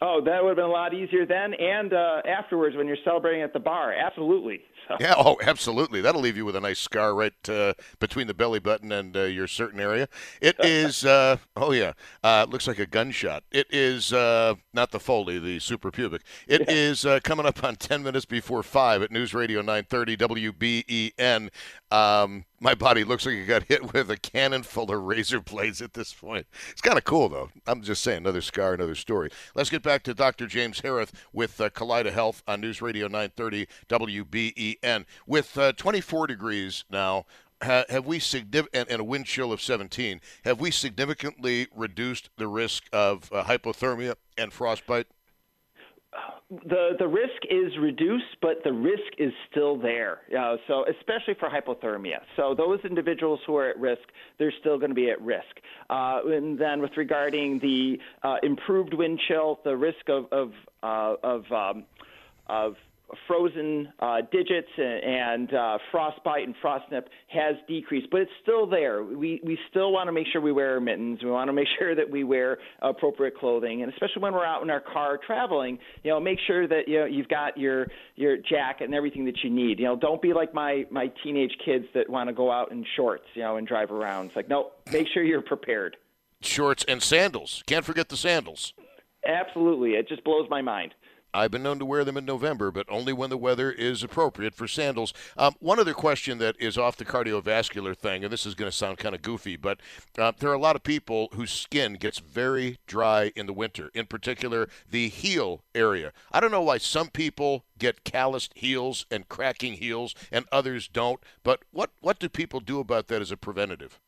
Oh, that would have been a lot easier then and uh, afterwards when you're celebrating at the bar. Absolutely. So. Yeah, oh, absolutely. That'll leave you with a nice scar right uh, between the belly button and uh, your certain area. It is, uh, oh yeah, uh, looks like a gunshot. It is uh, not the Foley, the suprapubic. It yeah. is coming up on 10 minutes before 5 at News Radio 930 WBEN. Um, my body looks like it got hit with a cannon full of razor blades at this point. It's kind of cool, though. I'm just saying, another scar, another story. Let's get back to Dr. James Hereth with uh, Kaleida Health on News Radio 930 WBEN. And with uh, 24 degrees now, ha- have we significant and a wind chill of 17? Have we significantly reduced the risk of uh, hypothermia and frostbite? the the risk is reduced, but the risk is still there. Uh, so especially for hypothermia. So those individuals who are at risk, they're still going to be at risk. Uh, and then with regarding the uh, improved wind chill, the risk of of uh, of um, of frozen uh, digits and, uh, frostbite and frostnip has decreased, but it's still there. We we still want to make sure we wear mittens. We want to make sure that we wear appropriate clothing, and especially when we're out in our car traveling, you know, make sure that you know you've got your your jacket and everything that you need. You know, don't be like my my teenage kids that want to go out in shorts, you know, and drive around. It's like no, make sure you're prepared. Shorts and sandals. Can't forget the sandals. Absolutely, it just blows my mind. I've been known to wear them in November, but only when the weather is appropriate for sandals. Um, one other question that is off the cardiovascular thing, and this is going to sound kind of goofy, but uh, there are a lot of people whose skin gets very dry in the winter, in particular the heel area. I don't know why some people get calloused heels and cracking heels and others don't, but what, what do people do about that as a preventative?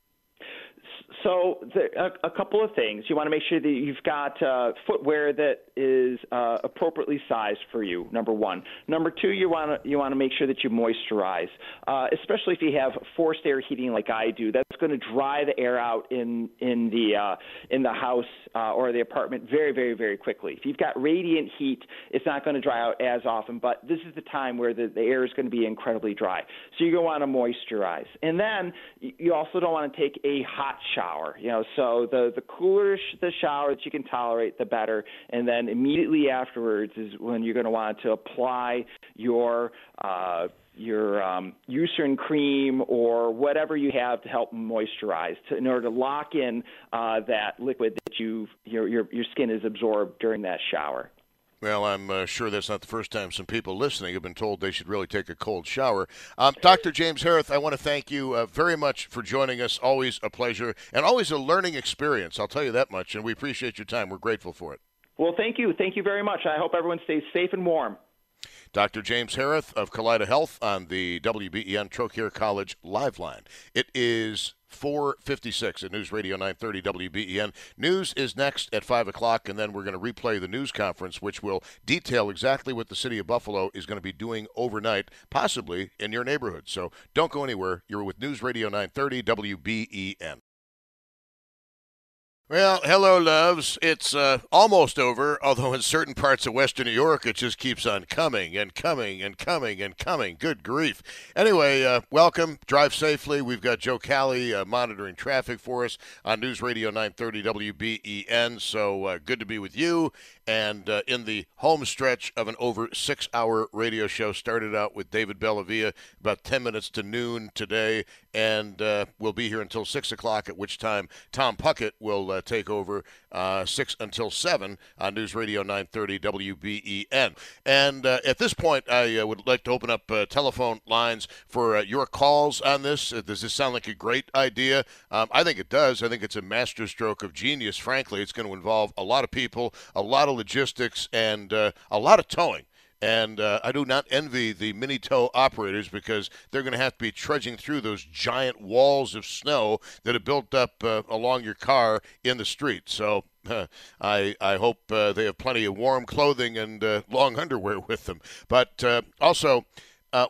So the, a, a, couple of things. You want to make sure that you've got uh, footwear that is uh, appropriately sized for you. Number one. Number two, you want to you want to make sure that you moisturize, uh, especially if you have forced air heating like I do. That's going to dry the air out in in the uh, in the house uh, or the apartment very very very quickly. If you've got radiant heat, it's not going to dry out as often. But this is the time where the, the air is going to be incredibly dry. So you're going to want to moisturize, and then you also don't want to take a hot shower. You know, so the the cooler the shower that you can tolerate, the better. And then immediately afterwards is when you're going to want to apply your uh, your um, Eucerin cream or whatever you have to help moisturize to, in order to lock in uh, that liquid that you your, your your skin is absorbed during that shower. Well, I'm uh, sure that's not the first time some people listening have been told they should really take a cold shower. Um, Dr. James Hereth, I want to thank you uh, very much for joining us. Always a pleasure and always a learning experience. I'll tell you that much, and we appreciate your time. We're grateful for it. Well, thank you. Thank you very much. I hope everyone stays safe and warm. Dr. James Hereth of Kaleida Health on the WBEN Trocaire College Live Line. It is 456 at News Radio 930 WBEN. News is next at 5 o'clock, and then we're going to replay the news conference, which will detail exactly what the city of Buffalo is going to be doing overnight, possibly in your neighborhood. So don't go anywhere. You're with News Radio 930 WBEN. Well, hello, loves. It's uh, almost over, although in certain parts of Western New York, it just keeps on coming and coming and coming and coming. Good grief. Anyway, uh, welcome. Drive safely. We've got Joe Cali uh, monitoring traffic for us on News Radio 930 WBEN. So uh, good to be with you. And uh, in the home stretch of an over six hour radio show, started out with David Bellavia about 10 minutes to noon today. And uh, we'll be here until 6 o'clock, at which time Tom Puckett will uh, take over uh, 6 until 7 on News Radio 930 WBEN. And uh, at this point, I uh, would like to open up telephone lines for your calls on this. does this sound like a great idea? Um, I think it does. I think it's a masterstroke of genius, frankly. It's going to involve a lot of people, a lot of logistics, and a lot of towing. And uh, I do not envy the mini tow operators because they're going to have to be trudging through those giant walls of snow that have built up uh, along your car in the street. So uh, I I hope uh, they have plenty of warm clothing and uh, long underwear with them. But uh, also,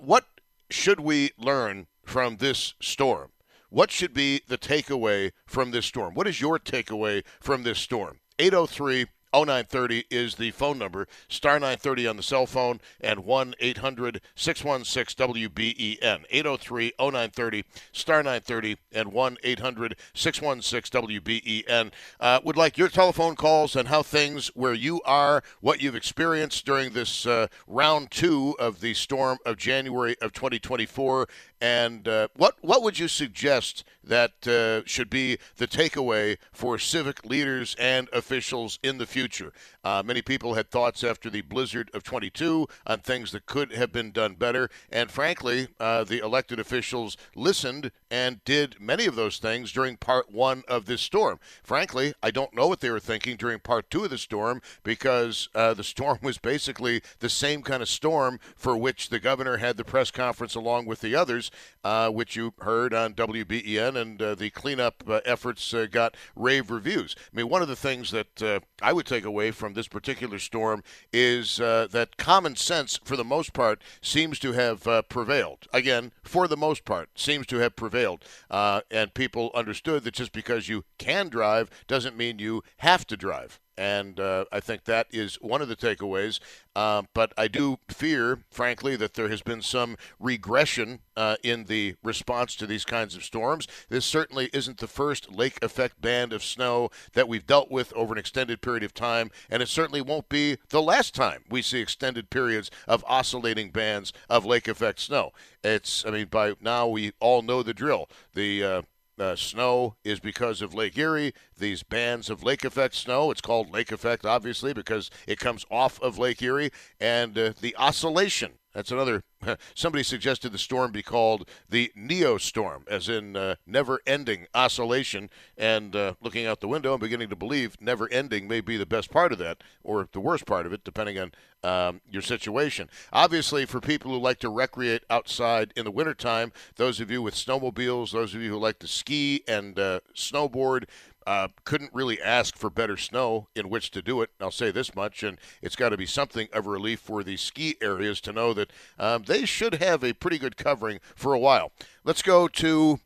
what should we learn from this storm? What should be the takeaway from this storm? What is your takeaway from this storm? 803- 0930 is the phone number, star 930 on the cell phone, and 1 800 616 WBEN. 803 0930, star 930, and 1 800 616 WBEN. Uh, would like your telephone calls and how things where you are, what you've experienced during this uh, round two of the storm of January of 2024, and uh, what what would you suggest that uh, should be the takeaway for civic leaders and officials in the future? Uh, many people had thoughts after the blizzard of 22 on things that could have been done better, and frankly, uh, the elected officials listened and did many of those things during part one of this storm. Frankly, I don't know what they were thinking during part two of the storm because uh, the storm was basically the same kind of storm for which the governor had the press conference along with the others uh, which you heard on WBEN, and uh, the cleanup uh, efforts uh, got rave reviews. I mean, one of the things that uh, I would take away from this particular storm is that common sense, for the most part, seems to have prevailed. Again, for the most part, seems to have prevailed. and people understood that just because you can drive doesn't mean you have to drive and uh, I think that is one of the takeaways. Uh, but I do fear, frankly, that there has been some regression uh, in the response to these kinds of storms. This certainly isn't the first lake effect band of snow that we've dealt with over an extended period of time, and it certainly won't be the last time we see extended periods of oscillating bands of lake effect snow. It's, I mean, by now we all know the drill. The uh, snow is because of Lake Erie. These bands of lake effect snow, it's called lake effect, obviously, because it comes off of Lake Erie. And uh, the oscillation That's another. Somebody suggested the storm be called the Neo Storm, as in uh, never ending oscillation. And uh, looking out the window, I'm beginning to believe never ending may be the best part of that, or the worst part of it, depending on um, your situation. Obviously, for people who like to recreate outside in the wintertime, those of you with snowmobiles, those of you who like to ski and uh, snowboard, uh, couldn't really ask for better snow in which to do it. I'll say this much, and it's got to be something of a relief for the ski areas to know that um, they should have a pretty good covering for a while. Let's go to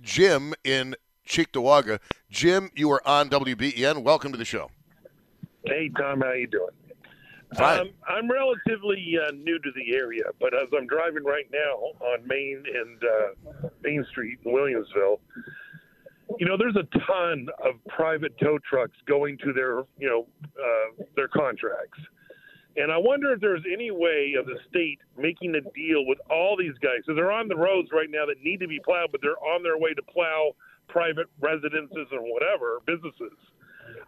Jim in Cheektowaga. Jim, you are on WBEN. Welcome to the show. Hey, Tom, how you doing? Fine. Um, I'm relatively uh, new to the area, but as I'm driving right now on Main and uh, Main Street in Williamsville, you know, there's a ton of private tow trucks going to their, you know, uh, their contracts. And I wonder if there's any way of the state making a deal with all these guys. So they're on the roads right now that need to be plowed, but they're on their way to plow private residences or whatever, businesses.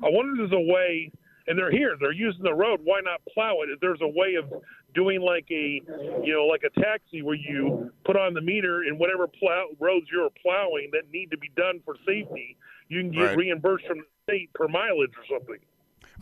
I wonder if there's a way, and they're here, they're using the road. Why not plow it? If there's a way of doing like a, you know, like a taxi where you put on the meter and whatever plow roads you're plowing that need to be done for safety, you can get Right. reimbursed from the state per mileage or something.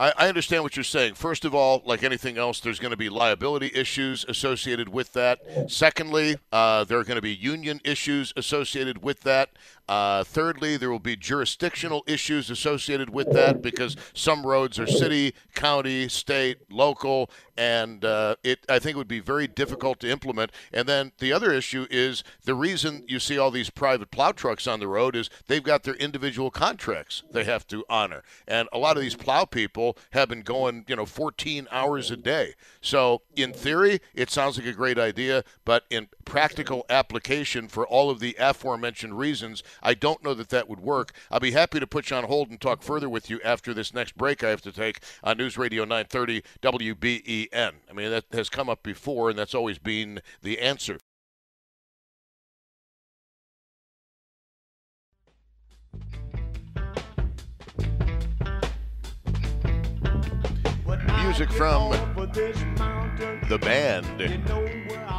I, I understand what you're saying. First of all, like anything else, there's going to be liability issues associated with that. Secondly, uh, there are going to be union issues associated with that. Uh, thirdly, there will be jurisdictional issues associated with that because some roads are city, county, state, local, and uh, it I think it would be very difficult to implement. And then the other issue is the reason you see all these private plow trucks on the road is they've got their individual contracts they have to honor, and a lot of these plow people have been going you know 14 hours a day. So in theory, it sounds like a great idea, but in practical application for all of the aforementioned reasons, I don't know that that would work. I'll be happy to put you on hold and talk further with you after this next break I have to take on News Radio 930 I mean, that has come up before, and that's always been the answer. Music from the band.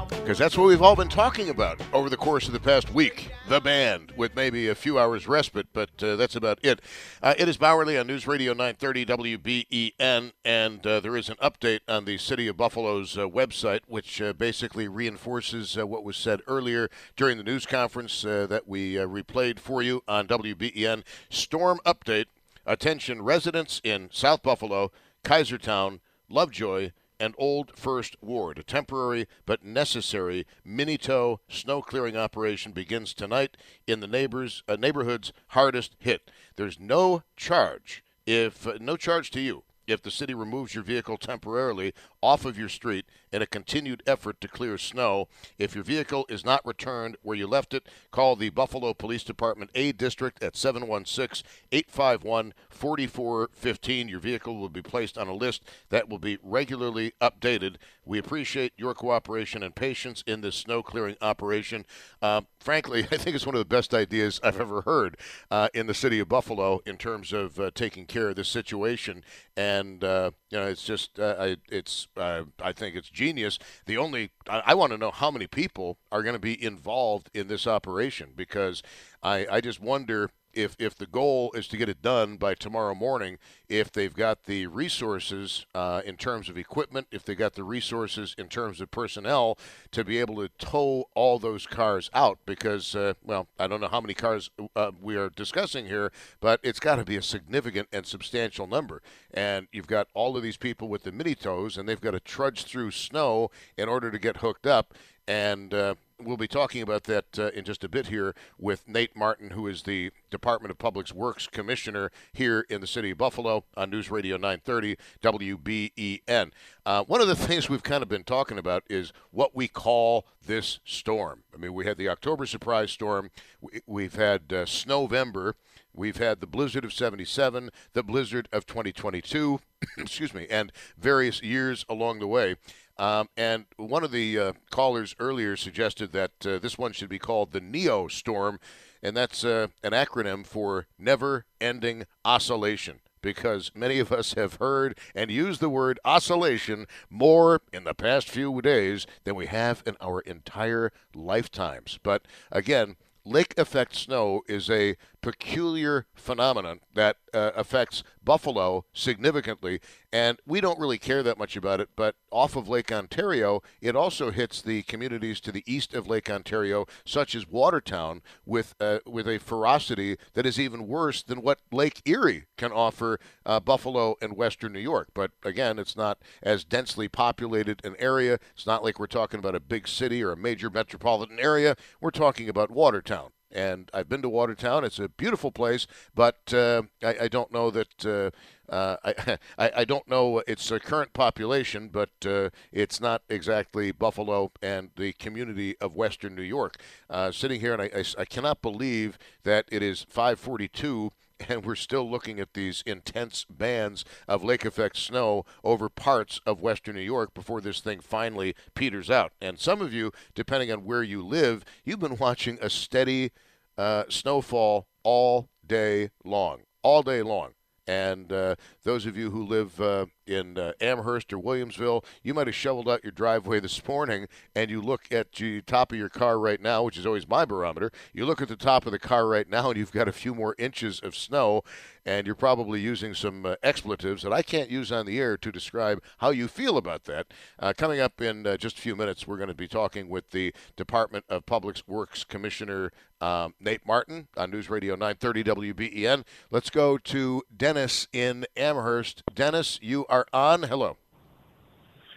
Because that's what we've all been talking about over the course of the past week. The band, with maybe a few hours respite, but uh, that's about it. Uh, it is Bauerle on News Radio 930 WBEN, and uh, there is an update on the City of Buffalo's uh, website, which uh, basically reinforces uh, what was said earlier during the news conference that we replayed for you on WBEN. Storm update. Attention residents in South Buffalo, Kaisertown, Lovejoy, and Old First Ward. A temporary but necessary mini tow snow clearing operation begins tonight in the neighbors uh, neighborhoods hardest hit. There's no charge if uh, no charge to you if the city removes your vehicle temporarily off of your street in a continued effort to clear snow. If your vehicle is not returned where you left it, call the Buffalo Police Department A District at 716 851 4415. Your vehicle will be placed on a list that will be regularly updated. We appreciate your cooperation and patience in this snow clearing operation. Uh, frankly, I think it's one of the best ideas I've ever heard uh, in the city of Buffalo in terms of uh, taking care of this situation. And uh, you know, it's just uh, I, it's uh, I think it's genius. The only I, I want to know how many people are going to be involved in this operation because I, I just wonder if if the goal is to get it done by tomorrow morning, if they've got the resources uh, in terms of equipment, if they've got the resources in terms of personnel to be able to tow all those cars out, because uh, well, I don't know how many cars uh, we are discussing here, but it's got to be a significant and substantial number. And you've got all of these people with the mini tows, and they've got to trudge through snow in order to get hooked up. And uh, we'll be talking about that uh, in just a bit here with Nate Marton, who is the Department of Public Works Commissioner here in the city of Buffalo on News Radio 930 WBEN. Uh, one of the things we've kind of been talking about is what we call this storm. I mean, we had the October surprise storm, we, we've had uh, Snowvember. We've had the blizzard of 77, the blizzard of 2022, excuse me, and various years along the way. Um, and one of the uh, callers earlier suggested that uh, this one should be called the Neo Storm, and that's uh, an acronym for Never Ending Oscillation. because many of us have heard and used the word oscillation more in the past few days than we have in our entire lifetimes. But again, lake effect snow is a peculiar phenomenon that uh, affects Buffalo significantly, and we don't really care that much about it. But off of Lake Ontario, it also hits the communities to the east of Lake Ontario, such as Watertown, with uh, with a ferocity that is even worse than what Lake Erie can offer uh, Buffalo and Western New York. But again, it's not as densely populated an area. It's not like we're talking about a big city or a major metropolitan area. We're talking about Watertown and I've been to Watertown. It's a beautiful place, but uh, I, I, don't know that uh, uh, I, I don't know its current population, but uh, it's not exactly Buffalo and the community of Western New York. Uh, sitting here, and I, I, I cannot believe that it is 542 and we're still looking at these intense bands of lake effect snow over parts of western New York before this thing finally peters out. And some of you, depending on where you live, you've been watching a steady uh, snowfall all day long, all day long. And uh, those of you who live uh, in uh, Amherst or Williamsville, you might have shoveled out your driveway this morning and you look at the top of your car right now, which is always my barometer. You look at the top of the car right now and you've got a few more inches of snow, and you're probably using some uh, expletives that I can't use on the air to describe how you feel about that. Uh, coming up in uh, just a few minutes, we're going to be talking with the Department of Public Works Commissioner um, Nate Marton on News Radio 930 WBEN. Let's go to Dennis in Amherst. Dennis, you are on. Hello.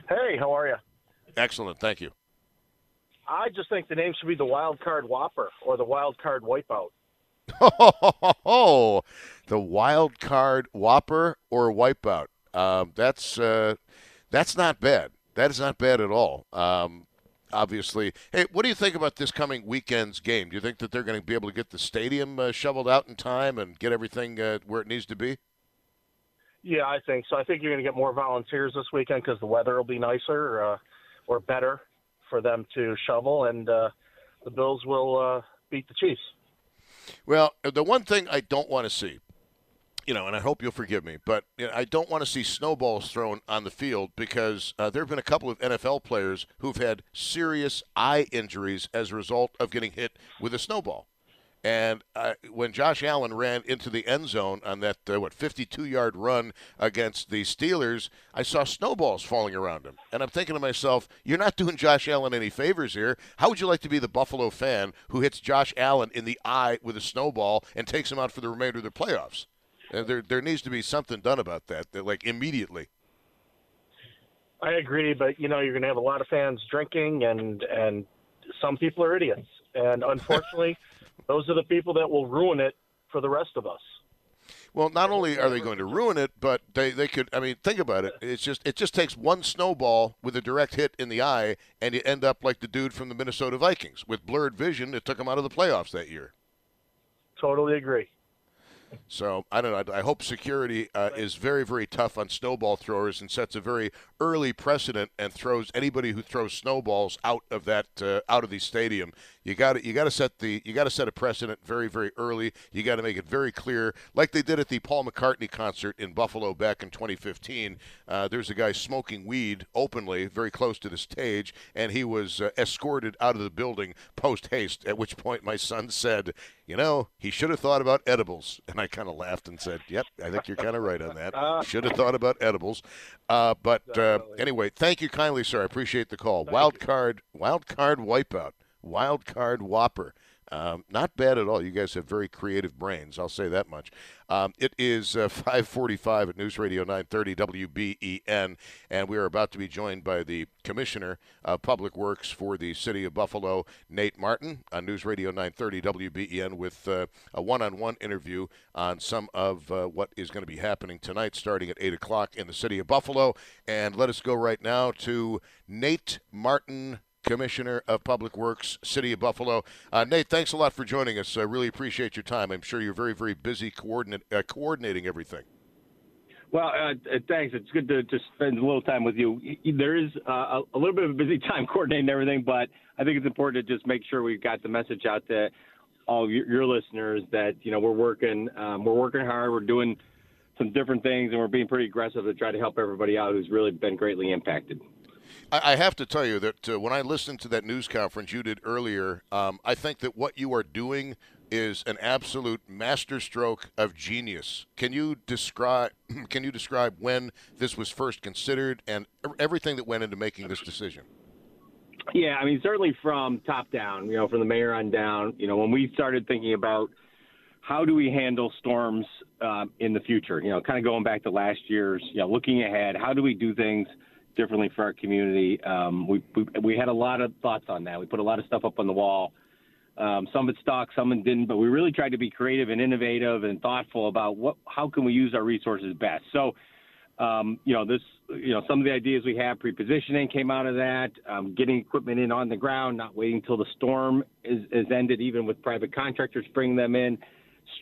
Hey, how are you? Excellent, thank you. I just think the name should be the Wild Card Whopper or the Wild Card Wipeout. Oh, the wild card whopper or wipeout. Um, that's uh, that's not bad. That is not bad at all. Um, obviously, hey, what do you think about this coming weekend's game? Do you think that they're going to be able to get the stadium uh, shoveled out in time and get everything uh, where it needs to be? Yeah, I think so. I think you're going to get more volunteers this weekend because the weather will be nicer uh, or better for them to shovel, and uh, the Bills will uh, beat the Chiefs. Well, the one thing I don't want to see, you know, and I hope you'll forgive me, but you know, I don't want to see snowballs thrown on the field because uh, there have been a couple of NFL players who've had serious eye injuries as a result of getting hit with a snowball. And uh, when Josh Allen ran into the end zone on that uh, what 52-yard run against the Steelers, I saw snowballs falling around him, and I'm thinking to myself, "You're not doing Josh Allen any favors here. How would you like to be the Buffalo fan who hits Josh Allen in the eye with a snowball and takes him out for the remainder of the playoffs?" Uh, there, there needs to be something done about that, like immediately. I agree, but you know you're going to have a lot of fans drinking, and and some people are idiots, and unfortunately. Those are the people that will ruin it for the rest of us. Well, not only are they going to ruin it, but they, they could. I mean, think about it. It's just it just takes one snowball with a direct hit in the eye, and you end up like the dude from the Minnesota Vikings with blurred vision. It took him out of the playoffs that year. Totally agree. So I don't know. I hope security uh, is very, very tough on snowball throwers and sets a very early precedent and throws anybody who throws snowballs out of that uh, out of the stadium. You got to you got to set the you got to set a precedent very, very early. You got to make it very clear, like they did at the Paul McCartney concert in Buffalo back in 2015. Uh, there's a guy smoking weed openly, very close to the stage, and he was uh, escorted out of the building post haste. At which point, my son said, "You know, he should have thought about edibles." And I kind of laughed and said, "Yep, I think you're kind of right on that. Should have thought about edibles." Uh, but uh, anyway, thank you kindly, sir. I appreciate the call. Thank wild you. card, wild card wipeout, wild card whopper. Um, not bad at all. You guys have very creative brains. I'll say that much. Um, it is uh, 5:45 at News Radio 930 WBEN, and we are about to be joined by the Commissioner of Public Works for the City of Buffalo, Nate Marton, on News Radio 930 WBEN, with uh, a one-on-one interview on some of uh, what is going to be happening tonight, starting at 8 o'clock in the City of Buffalo. And let us go right now to Nate Marton. Commissioner of Public Works, City of Buffalo. Uh, Nate, thanks a lot for joining us. I really appreciate your time. I'm sure you're very, very busy coordinate, uh, coordinating everything. Well, uh, uh, thanks. It's good to, to spend a little time with you. There is uh, a, a little bit of a busy time coordinating everything, but I think it's important to just make sure we've got the message out to all your, your listeners that you know we're working, um, we're working hard, we're doing some different things, and we're being pretty aggressive to try to help everybody out who's really been greatly impacted. I, I have to tell you that uh, when I listened to that news conference you did earlier, um, I think that what you are doing is an absolute masterstroke of genius. Can you describe? Can you describe when this was first considered and everything that went into making this decision? Yeah, I mean, certainly from top down, you know, from the mayor on down, you know, when we started thinking about how do we handle storms uh, in the future, you know, kind of going back to last year's, you know, looking ahead, how do we do things differently for our community? Um, we, we, we had a lot of thoughts on that. We put a lot of stuff up on the wall. Um, some it stuck, some it didn't, but we really tried to be creative and innovative and thoughtful about what, how can we use our resources best. So, um, you know, this, you know, some of the ideas we have, pre-positioning came out of that, um, getting equipment in on the ground, not waiting until the storm is, is ended, even with private contractors bringing them in,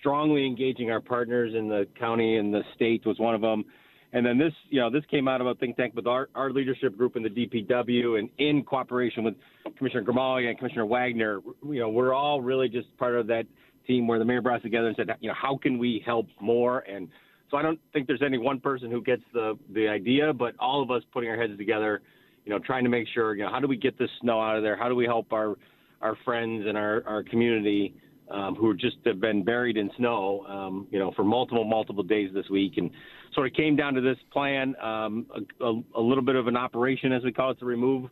strongly engaging our partners in the county and the state was one of them. And then this, you know, this came out of a think tank with our, our leadership group in the DPW and in cooperation with Commissioner Gramaglia and Commissioner Wagner. You know, we're all really just part of that team where the mayor brought us together and said, you know, how can we help more? And so I don't think there's any one person who gets the the idea, but all of us putting our heads together, you know, trying to make sure, you know, how do we get this snow out of there? How do we help our our friends and our our community um, who just have been buried in snow, um, you know, for multiple multiple days this week, and sort of came down to this plan, um, a, a, little bit of an operation, as we call it, to remove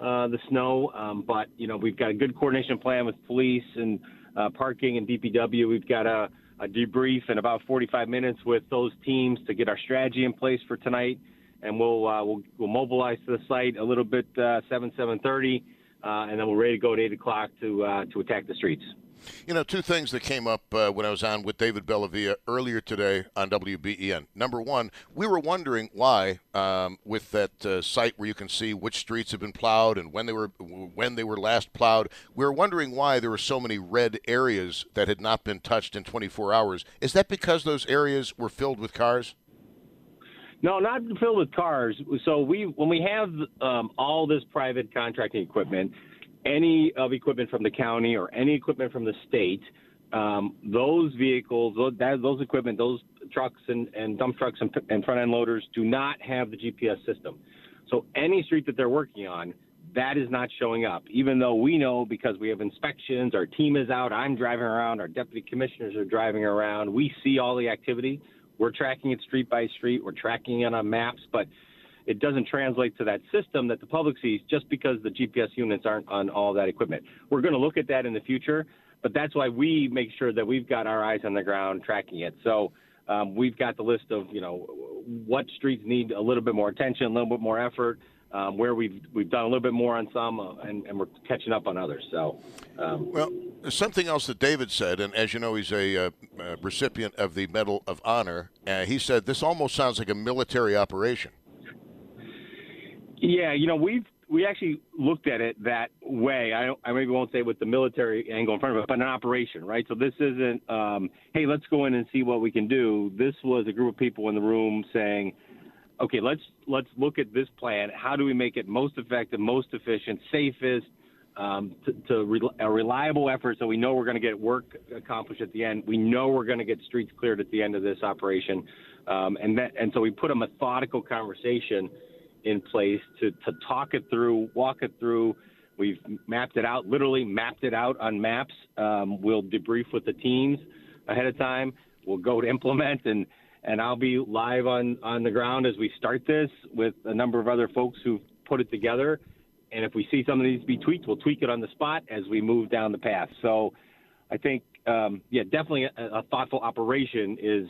uh, the snow. Um, but you know, we've got a good coordination plan with police and uh, parking and DPW. We've got a, a, debrief in about 45 minutes with those teams to get our strategy in place for tonight, and we'll uh, we'll, we'll, mobilize to the site a little bit uh, 7 7:30, uh, and then we're ready to go at 8 o'clock to uh, to attack the streets. You know, two things that came up uh, when I was on with David Bellavia earlier today on WBEN. Number one, we were wondering why, um, with that uh, site where you can see which streets have been plowed and when they were when they were last plowed, we were wondering why there were so many red areas that had not been touched in 24 hours. Is that because those areas were filled with cars? No, not filled with cars. So we, when we have um, all this private contracting equipment, any of equipment from the county or any equipment from the state, um, those vehicles, those, that, those equipment, those trucks and, and dump trucks and, and front end loaders do not have the GPS system. So any street that they're working on, that is not showing up, even though we know because we have inspections, our team is out, I'm driving around, our deputy commissioners are driving around, we see all the activity. We're tracking it street by street, we're tracking it on maps, but it doesn't translate to that system that the public sees just because the GPS units aren't on all that equipment. We're going to look at that in the future, but that's why we make sure that we've got our eyes on the ground tracking it. So um, we've got the list of you know what streets need a little bit more attention, a little bit more effort. Um, where we've we've done a little bit more on some, uh, and, and, we're catching up on others. So, um, well, something else that David said, and as you know, he's a uh, recipient of the Medal of Honor. Uh, he said this almost sounds like a military operation. Yeah, you know, we've we actually looked at it that way. I, I maybe won't say with the military angle in front of it, but an operation, right? So this isn't, um, hey, let's go in and see what we can do. This was a group of people in the room saying, okay, let's let's look at this plan. How do we make it most effective, most efficient, safest, um, to, to re- a reliable effort, so we know we're going to get work accomplished at the end. We know we're going to get streets cleared at the end of this operation, um, and that, and so we put a methodical conversation in place to, to talk it through, walk it through. We've mapped it out, literally mapped it out on maps. Um, we'll debrief with the teams ahead of time. We'll go to implement and and I'll be live on on the ground as we start this with a number of other folks who've put it together. And if we see something needs to be tweaked, we'll tweak it on the spot as we move down the path. So I think, um, yeah, definitely a, a thoughtful operation is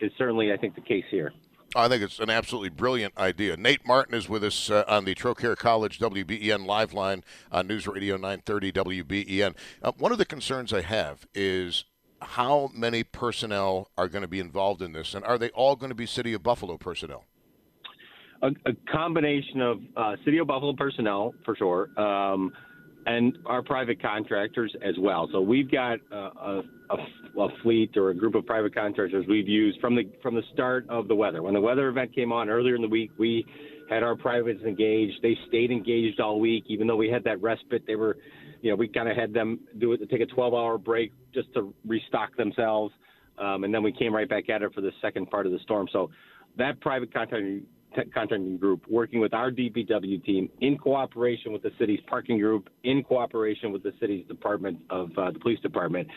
is certainly I think the case here. I think it's an absolutely brilliant idea. Nate Marton is with us uh, on the Trocaire College WBEN live line on News Radio 930 WBEN. Uh, one of the concerns I have is how many personnel are going to be involved in this, and are they all going to be City of Buffalo personnel? A, a combination of uh, City of Buffalo personnel, for sure. Um, and our private contractors as well. So we've got a, a, a, fleet or a group of private contractors we've used from the from the start of the weather. When the weather event came on earlier in the week, we had our privates engaged. They stayed engaged all week, even though we had that respite. They were, you know, we kind of had them do it to take a 12-hour break just to restock themselves. um, and then we came right back at it for the second part of the storm. So that private contracting contracting group working with our DPW team in cooperation with the city's parking group, in cooperation with the city's department of uh, the police department,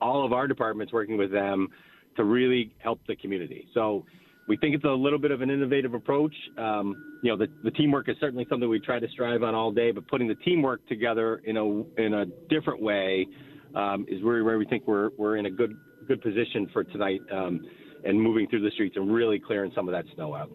all of our departments working with them to really help the community. So we think it's a little bit of an innovative approach. Um, you know, the, the teamwork is certainly something we try to strive on all day, but putting the teamwork together in a in a different way um, is where, where we think we're we're in a good good position for tonight um, and moving through the streets and really clearing some of that snow out.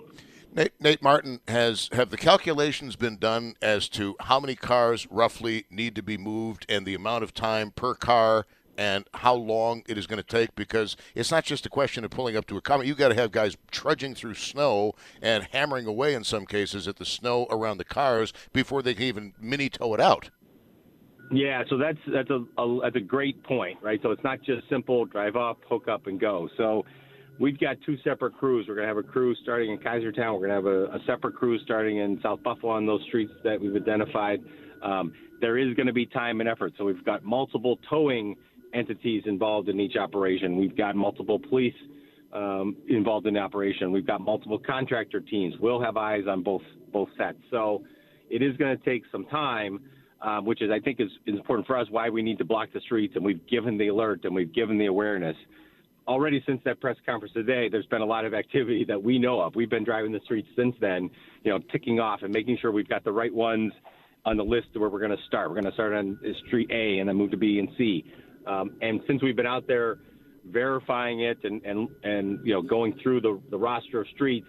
Nate, Nate Marton has have the calculations been done as to how many cars roughly need to be moved and the amount of time per car and how long it is going to take because it's not just a question of pulling up to a comment. You got to have guys trudging through snow and hammering away in some cases at the snow around the cars before they can even mini tow it out. Yeah, so that's that's a, a that's a great point, right? So it's not just simple drive up, hook up, and go. So we've got two separate crews. We're going to have a crew starting in Kaisertown. We're going to have a, a, separate crew starting in South Buffalo on those streets that we've identified. Um, there is going to be time and effort. So we've got multiple towing entities involved in each operation. We've got multiple police um, involved in the operation. We've got multiple contractor teams. We'll have eyes on both both sets. So it is going to take some time um, which is I think is, is important for us. Why we need to block the streets, and we've given the alert and we've given the awareness. Already since that press conference today, there's been a lot of activity that we know of. We've been driving the streets since then, you know, ticking off and making sure we've got the right ones on the list where we're going to start. We're going to start on Street A and then move to B and C. Um, and since we've been out there verifying it and, and, and you know going through the, the roster of streets,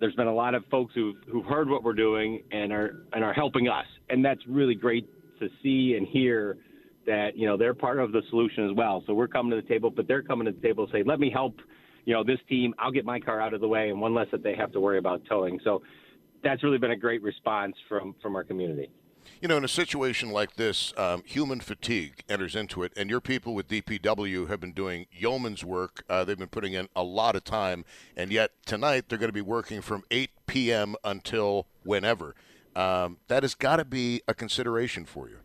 there's been a lot of folks who've, who've heard what we're doing and are and are helping us, and that's really great to see and hear that you know they're part of the solution as well. So we're coming to the table, but they're coming to the table to say, "Let me help." You know, this team, I'll get my car out of the way, and one less that they have to worry about towing. So that's really been a great response from from our community. You know, in a situation like this, um, human fatigue enters into it, and your people with DPW have been doing yeoman's work. Uh, they've been putting in a lot of time, and yet tonight they're going to be working from 8 p.m. until whenever. Um, that has got to be a consideration for you.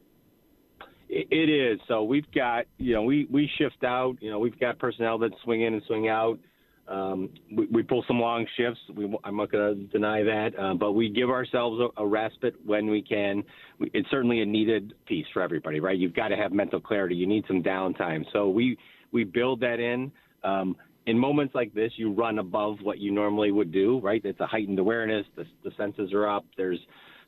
It is. So we've got, you know, we, we shift out, you know, we've got personnel that swing in and swing out. Um, we, we, pull some long shifts. We, I'm not going to deny that, uh, but we give ourselves a, a respite when we can. It's certainly a needed piece for everybody, right? You've got to have mental clarity. You need some downtime. So we we build that in. Um, in moments like this, you run above what you normally would do, right? It's a heightened awareness. The, the senses are up. There's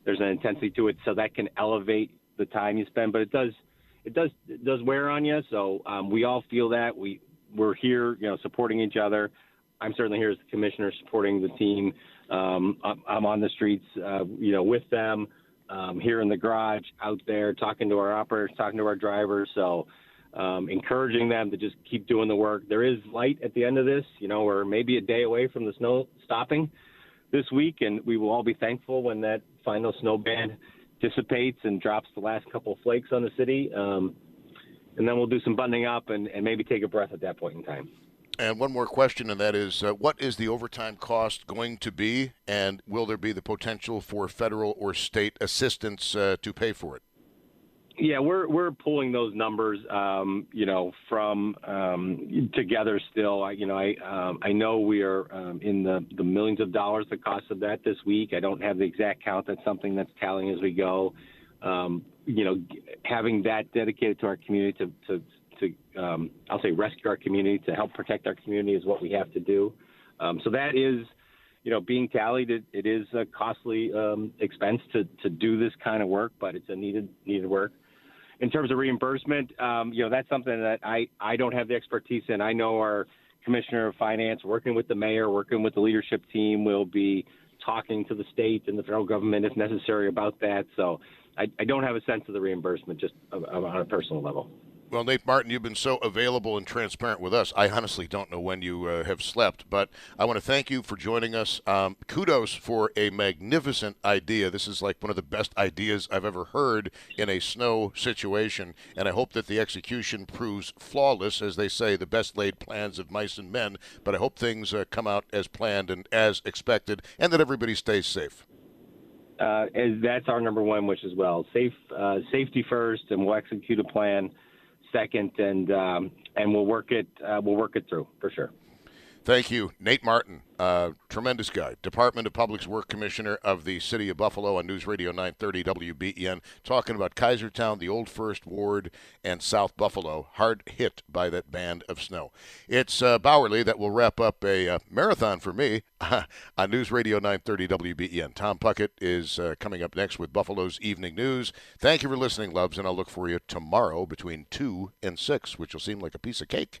there's an intensity to it, so that can elevate the time you spend. But it does it does it does wear on you. So um, we all feel that. We we're here, you know, supporting each other. I'm certainly here as the commissioner supporting the team. Um, I'm on the streets, uh, you know, with them um, here in the garage, out there, talking to our operators, talking to our drivers. So, um, encouraging them to just keep doing the work. There is light at the end of this. You know, we're maybe a day away from the snow stopping this week, and we will all be thankful when that final snow band dissipates and drops the last couple of flakes on the city. Um, and then we'll do some bundling up and, and maybe take a breath at that point in time. And one more question, and that is uh, what is the overtime cost going to be, and will there be the potential for federal or state assistance uh, to pay for it? Yeah, we're we're pulling those numbers, um, you know, from um, together still. I, you know, I um, I know we are um, in the the millions of dollars the cost of that this week. I don't have the exact count. That's something that's tallying as we go. Um, you know, having that dedicated to our community to to to um, I'll say rescue our community to help protect our community is what we have to do. Um, so that is, you know, being tallied. It, it is a costly um, expense to to do this kind of work, but it's a needed needed work. In terms of reimbursement, um, you know, that's something that I I don't have the expertise in. I know our commissioner of finance, working with the mayor, working with the leadership team, will be talking to the state and the federal government if necessary about that. So I, I don't have a sense of the reimbursement just on a personal level. Well, Nate Marton, you've been so available and transparent with us. I honestly don't know when you uh, have slept, but I want to thank you for joining us. Um, kudos for a magnificent idea. This is like one of the best ideas I've ever heard in a snow situation, and I hope that the execution proves flawless. As they say, the best laid plans of mice and men, but I hope things uh, come out as planned and as expected, and that everybody stays safe. Uh, that's our number one wish as well. Safe, uh, safety first, and we'll execute a plan second, and um, and we'll work it uh, we'll work it through for sure. Thank you, Nate Marton, uh, tremendous guy, Department of Public Works Commissioner of the City of Buffalo on News Radio 930 WBEN, talking about Kaisertown, the Old First Ward, and South Buffalo, hard hit by that band of snow. It's uh, Bauerle that will wrap up a uh, marathon for me on News Radio 930 WBEN. Tom Puckett is uh, coming up next with Buffalo's Evening News. Thank you for listening, loves, and I'll look for you tomorrow between 2 and 6, which will seem like a piece of cake.